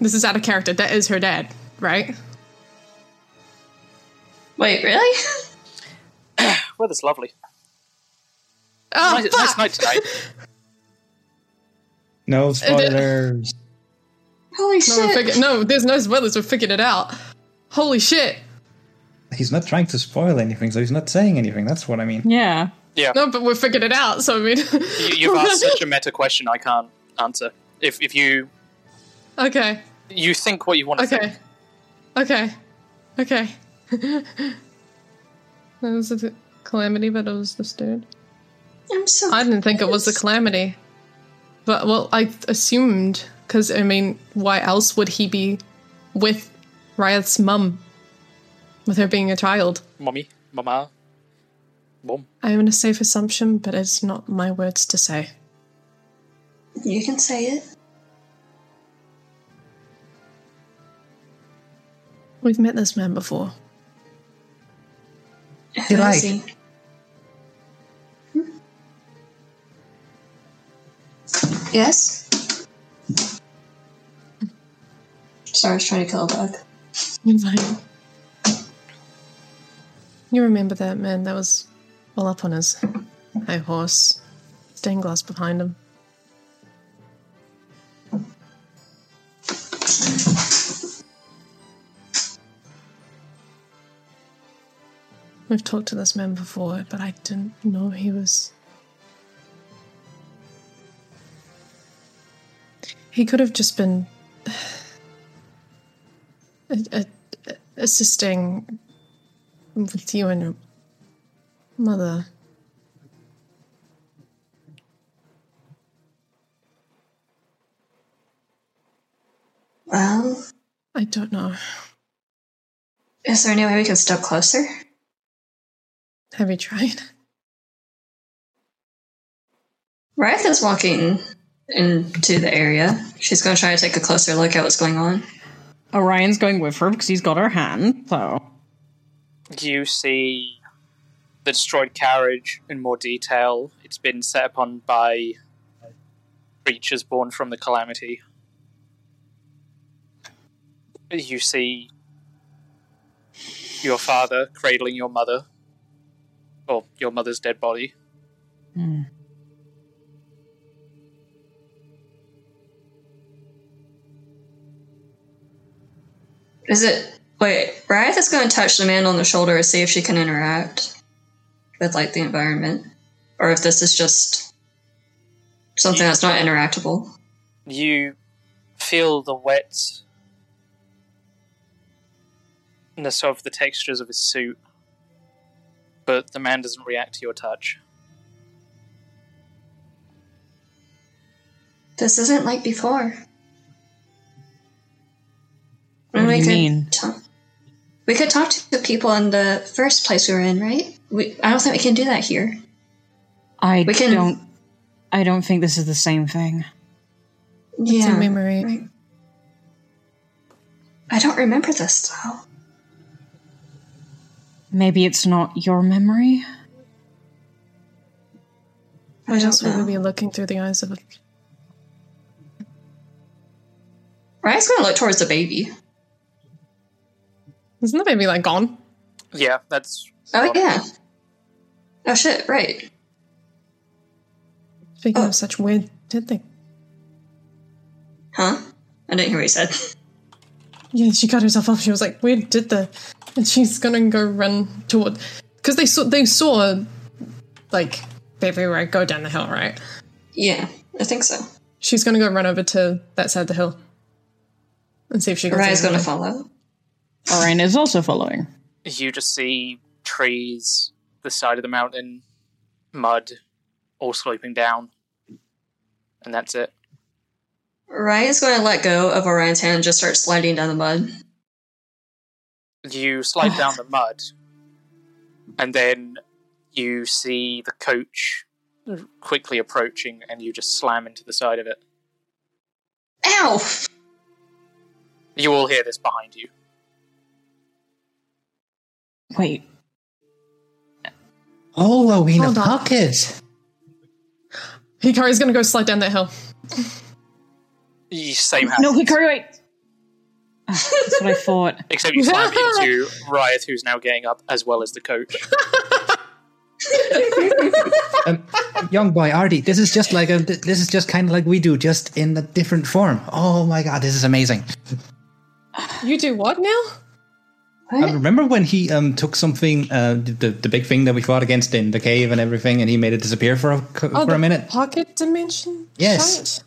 Speaker 2: This is out of character. That is her dad, right?
Speaker 4: Wait, really?
Speaker 5: Weather's lovely.
Speaker 2: Oh,
Speaker 5: nice, nice night tonight.
Speaker 7: No spoilers.
Speaker 4: Holy
Speaker 2: No, we
Speaker 4: shit.
Speaker 2: figured, no, there's no spoilers. We figured it out. Holy shit!
Speaker 7: He's not trying to spoil anything, so he's not saying anything. That's what I mean.
Speaker 6: yeah.
Speaker 5: Yeah.
Speaker 2: No, but we figured it out. So I mean,
Speaker 5: You, you've asked such a meta question I can't answer. If if you
Speaker 2: okay,
Speaker 5: you think what you want to
Speaker 2: okay,
Speaker 5: think,
Speaker 2: okay, okay. that was a calamity, but it was this dude.
Speaker 4: I'm so
Speaker 2: I didn't think it was a calamity. But well, I assumed because I mean, why else would he be with Riot's mum, with her being a child?
Speaker 5: Mommy, mama, mom.
Speaker 2: I'm in a safe assumption, but it's not my words to say.
Speaker 4: You can say it.
Speaker 2: We've met this man before.
Speaker 4: Who
Speaker 7: like?
Speaker 4: is he? Hmm? Yes? Sorry, I was trying to kill a bug.
Speaker 2: You're fine. You remember that man that was all up on his high horse, stained glass behind him. We've talked to this man before, but I didn't know he was. He could have just been a- a- assisting with you and your mother.
Speaker 4: Well,
Speaker 2: I don't know.
Speaker 4: is there any way we can step closer?
Speaker 2: Have you tried?
Speaker 4: Wrath is walking into the area. She's going to try to take a closer look at what's going on.
Speaker 6: Orion's going with her because he's got her hand, so.
Speaker 5: You see the destroyed carriage in more detail. It's been set upon by creatures born from the calamity. You see your father cradling your mother, or your mother's dead body.
Speaker 6: Hmm.
Speaker 4: Is it. Wait, Wrath is going to touch the man on the shoulder to see if she can interact with, like, the environment. Or if this is just something that's not interactable.
Speaker 5: You feel the wetness of the textures of his suit, but the man doesn't react to your touch.
Speaker 4: This isn't like before.
Speaker 6: What
Speaker 4: And
Speaker 6: do
Speaker 4: we
Speaker 6: you
Speaker 4: could
Speaker 6: mean?
Speaker 4: ta- we could talk to the people in the first place we were in, right? We, I don't think we can do that here.
Speaker 6: I
Speaker 4: We can-
Speaker 6: don't. I don't think this is the same thing.
Speaker 4: Yeah, It's
Speaker 2: a memory.
Speaker 4: I don't remember this though.
Speaker 6: Maybe it's not your memory.
Speaker 4: I
Speaker 2: Why
Speaker 4: don't
Speaker 2: else would we
Speaker 4: know.
Speaker 2: be looking through the eyes of a
Speaker 4: Wrath's going to look towards the baby.
Speaker 2: Isn't the baby like gone?
Speaker 5: Yeah, that's.
Speaker 4: Oh yeah. Oh shit! Right.
Speaker 2: Speaking
Speaker 4: Oh.
Speaker 2: of such weird dead thing.
Speaker 4: Huh? I didn't hear what he said.
Speaker 2: Yeah, she cut herself off. She was like, "Where did the?" And she's gonna go run toward because they saw they saw like baby right go down the hill, right?
Speaker 4: Yeah, I think so.
Speaker 2: She's gonna go run over to that side of the hill and see if she can.
Speaker 4: Ryan's
Speaker 2: see
Speaker 4: going to
Speaker 2: anything.
Speaker 4: follow.
Speaker 6: Orion is also following.
Speaker 5: You just see trees, the side of the mountain, mud, all sloping down. And that's it.
Speaker 4: Ryan's going to let go of Orion's hand and just start sliding down the mud.
Speaker 5: You slide down the mud, and then you see the coach quickly approaching, and you just slam into the side of it.
Speaker 4: Ow!
Speaker 5: You all hear this behind you.
Speaker 6: Wait,
Speaker 7: Oh, Rowena
Speaker 2: Hold on.
Speaker 7: Pocket.
Speaker 2: Hikari's gonna go slide down that hill.
Speaker 5: You- Same happens.
Speaker 6: no, Hikari, wait. That's what I thought.
Speaker 5: Except you slam into Riot, who's now getting up, as well as the coach.
Speaker 7: Um, young boy, Artie, this is just like a. This is just kind of like we do, just in a different form. Oh my god, this is amazing.
Speaker 2: You do what now?
Speaker 7: I remember when he um took something, uh, the the big thing that we fought against in the cave and everything, and he made it disappear for a
Speaker 2: Oh,
Speaker 7: for
Speaker 2: the
Speaker 7: a minute.
Speaker 2: pocket dimension.
Speaker 7: Yes.
Speaker 2: shite?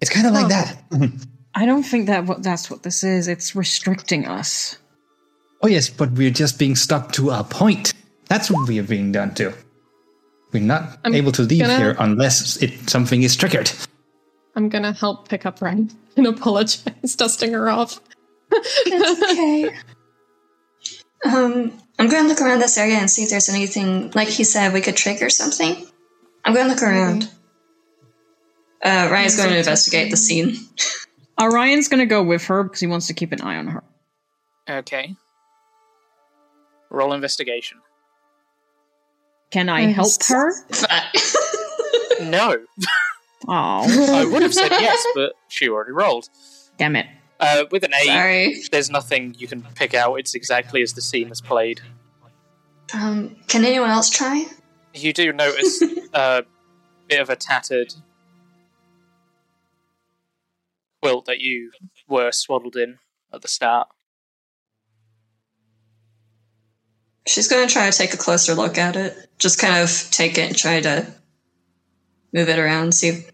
Speaker 7: It's kind of like
Speaker 2: Oh.
Speaker 7: that.
Speaker 6: I don't think that what that's what this is. It's restricting us.
Speaker 7: Oh yes, but we're just being stuck to a point. That's what we are being done to. We're not
Speaker 2: I'm
Speaker 7: able to leave
Speaker 2: gonna-
Speaker 7: here unless it something is triggered.
Speaker 2: I'm gonna help pick up Ryan and apologize, dusting her off.
Speaker 4: It's okay. Um, I'm going to look around this area and see if there's anything, like he said, we could trigger something. I'm going to look around. Uh, Ryan's going to investigate the scene.
Speaker 6: Orion's gonna go with her because he wants to keep an eye on her.
Speaker 5: Okay. Roll investigation.
Speaker 6: Can I help her?
Speaker 5: No.
Speaker 6: Oh,
Speaker 5: I would have said yes, but she already rolled.
Speaker 6: damn it!
Speaker 5: Uh, with an eight,
Speaker 4: Sorry.
Speaker 5: there's nothing you can pick out. It's exactly as the scene is played.
Speaker 4: Um, can anyone else try?
Speaker 5: You do notice a bit of a tattered quilt that you were swaddled in at the start.
Speaker 4: She's going to try to take a closer look at it. Just kind of take it and try to move it around, see if,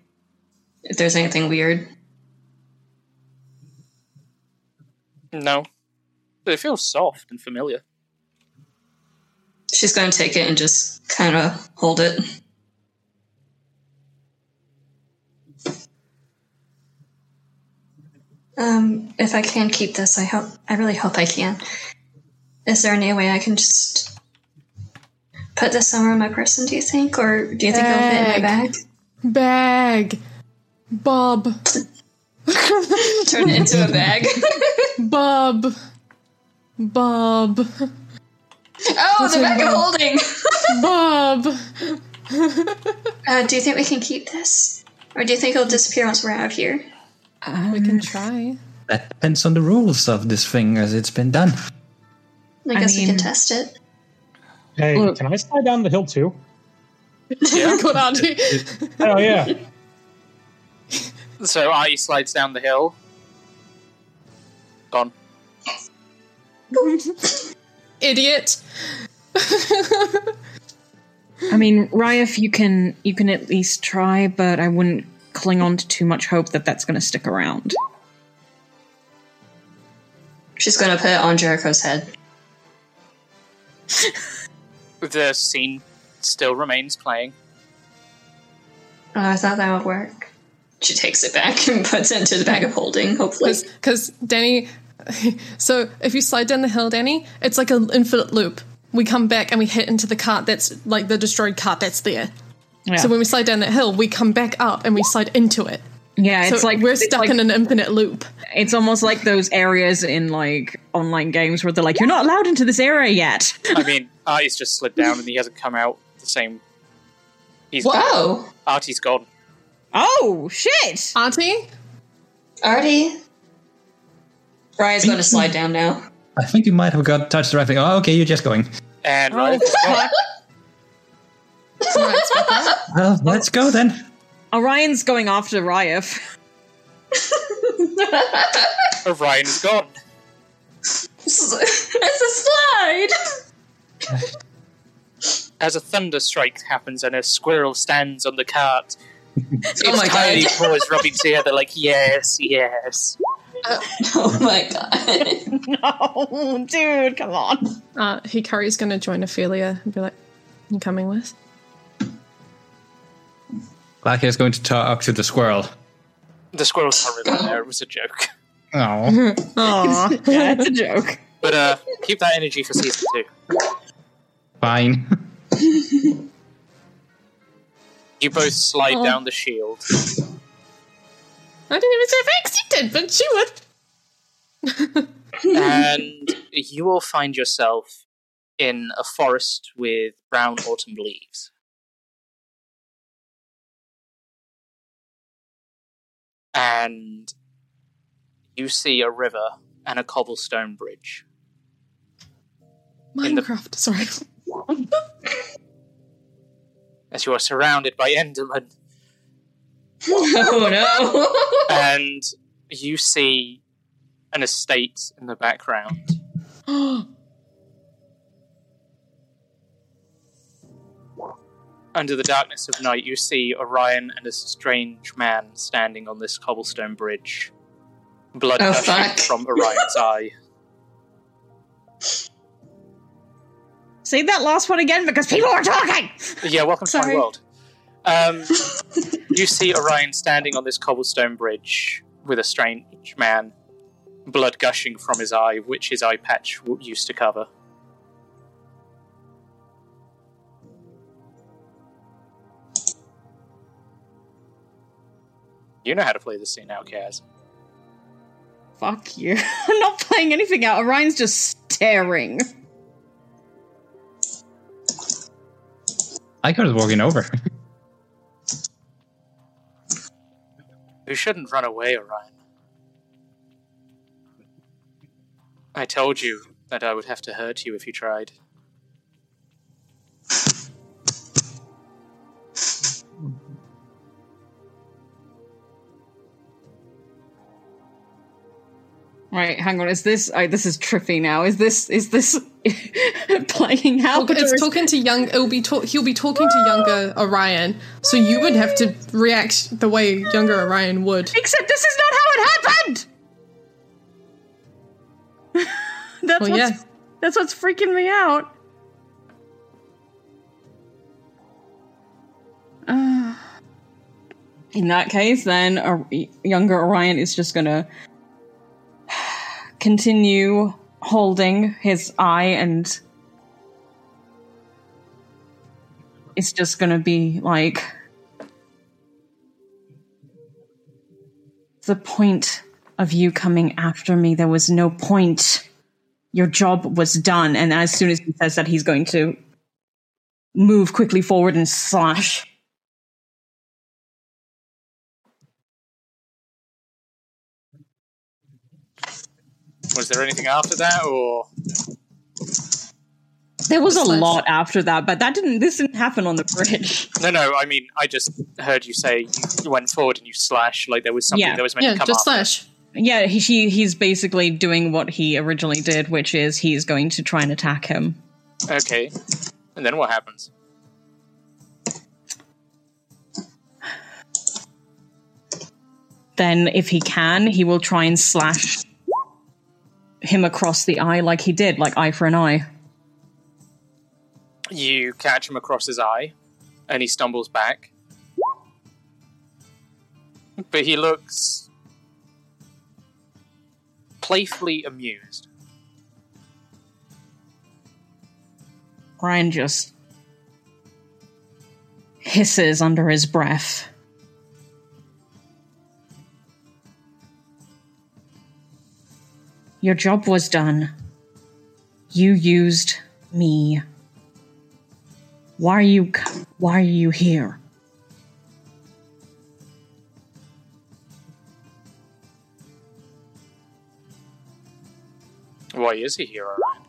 Speaker 4: if there's anything weird.
Speaker 5: No. But it feels soft and familiar.
Speaker 4: She's going to take it and just kind of hold it. Um, if I can keep this, I hope. I really hope I can. Is there any way I can just put this somewhere in my person? Do you think, or do you think it'll fit in my bag?
Speaker 2: Bag. Bob.
Speaker 4: Turn it into a bag.
Speaker 2: Bob. Bob.
Speaker 4: Oh, the bag of holding.
Speaker 2: Bob.
Speaker 4: Uh, do you think we can keep this, or do you think it'll disappear once we're out of here?
Speaker 2: We can try.
Speaker 7: That depends on the rules of this thing as it's been done.
Speaker 4: I
Speaker 6: I
Speaker 4: guess we can test it.
Speaker 3: Hey,
Speaker 6: Look.
Speaker 3: can I slide down the hill too?
Speaker 2: Good Auntie.
Speaker 3: Oh yeah.
Speaker 5: So I slides down the hill. Gone. Yes.
Speaker 2: Idiot.
Speaker 6: I mean, Ryeth, you can you can at least try, but I wouldn't cling on to too much hope that that's going to stick around.
Speaker 4: She's going to put it on Jericho's head.
Speaker 5: The scene still remains playing.
Speaker 4: Oh, I thought that would work. She takes it back and puts it into the bag of holding, hopefully.
Speaker 2: Because Danny. So if you slide down the hill, Danny, it's like an infinite loop. We come back and we hit into the cart that's like the destroyed cart that's there.
Speaker 6: Yeah.
Speaker 2: So when we slide down that hill, we come back up and we slide into it.
Speaker 6: Yeah, it's
Speaker 2: So
Speaker 6: like
Speaker 2: we're
Speaker 6: it's
Speaker 2: stuck
Speaker 6: like-
Speaker 2: in an infinite loop.
Speaker 6: It's almost like those areas in like online games where they're like, "You're not allowed into this area yet."
Speaker 5: I mean, Artie's just slid down and he hasn't come out the same. He's
Speaker 4: Whoa!
Speaker 5: Artie's gone.
Speaker 6: Oh shit!
Speaker 2: Artie,
Speaker 4: Artie? Ryan's going to slide down now.
Speaker 7: I think you might have got touched the right thing. Oh, okay, you're just going.
Speaker 5: And right,
Speaker 6: fuck.
Speaker 7: Well, let's go then.
Speaker 6: Orion's going after Ryeth.
Speaker 5: Orion is gone.
Speaker 4: it's a slide!
Speaker 5: As a thunder strike happens and a squirrel stands on the cart, its
Speaker 4: Oh my
Speaker 5: tiny
Speaker 4: God.
Speaker 5: paws rubbing together like yes, yes.
Speaker 4: Oh my god.
Speaker 6: no, dude, come on.
Speaker 2: Uh, Hikari's going to join Ophelia and be like, You coming with?
Speaker 7: Blackhair is going to talk to the squirrel.
Speaker 5: The squirrel's not really there. It was a joke.
Speaker 7: Oh.
Speaker 6: Aw, yeah, it's a joke.
Speaker 5: But uh, keep that energy for season two.
Speaker 7: Fine.
Speaker 5: You both slide
Speaker 2: Oh.
Speaker 5: down the shield.
Speaker 2: I didn't even say thanks, you did, but she would.
Speaker 5: and you will find yourself in a forest with brown autumn leaves. And you see a river and a cobblestone bridge. In the-
Speaker 2: Minecraft, sorry.
Speaker 5: As you are surrounded by Endermen,
Speaker 4: Oh no.
Speaker 5: and you see an estate in the background. Under the darkness of night, you see Orion and a strange man standing on this cobblestone bridge. Blood
Speaker 4: Oh,
Speaker 5: from Orion's eye.
Speaker 6: Say that last one again because people are talking.
Speaker 5: Yeah, welcome to my world. Um, you see Orion standing on this cobblestone bridge with a strange man, blood gushing from his eye, which his eye patch w- used to cover. You know how to play this scene now, Kaz.
Speaker 6: Fuck you. I'm not playing anything out. Orion's just staring.
Speaker 7: I was walking over.
Speaker 5: You shouldn't run away, Orion. I told you that I would have to hurt you if you tried.
Speaker 6: Right, hang on. Is this? Oh, this is trippy now. Is this? Is this playing out? Or
Speaker 2: it's talking to young. It'll be talk. He'll be talking to younger Orion, so you would have to react the way younger Orion would.
Speaker 6: Except this is not how it happened. That's
Speaker 2: Well,
Speaker 6: what's,
Speaker 2: yeah.
Speaker 6: That's what's freaking me out. Uh, in that case, then a younger Orion is just gonna continue holding his eye, and it's just gonna be like the point of you coming after me. There was no point. Your job was done. And as soon as he says that, he's going to move quickly forward and slash.
Speaker 5: Was there anything after that, or
Speaker 6: There was a lot after that, but that didn't. This didn't happen on the bridge.
Speaker 5: no? No, I mean, I just heard you say you went forward and you slash like there was something
Speaker 6: Yeah.
Speaker 5: that was meant
Speaker 2: Yeah,
Speaker 5: to come
Speaker 2: just
Speaker 5: after.
Speaker 2: slash.
Speaker 6: Yeah, he, he he's basically doing what he originally did, which is he's going to try and attack him.
Speaker 5: Okay, and then what happens?
Speaker 6: Then, if he can, he will try and slash him across the eye like he did, like eye for an eye.
Speaker 5: You catch him across his eye, and he stumbles back. But he looks playfully amused.
Speaker 6: Ryan just hisses under his breath. Your job was done. You used me. Why are you why are you here?
Speaker 5: Why is he here, Orion?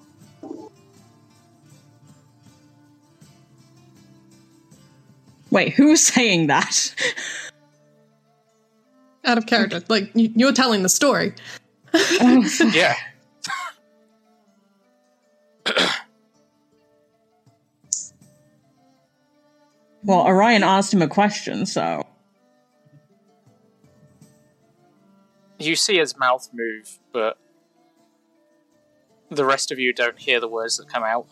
Speaker 6: Wait, who's saying that?
Speaker 2: Out of character, like you- you're telling the story.
Speaker 5: Yeah.
Speaker 6: Well, Orion asked him a question, so
Speaker 5: You see his mouth move, but the rest of you don't hear the words that come out.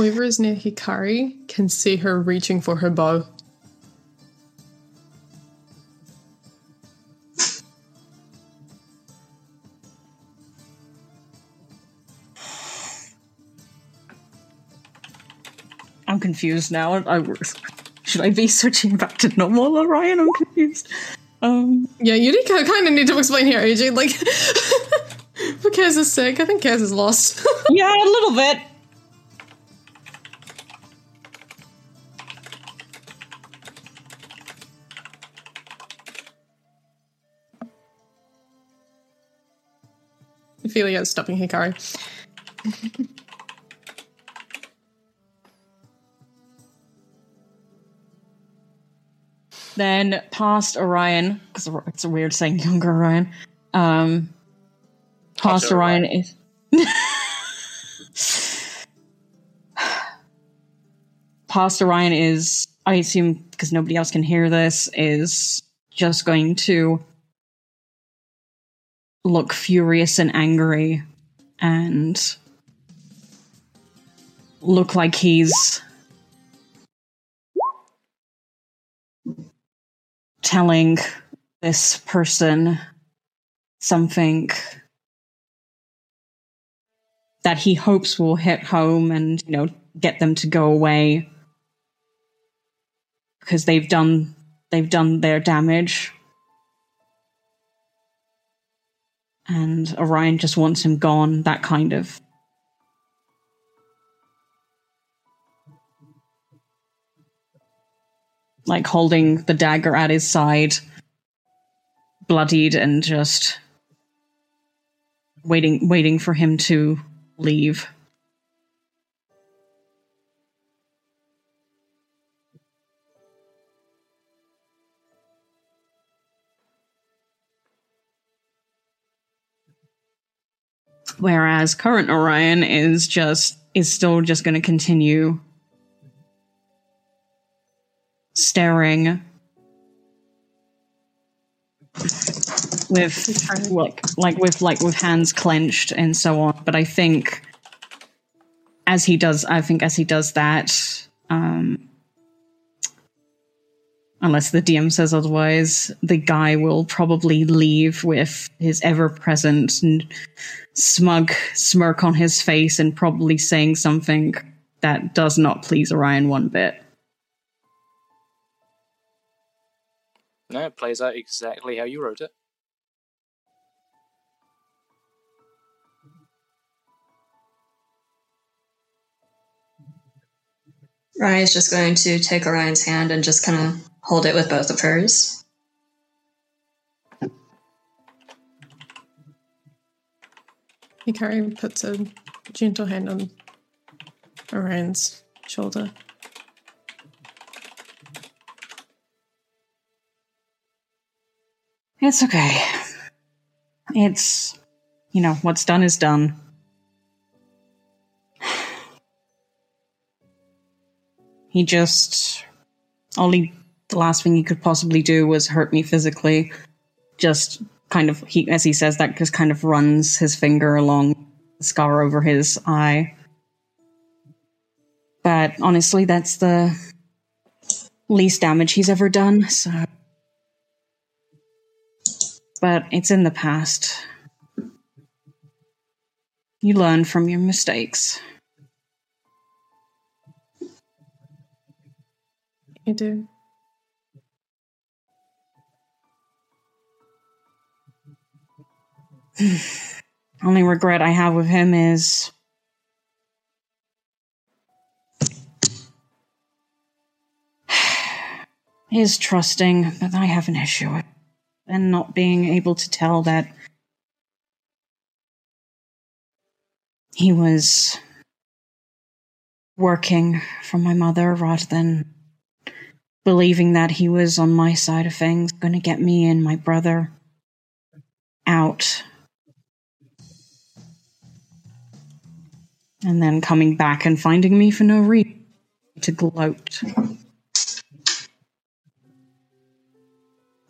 Speaker 2: Whoever is near Hikari can see her reaching for her bow.
Speaker 6: I'm confused now. I, should I be switching back to normal, Orion? I'm confused. Um,
Speaker 2: yeah, you kind of need to explain here, AJ. Like, for Kaz's sake, I think Kaz is lost.
Speaker 6: yeah, a little bit.
Speaker 2: Ophelia is stopping Hikari.
Speaker 6: Then past Orion, because it's a weird saying younger Orion. Um, past Orion. is. past Orion is I assume because nobody else can hear this, is just going to look furious and angry and look like he's telling this person something that he hopes will hit home and you know get them to go away because they've done they've done their damage and Orion just wants him gone that kind of. Like holding the dagger at his side bloodied and just waiting waiting for him to leave whereas current Orion is just is still just going to continue staring with like like with like with hands clenched and so on. But i think as he does i think as he does that um unless the dm says otherwise the guy will probably leave with his ever-present and smug smirk on his face and probably saying something that does not please orion one bit
Speaker 5: No, it plays out exactly how you wrote it.
Speaker 4: Ryan's just going to take Orion's hand and just kind of hold it with both of hers.
Speaker 2: Hikari puts a gentle hand on Orion's shoulder.
Speaker 6: It's okay. It's, you know, what's done is done. He just. Only the last thing he could possibly do was hurt me physically. Just kind of, he, as he says that, just kind of runs his finger along the scar over his eye. But honestly, that's the least damage he's ever done, so but it's in the past. You learn from your mistakes.
Speaker 2: You do.
Speaker 6: Only regret I have with him is his trusting, but I have an issue and not being able to tell that he was working for my mother rather than believing that he was on my side of things, going to get me and my brother out. And then coming back and finding me for no reason to gloat.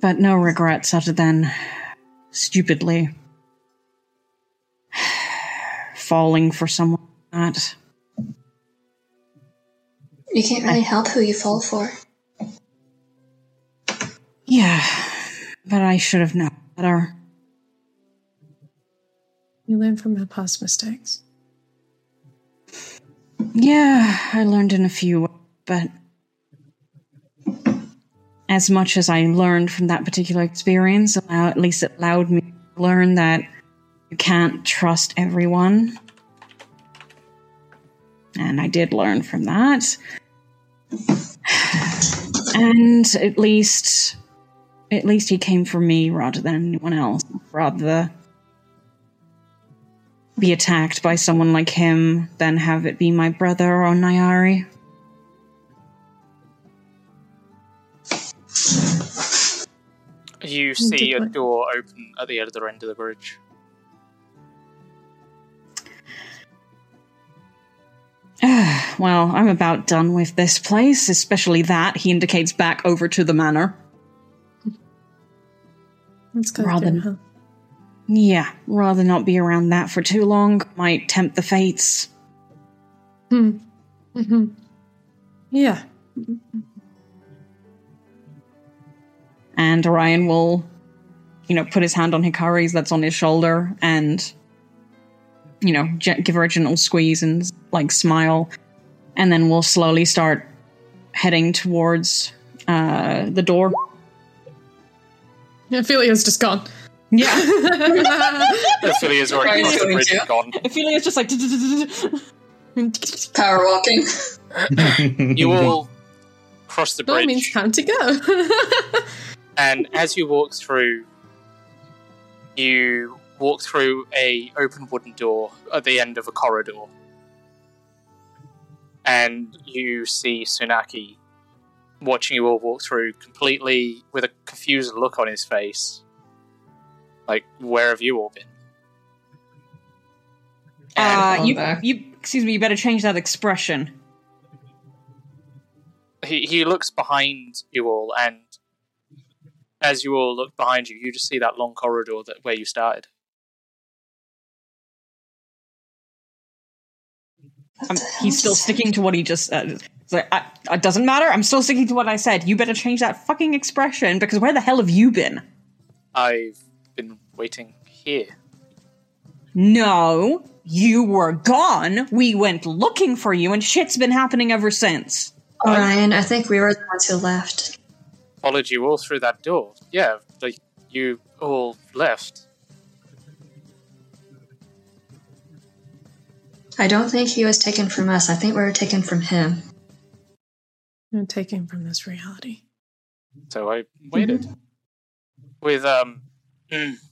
Speaker 6: But no regrets other than stupidly falling for someone like that.
Speaker 4: You can't really help who you fall for.
Speaker 6: Yeah, but I should have known better.
Speaker 2: You learn from your past mistakes.
Speaker 6: Yeah, I learned in a few, but as much as I learned from that particular experience, at least it allowed me to learn that you can't trust everyone. And I did learn from that. And at least at least he came for me rather than anyone else. Rather be attacked by someone like him than have it be my brother or Nyari.
Speaker 5: You see a door open at the other end of the bridge.
Speaker 6: well, I'm about done with this place, especially that. He indicates back over to the manor.
Speaker 2: Let's go.
Speaker 6: Rather-
Speaker 2: through, huh?
Speaker 6: Yeah, rather not be around that for too long. Might tempt the fates.
Speaker 2: Hmm. hmm Yeah.
Speaker 6: And Orion will, you know, put his hand on Hikari's that's on his shoulder and, you know, give her a gentle squeeze and, like, smile. And then we'll slowly start heading towards uh, the door.
Speaker 2: Yeah, Ophelia's just gone.
Speaker 6: Yeah.
Speaker 5: Ophelia's already
Speaker 6: Right,
Speaker 5: crossed the
Speaker 6: going
Speaker 5: bridge and gone.
Speaker 6: Ophelia's just like.
Speaker 4: Power walking.
Speaker 5: You all cross the bridge.
Speaker 2: That
Speaker 5: bridge,
Speaker 2: means time to go.
Speaker 5: and as you walk through, you walk through a open wooden door at the end of a corridor, and you see Tsunaki watching you all walk through, completely with a confused look on his face. Like, where have you all been?
Speaker 6: Uh, you, you, excuse me, you better change that expression.
Speaker 5: he, he looks behind you all, and as you all look behind you, you just see that long corridor that where you started.
Speaker 6: Um, he's still sticking to what he just said. It's like, I, it doesn't matter. I'm still sticking to what I said. You better change that fucking expression because where the hell have you been?
Speaker 5: I've been waiting here.
Speaker 6: No, you were gone. We went looking for you, and shit's been happening ever since.
Speaker 4: Orion, I think we were the ones who left.
Speaker 5: Followed you all through that door. Yeah, like you all left.
Speaker 4: I don't think he was taken from us. I think we were taken from him.
Speaker 2: I'm taken from this reality.
Speaker 5: So I waited. With um,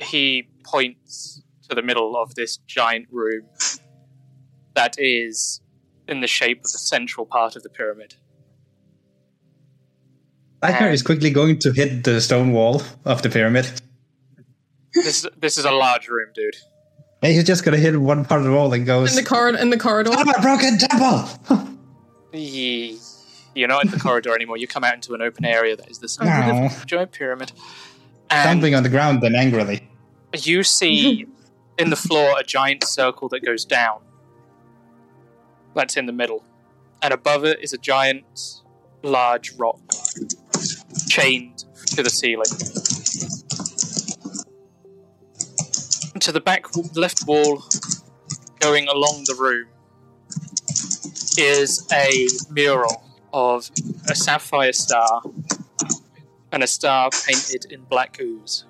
Speaker 5: he points to the middle of this giant room that is in the shape of the central part of the pyramid.
Speaker 7: Ragnar is quickly going to hit the stone wall of the pyramid.
Speaker 5: This this is a large room, dude.
Speaker 7: And he's just gonna hit one part of the wall and goes.
Speaker 2: In the corridor. In the corridor.
Speaker 7: I'm a broken temple!
Speaker 5: You're not in the corridor anymore. You come out into an open area that is the center
Speaker 7: No.
Speaker 5: of the giant pyramid.
Speaker 7: Stomping on the ground then angrily.
Speaker 5: You see in the floor a giant circle that goes down. That's in the middle. And above it is a giant, large rock chained to the ceiling. To the back left wall, going along the room, is a mural of a sapphire star and a star painted in black ooze.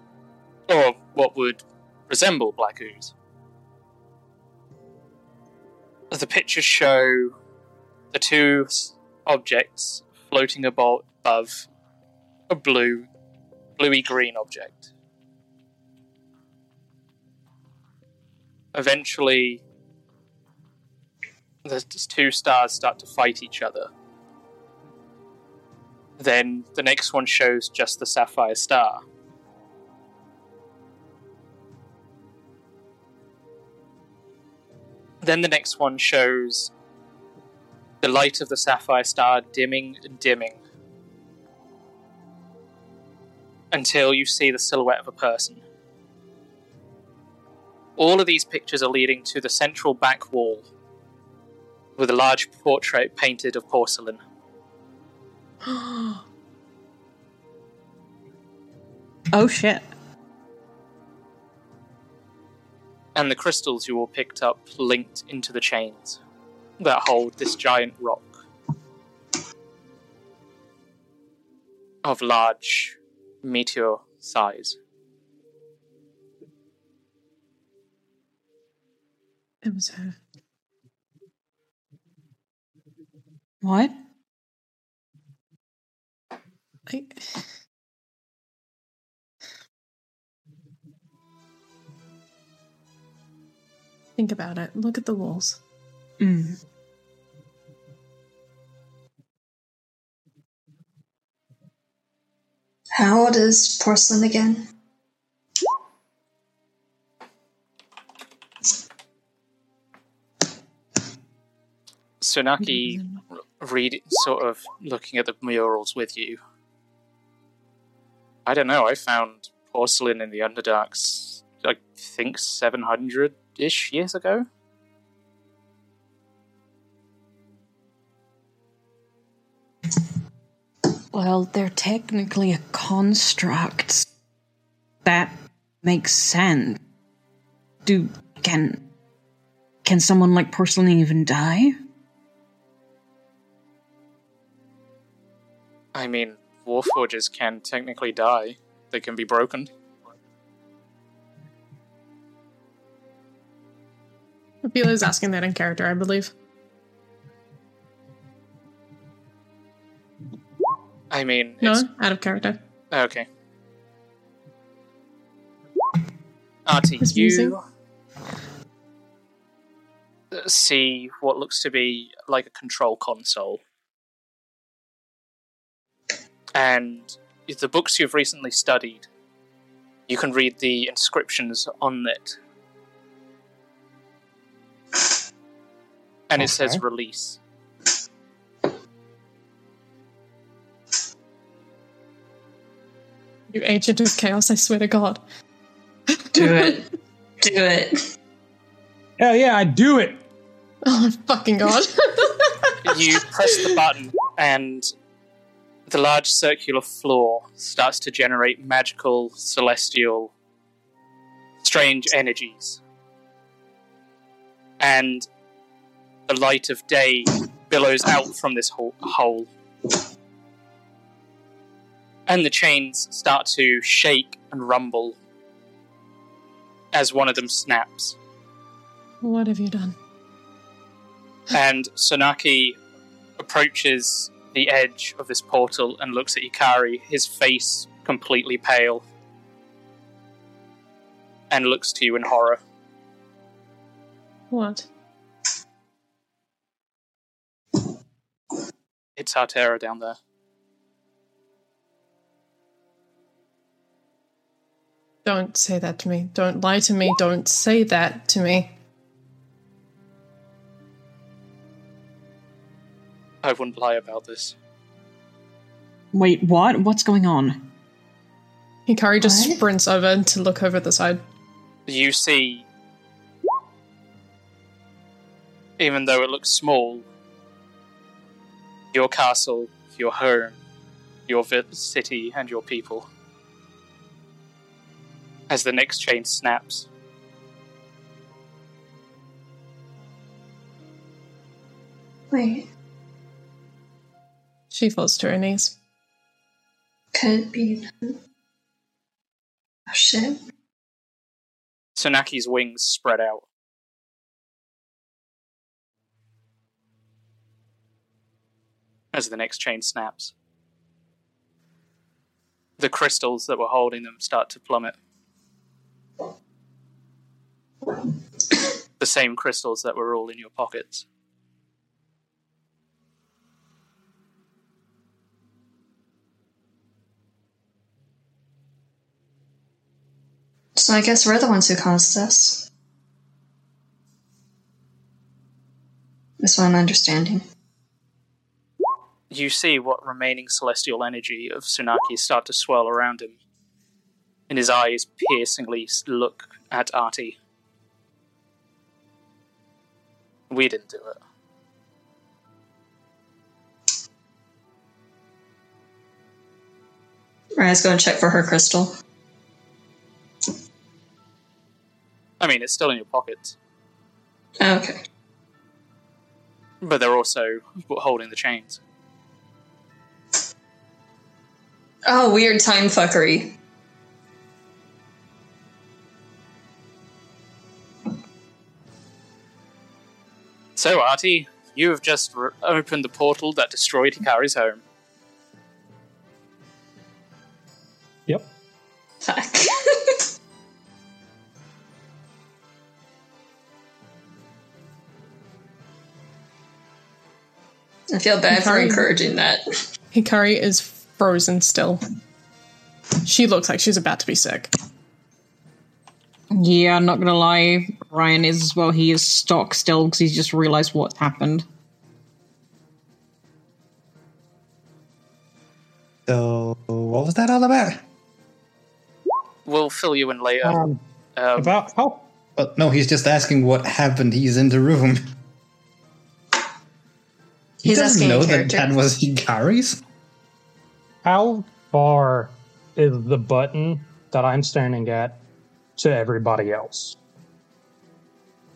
Speaker 5: Or what would resemble black ooze. The pictures show the two objects floating abo- above a blue, bluey green object. Eventually, the two stars start to fight each other. Then the next one shows just the sapphire star. Then the next one shows the light of the sapphire star dimming and dimming until you see the silhouette of a person. All of these pictures are leading to the central back wall with a large portrait painted of porcelain.
Speaker 6: Oh shit.
Speaker 5: And the crystals you all picked up linked into the chains that hold this giant rock of large meteor size.
Speaker 2: It was her.
Speaker 6: What?
Speaker 2: I... Think about it. Look at the walls.
Speaker 6: Mm.
Speaker 4: How old is porcelain again?
Speaker 5: Tsunaki read sort of looking at the murals with you. I don't know, I found porcelain in the Underdarks I think seven hundred ish years ago.
Speaker 6: Well, they're technically a construct. That makes sense. Do can can someone like porcelain even die?
Speaker 5: I mean, warforges can technically die. They can be broken.
Speaker 2: Abila's asking that in character, I believe.
Speaker 5: I mean,
Speaker 2: No,
Speaker 5: it's
Speaker 2: out of character.
Speaker 5: okay. Artie,
Speaker 2: It's musing.
Speaker 5: you see what looks to be like a control console. And the books you've recently studied, you can read the inscriptions on it. And it says release.
Speaker 2: You agent of chaos, I swear to God.
Speaker 4: Do it. Do it.
Speaker 3: Hell yeah, I do it.
Speaker 2: Oh my fucking God.
Speaker 5: you press the button, and the large circular floor starts to generate magical, celestial, strange energies. And the light of day billows out from this hole. hole. And the chains start to shake and rumble as one of them snaps.
Speaker 2: what have you done?
Speaker 5: and Tsunaki approaches the edge of this portal and looks at Hikari, his face completely pale, and looks to you in horror.
Speaker 2: What?
Speaker 5: It's Artera down there.
Speaker 2: Don't say that to me. Don't lie to me. Don't say that to me.
Speaker 5: I wouldn't lie about this.
Speaker 6: Wait, what? What's going on?
Speaker 2: Hikari just
Speaker 4: What?
Speaker 2: sprints over to look over the side.
Speaker 5: You see, even though it looks small, your castle, your home, your vi- city, and your people. As the next chain snaps,
Speaker 4: Wait,
Speaker 2: She falls to her knees.
Speaker 4: could it be? Oh shit.
Speaker 5: Tsunaki's wings spread out. As the next chain snaps, the crystals that were holding them start to plummet. the same crystals that were all in your pockets.
Speaker 4: So I guess we're the ones who caused this. That's what I'm understanding.
Speaker 5: You see what remaining celestial energy of Tsunaki start to swirl around him, and his eyes piercingly look at Artie. We didn't do it.
Speaker 4: Raya's go and check for her crystal.
Speaker 5: I mean, it's still in your pockets,
Speaker 4: Oh, okay.
Speaker 5: but they're also holding the chains.
Speaker 4: Oh, weird time fuckery.
Speaker 5: So, Artie, you have just r opened the portal that destroyed Hikari's home.
Speaker 3: Yep.
Speaker 4: Fuck. I feel bad for encouraging that.
Speaker 2: Hikari is frozen still. She looks like she's about to be sick.
Speaker 6: Yeah, I'm not gonna lie. Ryan is as well. He is stock still because he's just realized what happened.
Speaker 7: So, what was that all about?
Speaker 5: We'll fill you in later.
Speaker 3: Um,
Speaker 5: um,
Speaker 3: about oh,
Speaker 7: but no, he's just asking what happened. He's in the room. He
Speaker 4: he's
Speaker 7: doesn't know that that was Hikari's
Speaker 3: how far is the button that I'm standing at to everybody else?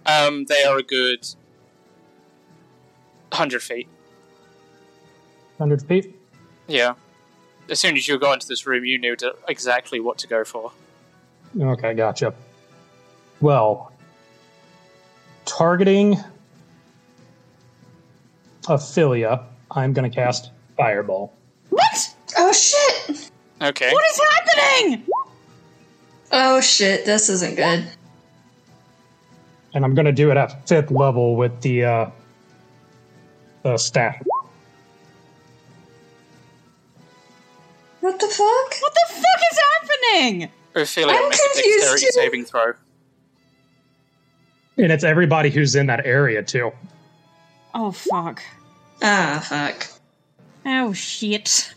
Speaker 5: um, they are a good hundred feet.
Speaker 3: Hundred feet.
Speaker 5: Yeah. As soon as you got into this room, you knew to, exactly what to go for.
Speaker 3: Okay, gotcha. Well, targeting Ophelia, I'm going to cast Fireball.
Speaker 6: What?
Speaker 4: Oh shit!
Speaker 5: Okay.
Speaker 6: What is happening?
Speaker 4: Oh shit, this isn't good.
Speaker 3: And I'm going to do it at fifth level with the, uh, the staff.
Speaker 4: What the fuck?
Speaker 6: What the fuck is happening?
Speaker 5: Ophelia,
Speaker 4: I'm
Speaker 5: make a
Speaker 4: confused
Speaker 5: dexterity
Speaker 4: too.
Speaker 5: saving throw.
Speaker 3: And it's everybody who's in that area, too.
Speaker 6: Oh fuck.
Speaker 4: Ah, fuck.
Speaker 6: Oh shit.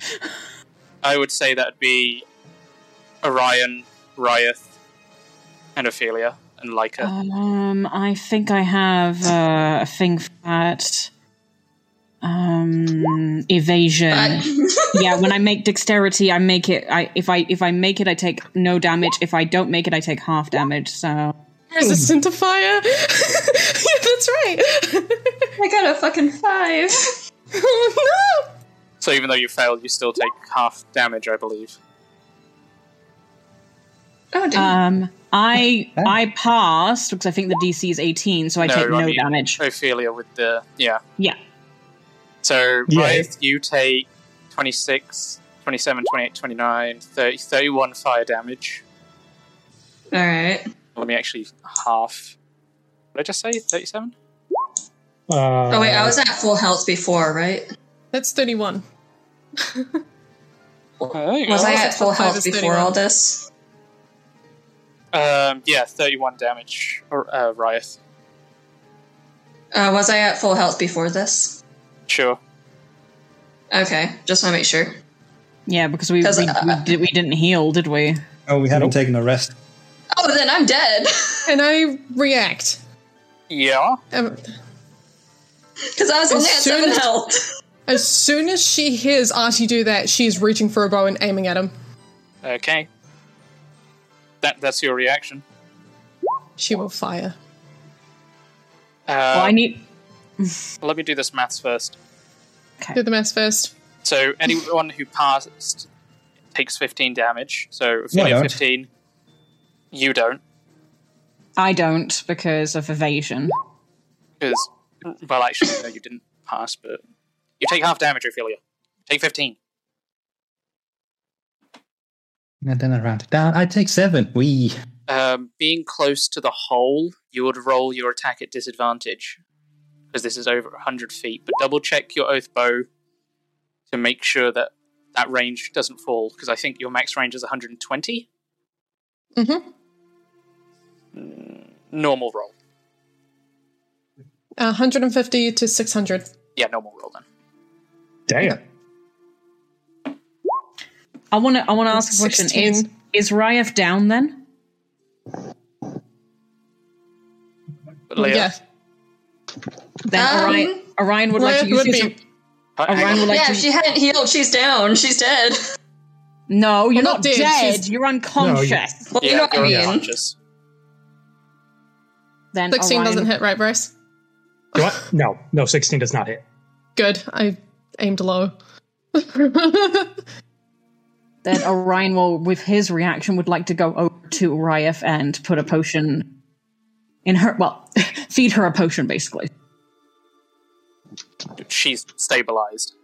Speaker 5: I would say that'd be Orion, Ryeth, and Ophelia, and Lykar.
Speaker 6: Um, I think I have uh, a thing for that. Um, evasion. yeah, when I make dexterity, I make it. I if I if I make it, I take no damage. If I don't make it, I take half damage. So
Speaker 2: Resistant to fire. yeah, that's right.
Speaker 4: I got a fucking five.
Speaker 2: oh no!
Speaker 5: So even though you failed, you still take half damage, I believe.
Speaker 4: Oh damn.
Speaker 6: um, I I passed because I think the DC is eighteen, so I take no
Speaker 5: I mean
Speaker 6: damage.
Speaker 5: Ophelia with the yeah.
Speaker 6: Yeah.
Speaker 5: So
Speaker 3: Yeah.
Speaker 5: Ryeth, you take 26, 27, 28, 29, 30, 31 fire damage.
Speaker 4: All right.
Speaker 5: Let me actually half. What did I just say? 37?
Speaker 3: Uh,
Speaker 4: Oh wait, I was at full health before, right?
Speaker 2: That's 31.
Speaker 5: Oh,
Speaker 4: Was
Speaker 5: go.
Speaker 4: I at full health before
Speaker 2: 31.
Speaker 4: all this?
Speaker 5: Um, yeah, 31 damage. Or, uh, Ryeth.
Speaker 4: Uh, was I at full health before this?
Speaker 5: Sure.
Speaker 4: Okay, just want to make sure.
Speaker 6: Yeah, because we
Speaker 4: 'Cause,
Speaker 6: we,
Speaker 4: uh,
Speaker 6: we, did, we didn't heal, did we?
Speaker 7: Oh, we haven't taken a rest.
Speaker 4: Oh, then I'm dead.
Speaker 2: And I react.
Speaker 5: Yeah.
Speaker 2: Um,
Speaker 4: Because I was only at seven health.
Speaker 2: as soon as she hears Artie do that, she's reaching for a bow and aiming at him.
Speaker 5: Okay. That That's your reaction.
Speaker 2: She will fire.
Speaker 5: Uh,
Speaker 6: well, I need.
Speaker 5: Let me do this maths first.
Speaker 2: Do the math first.
Speaker 5: So anyone who passed takes 15 damage. So
Speaker 7: No, I
Speaker 5: Ophelia
Speaker 7: don't.
Speaker 5: 15. You don't.
Speaker 6: I don't because of evasion.
Speaker 5: Because, well, actually, no, you didn't pass, but you take half damage, Ophelia. Take 15.
Speaker 7: And then I round it down. I take seven. We.
Speaker 5: Um, being close to the hole, you would roll your attack at disadvantage. Because this is over 100 feet. But double check your oath bow to make sure that that range doesn't fall. Because I think your max range is 120.
Speaker 2: Mm-hmm.
Speaker 5: Normal roll.
Speaker 2: 150 to 600.
Speaker 5: Yeah, normal roll then.
Speaker 3: Damn.
Speaker 6: I want to. I want to ask a question. Is
Speaker 2: 16.
Speaker 6: is Ryeth down then?
Speaker 5: But Leah,
Speaker 2: Yeah.
Speaker 6: Then
Speaker 4: Um,
Speaker 6: Orion, Orion would like to use
Speaker 2: would
Speaker 6: his.
Speaker 2: be-
Speaker 6: Orion would like
Speaker 4: yeah,
Speaker 6: to.
Speaker 4: if she hadn't healed, she's down. She's dead.
Speaker 6: no, you're
Speaker 2: Well,
Speaker 6: not
Speaker 2: not dead,
Speaker 6: dead.
Speaker 2: she's-
Speaker 6: You're unconscious.
Speaker 4: Well, you
Speaker 5: yeah,
Speaker 4: know what I
Speaker 5: you're
Speaker 4: mean.
Speaker 5: unconscious.
Speaker 6: Then
Speaker 2: 16
Speaker 6: Orion,
Speaker 2: doesn't hit, right, Bryce?
Speaker 3: What? No, no, 16 does not hit.
Speaker 2: Good. I aimed low.
Speaker 6: Then Orion will, with his reaction, would like to go over to Ryeth and put a potion in her. Well, feed her a potion, basically.
Speaker 5: She's stabilized.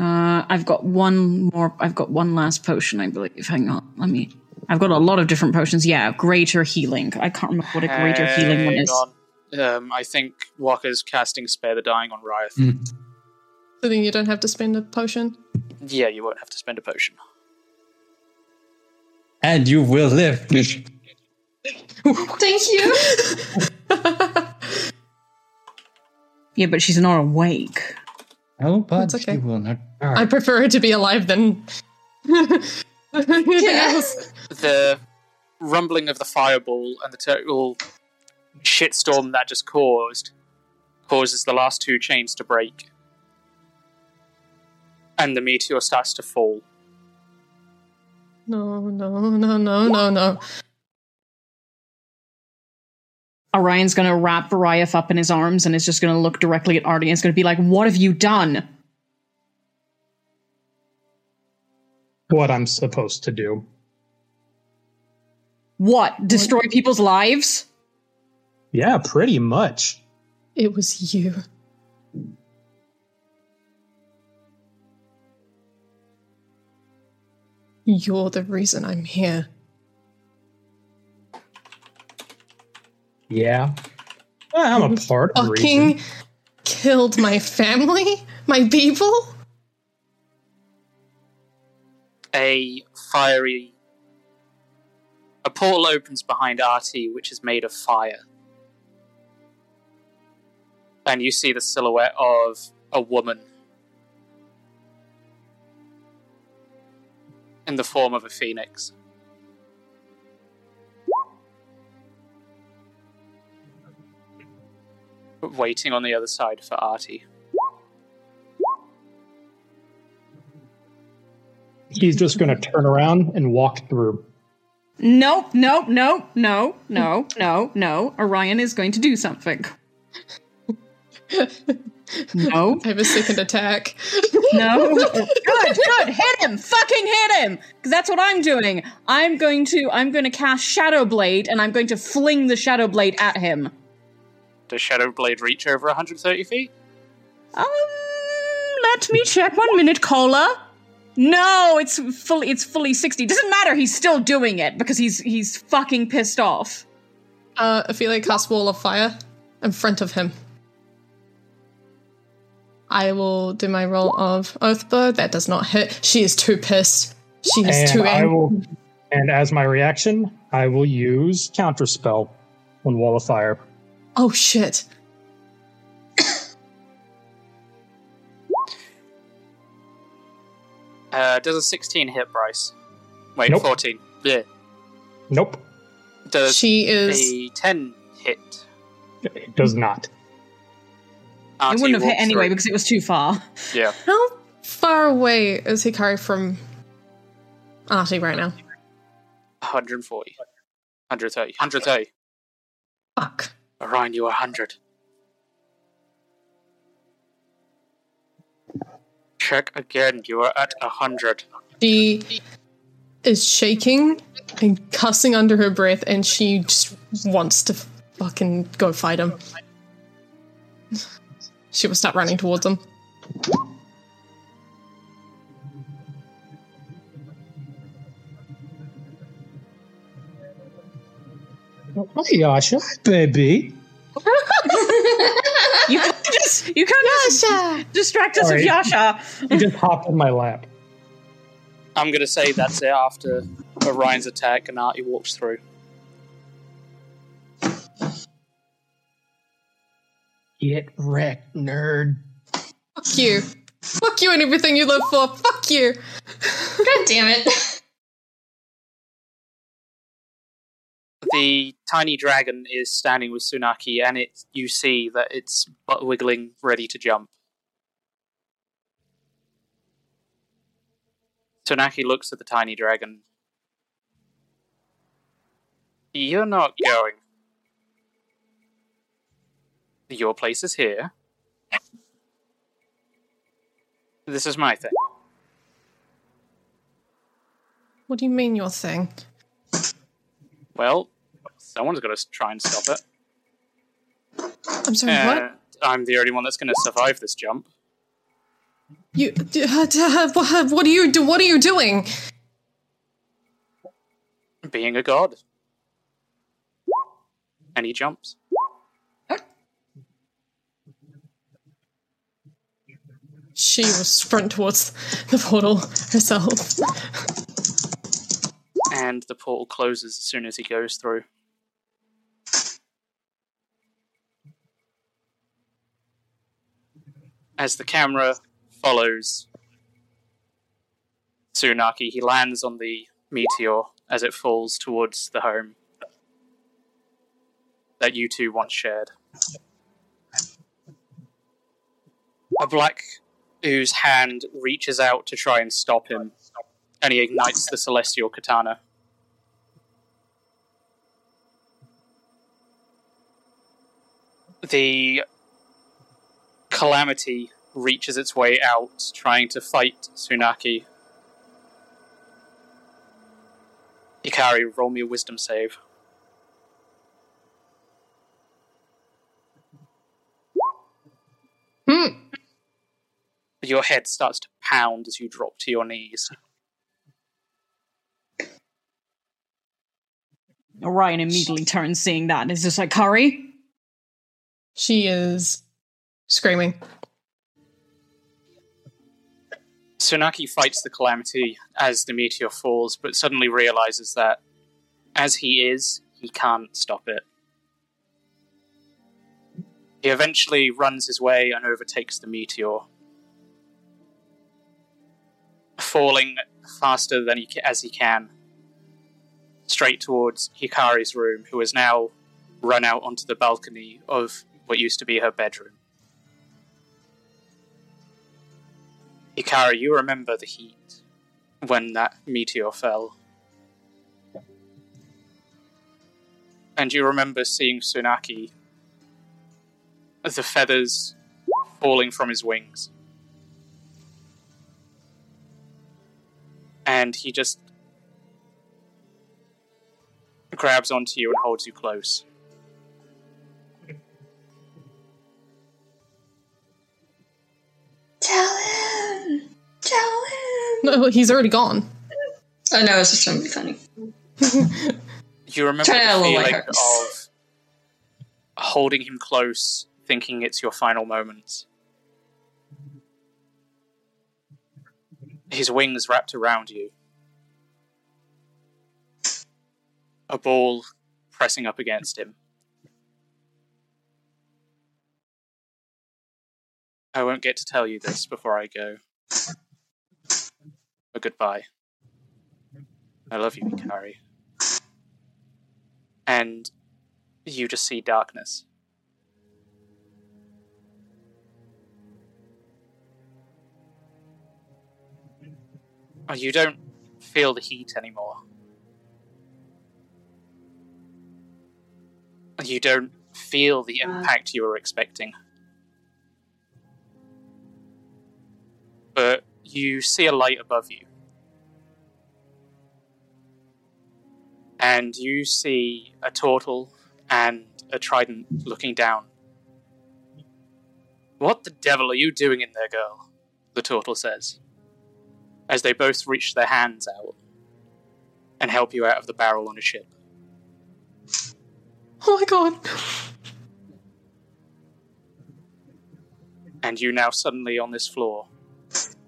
Speaker 6: Uh, I've got one more. I've got one last potion, I believe. Hang on, let me. I've got a lot of different potions. Yeah, greater healing. I can't remember what a greater healing one is.
Speaker 5: on. Um, I think Walker's casting Spare the Dying on Ryeth.
Speaker 7: Mm.
Speaker 2: So then you don't have to spend a potion.
Speaker 5: Yeah, you won't have to spend a potion.
Speaker 7: And you will live.
Speaker 4: Thank you.
Speaker 6: Yeah, but she's not awake.
Speaker 7: No, but
Speaker 2: It's okay.
Speaker 7: you will not.
Speaker 2: I prefer her to be alive than anything else.
Speaker 5: the rumbling of the fireball and the total shitstorm that just caused causes the last two chains to break. And the meteor starts to fall.
Speaker 2: No, no, no, no, no, no.
Speaker 6: Orion's going to wrap Varieth up in his arms and is just going to look directly at Artie and is going to be like, What have you done?
Speaker 3: What I'm supposed to do.
Speaker 6: What? Destroy people's lives?
Speaker 3: Yeah, pretty much.
Speaker 2: It was you. You're the reason I'm here.
Speaker 3: Yeah. I'm a part of the
Speaker 2: Fucking
Speaker 3: reason.
Speaker 2: killed my family? My people?
Speaker 5: A fiery. A portal opens behind Artie, which is made of fire. And you see the silhouette of a woman in the form of a phoenix. Waiting on the other side for Artie.
Speaker 3: He's just going to turn around and walk through.
Speaker 6: Nope, nope, nope, no, no, no, no. Orion is going to do something. No.
Speaker 2: I have a second attack.
Speaker 6: No. good, good. Hit him. Fucking hit him. Because that's what I'm doing. I'm going to I'm going to cast Shadow Blade and I'm going to fling the Shadow Blade at him.
Speaker 5: Does Shadow Blade reach over 130 feet?
Speaker 6: Um let me check one minute, Cola. No, it's fully it's fully 60. Doesn't matter, he's still doing it because he's he's fucking pissed off.
Speaker 2: Uh, Ophelia casts Wall of Fire in front of him. I will do my roll of Oathbow. That does not hit. She is too pissed. She is
Speaker 3: And
Speaker 2: too
Speaker 3: I
Speaker 2: angry.
Speaker 3: will, and as my reaction, I will use counterspell on Wall of Fire.
Speaker 2: Oh shit.
Speaker 5: Uh, does a 16 hit Bryce? Wait,
Speaker 3: Nope.
Speaker 5: 14. Yeah.
Speaker 3: Nope,
Speaker 5: Does
Speaker 2: She is.
Speaker 5: a 10 hit?
Speaker 3: it does not.
Speaker 6: It wouldn't have hit anyway
Speaker 5: through.
Speaker 6: because it was too far.
Speaker 5: Yeah.
Speaker 2: How far away is Hikari from Artie right now?
Speaker 5: 140. 130. 130.
Speaker 2: Fuck.
Speaker 5: Orion, you are 100. Check again. You are at 100.
Speaker 2: She is shaking and cussing under her breath, and she just wants to fucking go fight him. She will start running towards him.
Speaker 3: Hi, Yasha, baby.
Speaker 6: You can't just you can't just distract us
Speaker 3: Sorry.
Speaker 6: with Yasha.
Speaker 3: He just hopped in my lap.
Speaker 5: I'm going to say that's it after Orion's attack and Artie walks through.
Speaker 3: Get wrecked, nerd.
Speaker 2: Fuck you. Fuck you and everything you live for. Fuck you.
Speaker 4: God damn it.
Speaker 5: The tiny dragon is standing with Tsunaki, and it you see that it's butt wiggling, ready to jump. Tsunaki looks at the tiny dragon. You're not going. Your place is here. This is my thing.
Speaker 2: What do you mean your thing?
Speaker 5: Well, someone's got to try and stop it.
Speaker 2: I'm sorry,
Speaker 5: Uh,
Speaker 2: what?
Speaker 5: I'm the only one that's going to survive this jump.
Speaker 2: You uh, uh, what what are you do what are you doing?
Speaker 5: Being a god. And he jumps.
Speaker 2: She will sprint towards the portal herself.
Speaker 5: And the portal closes as soon as he goes through. As the camera follows Tsunaki, he lands on the meteor as it falls towards the home that you two once shared. A black ooze hand reaches out to try and stop him, and he ignites the celestial katana. The calamity reaches its way out, trying to fight Tsunaki. Hikari, roll me a wisdom save.
Speaker 2: Hmm.
Speaker 5: Your head starts to pound as you drop to your knees.
Speaker 6: Orion immediately turns seeing that and is just like, Curry?
Speaker 2: She is screaming.
Speaker 5: Tsunaki fights the calamity as the meteor falls, but suddenly realizes that as he is, he can't stop it. He eventually runs his way and overtakes the meteor, falling faster than he as he can, straight towards Hikari's room, who has now run out onto the balcony of what used to be her bedroom. Hikari, you remember the heat when that meteor fell. And you remember seeing Tsunaki, the feathers falling from his wings. And he just grabs onto you and holds you close.
Speaker 4: Tell him. Tell him.
Speaker 2: No, he's already gone.
Speaker 4: Oh, I know, it's just trying to be funny.
Speaker 5: You remember
Speaker 4: Try to add a
Speaker 5: the feeling
Speaker 4: lighthearted.
Speaker 5: of holding him close, thinking it's your final moments. His wings wrapped around you. A ball pressing up against him. I won't get to tell you this before I go. But goodbye. I love you, Hikari. And you just see darkness. Oh, you don't feel the heat anymore. You don't feel the uh. impact you were expecting. But you see a light above you. And you see a turtle and a trident looking down. What the devil are you doing in there, girl? The turtle says, as they both reach their hands out and help you out of the barrel on a ship.
Speaker 2: Oh my god.
Speaker 5: And you now suddenly on this floor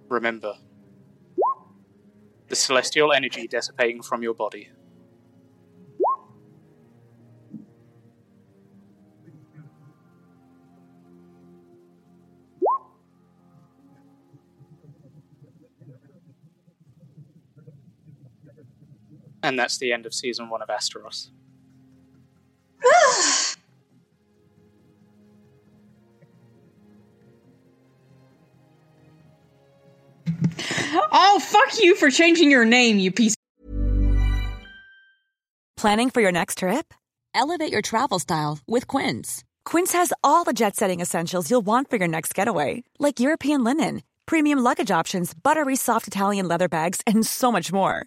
Speaker 5: remember the celestial energy dissipating from your body. And that's the end of season one of Asteros.
Speaker 6: Oh, fuck you for changing your name, you piece.
Speaker 1: Planning for your next trip?
Speaker 12: Elevate your travel style with Quince.
Speaker 1: Quince has all the jet setting essentials you'll want for your next getaway, like European linen, premium luggage options, buttery soft Italian leather bags, and so much more.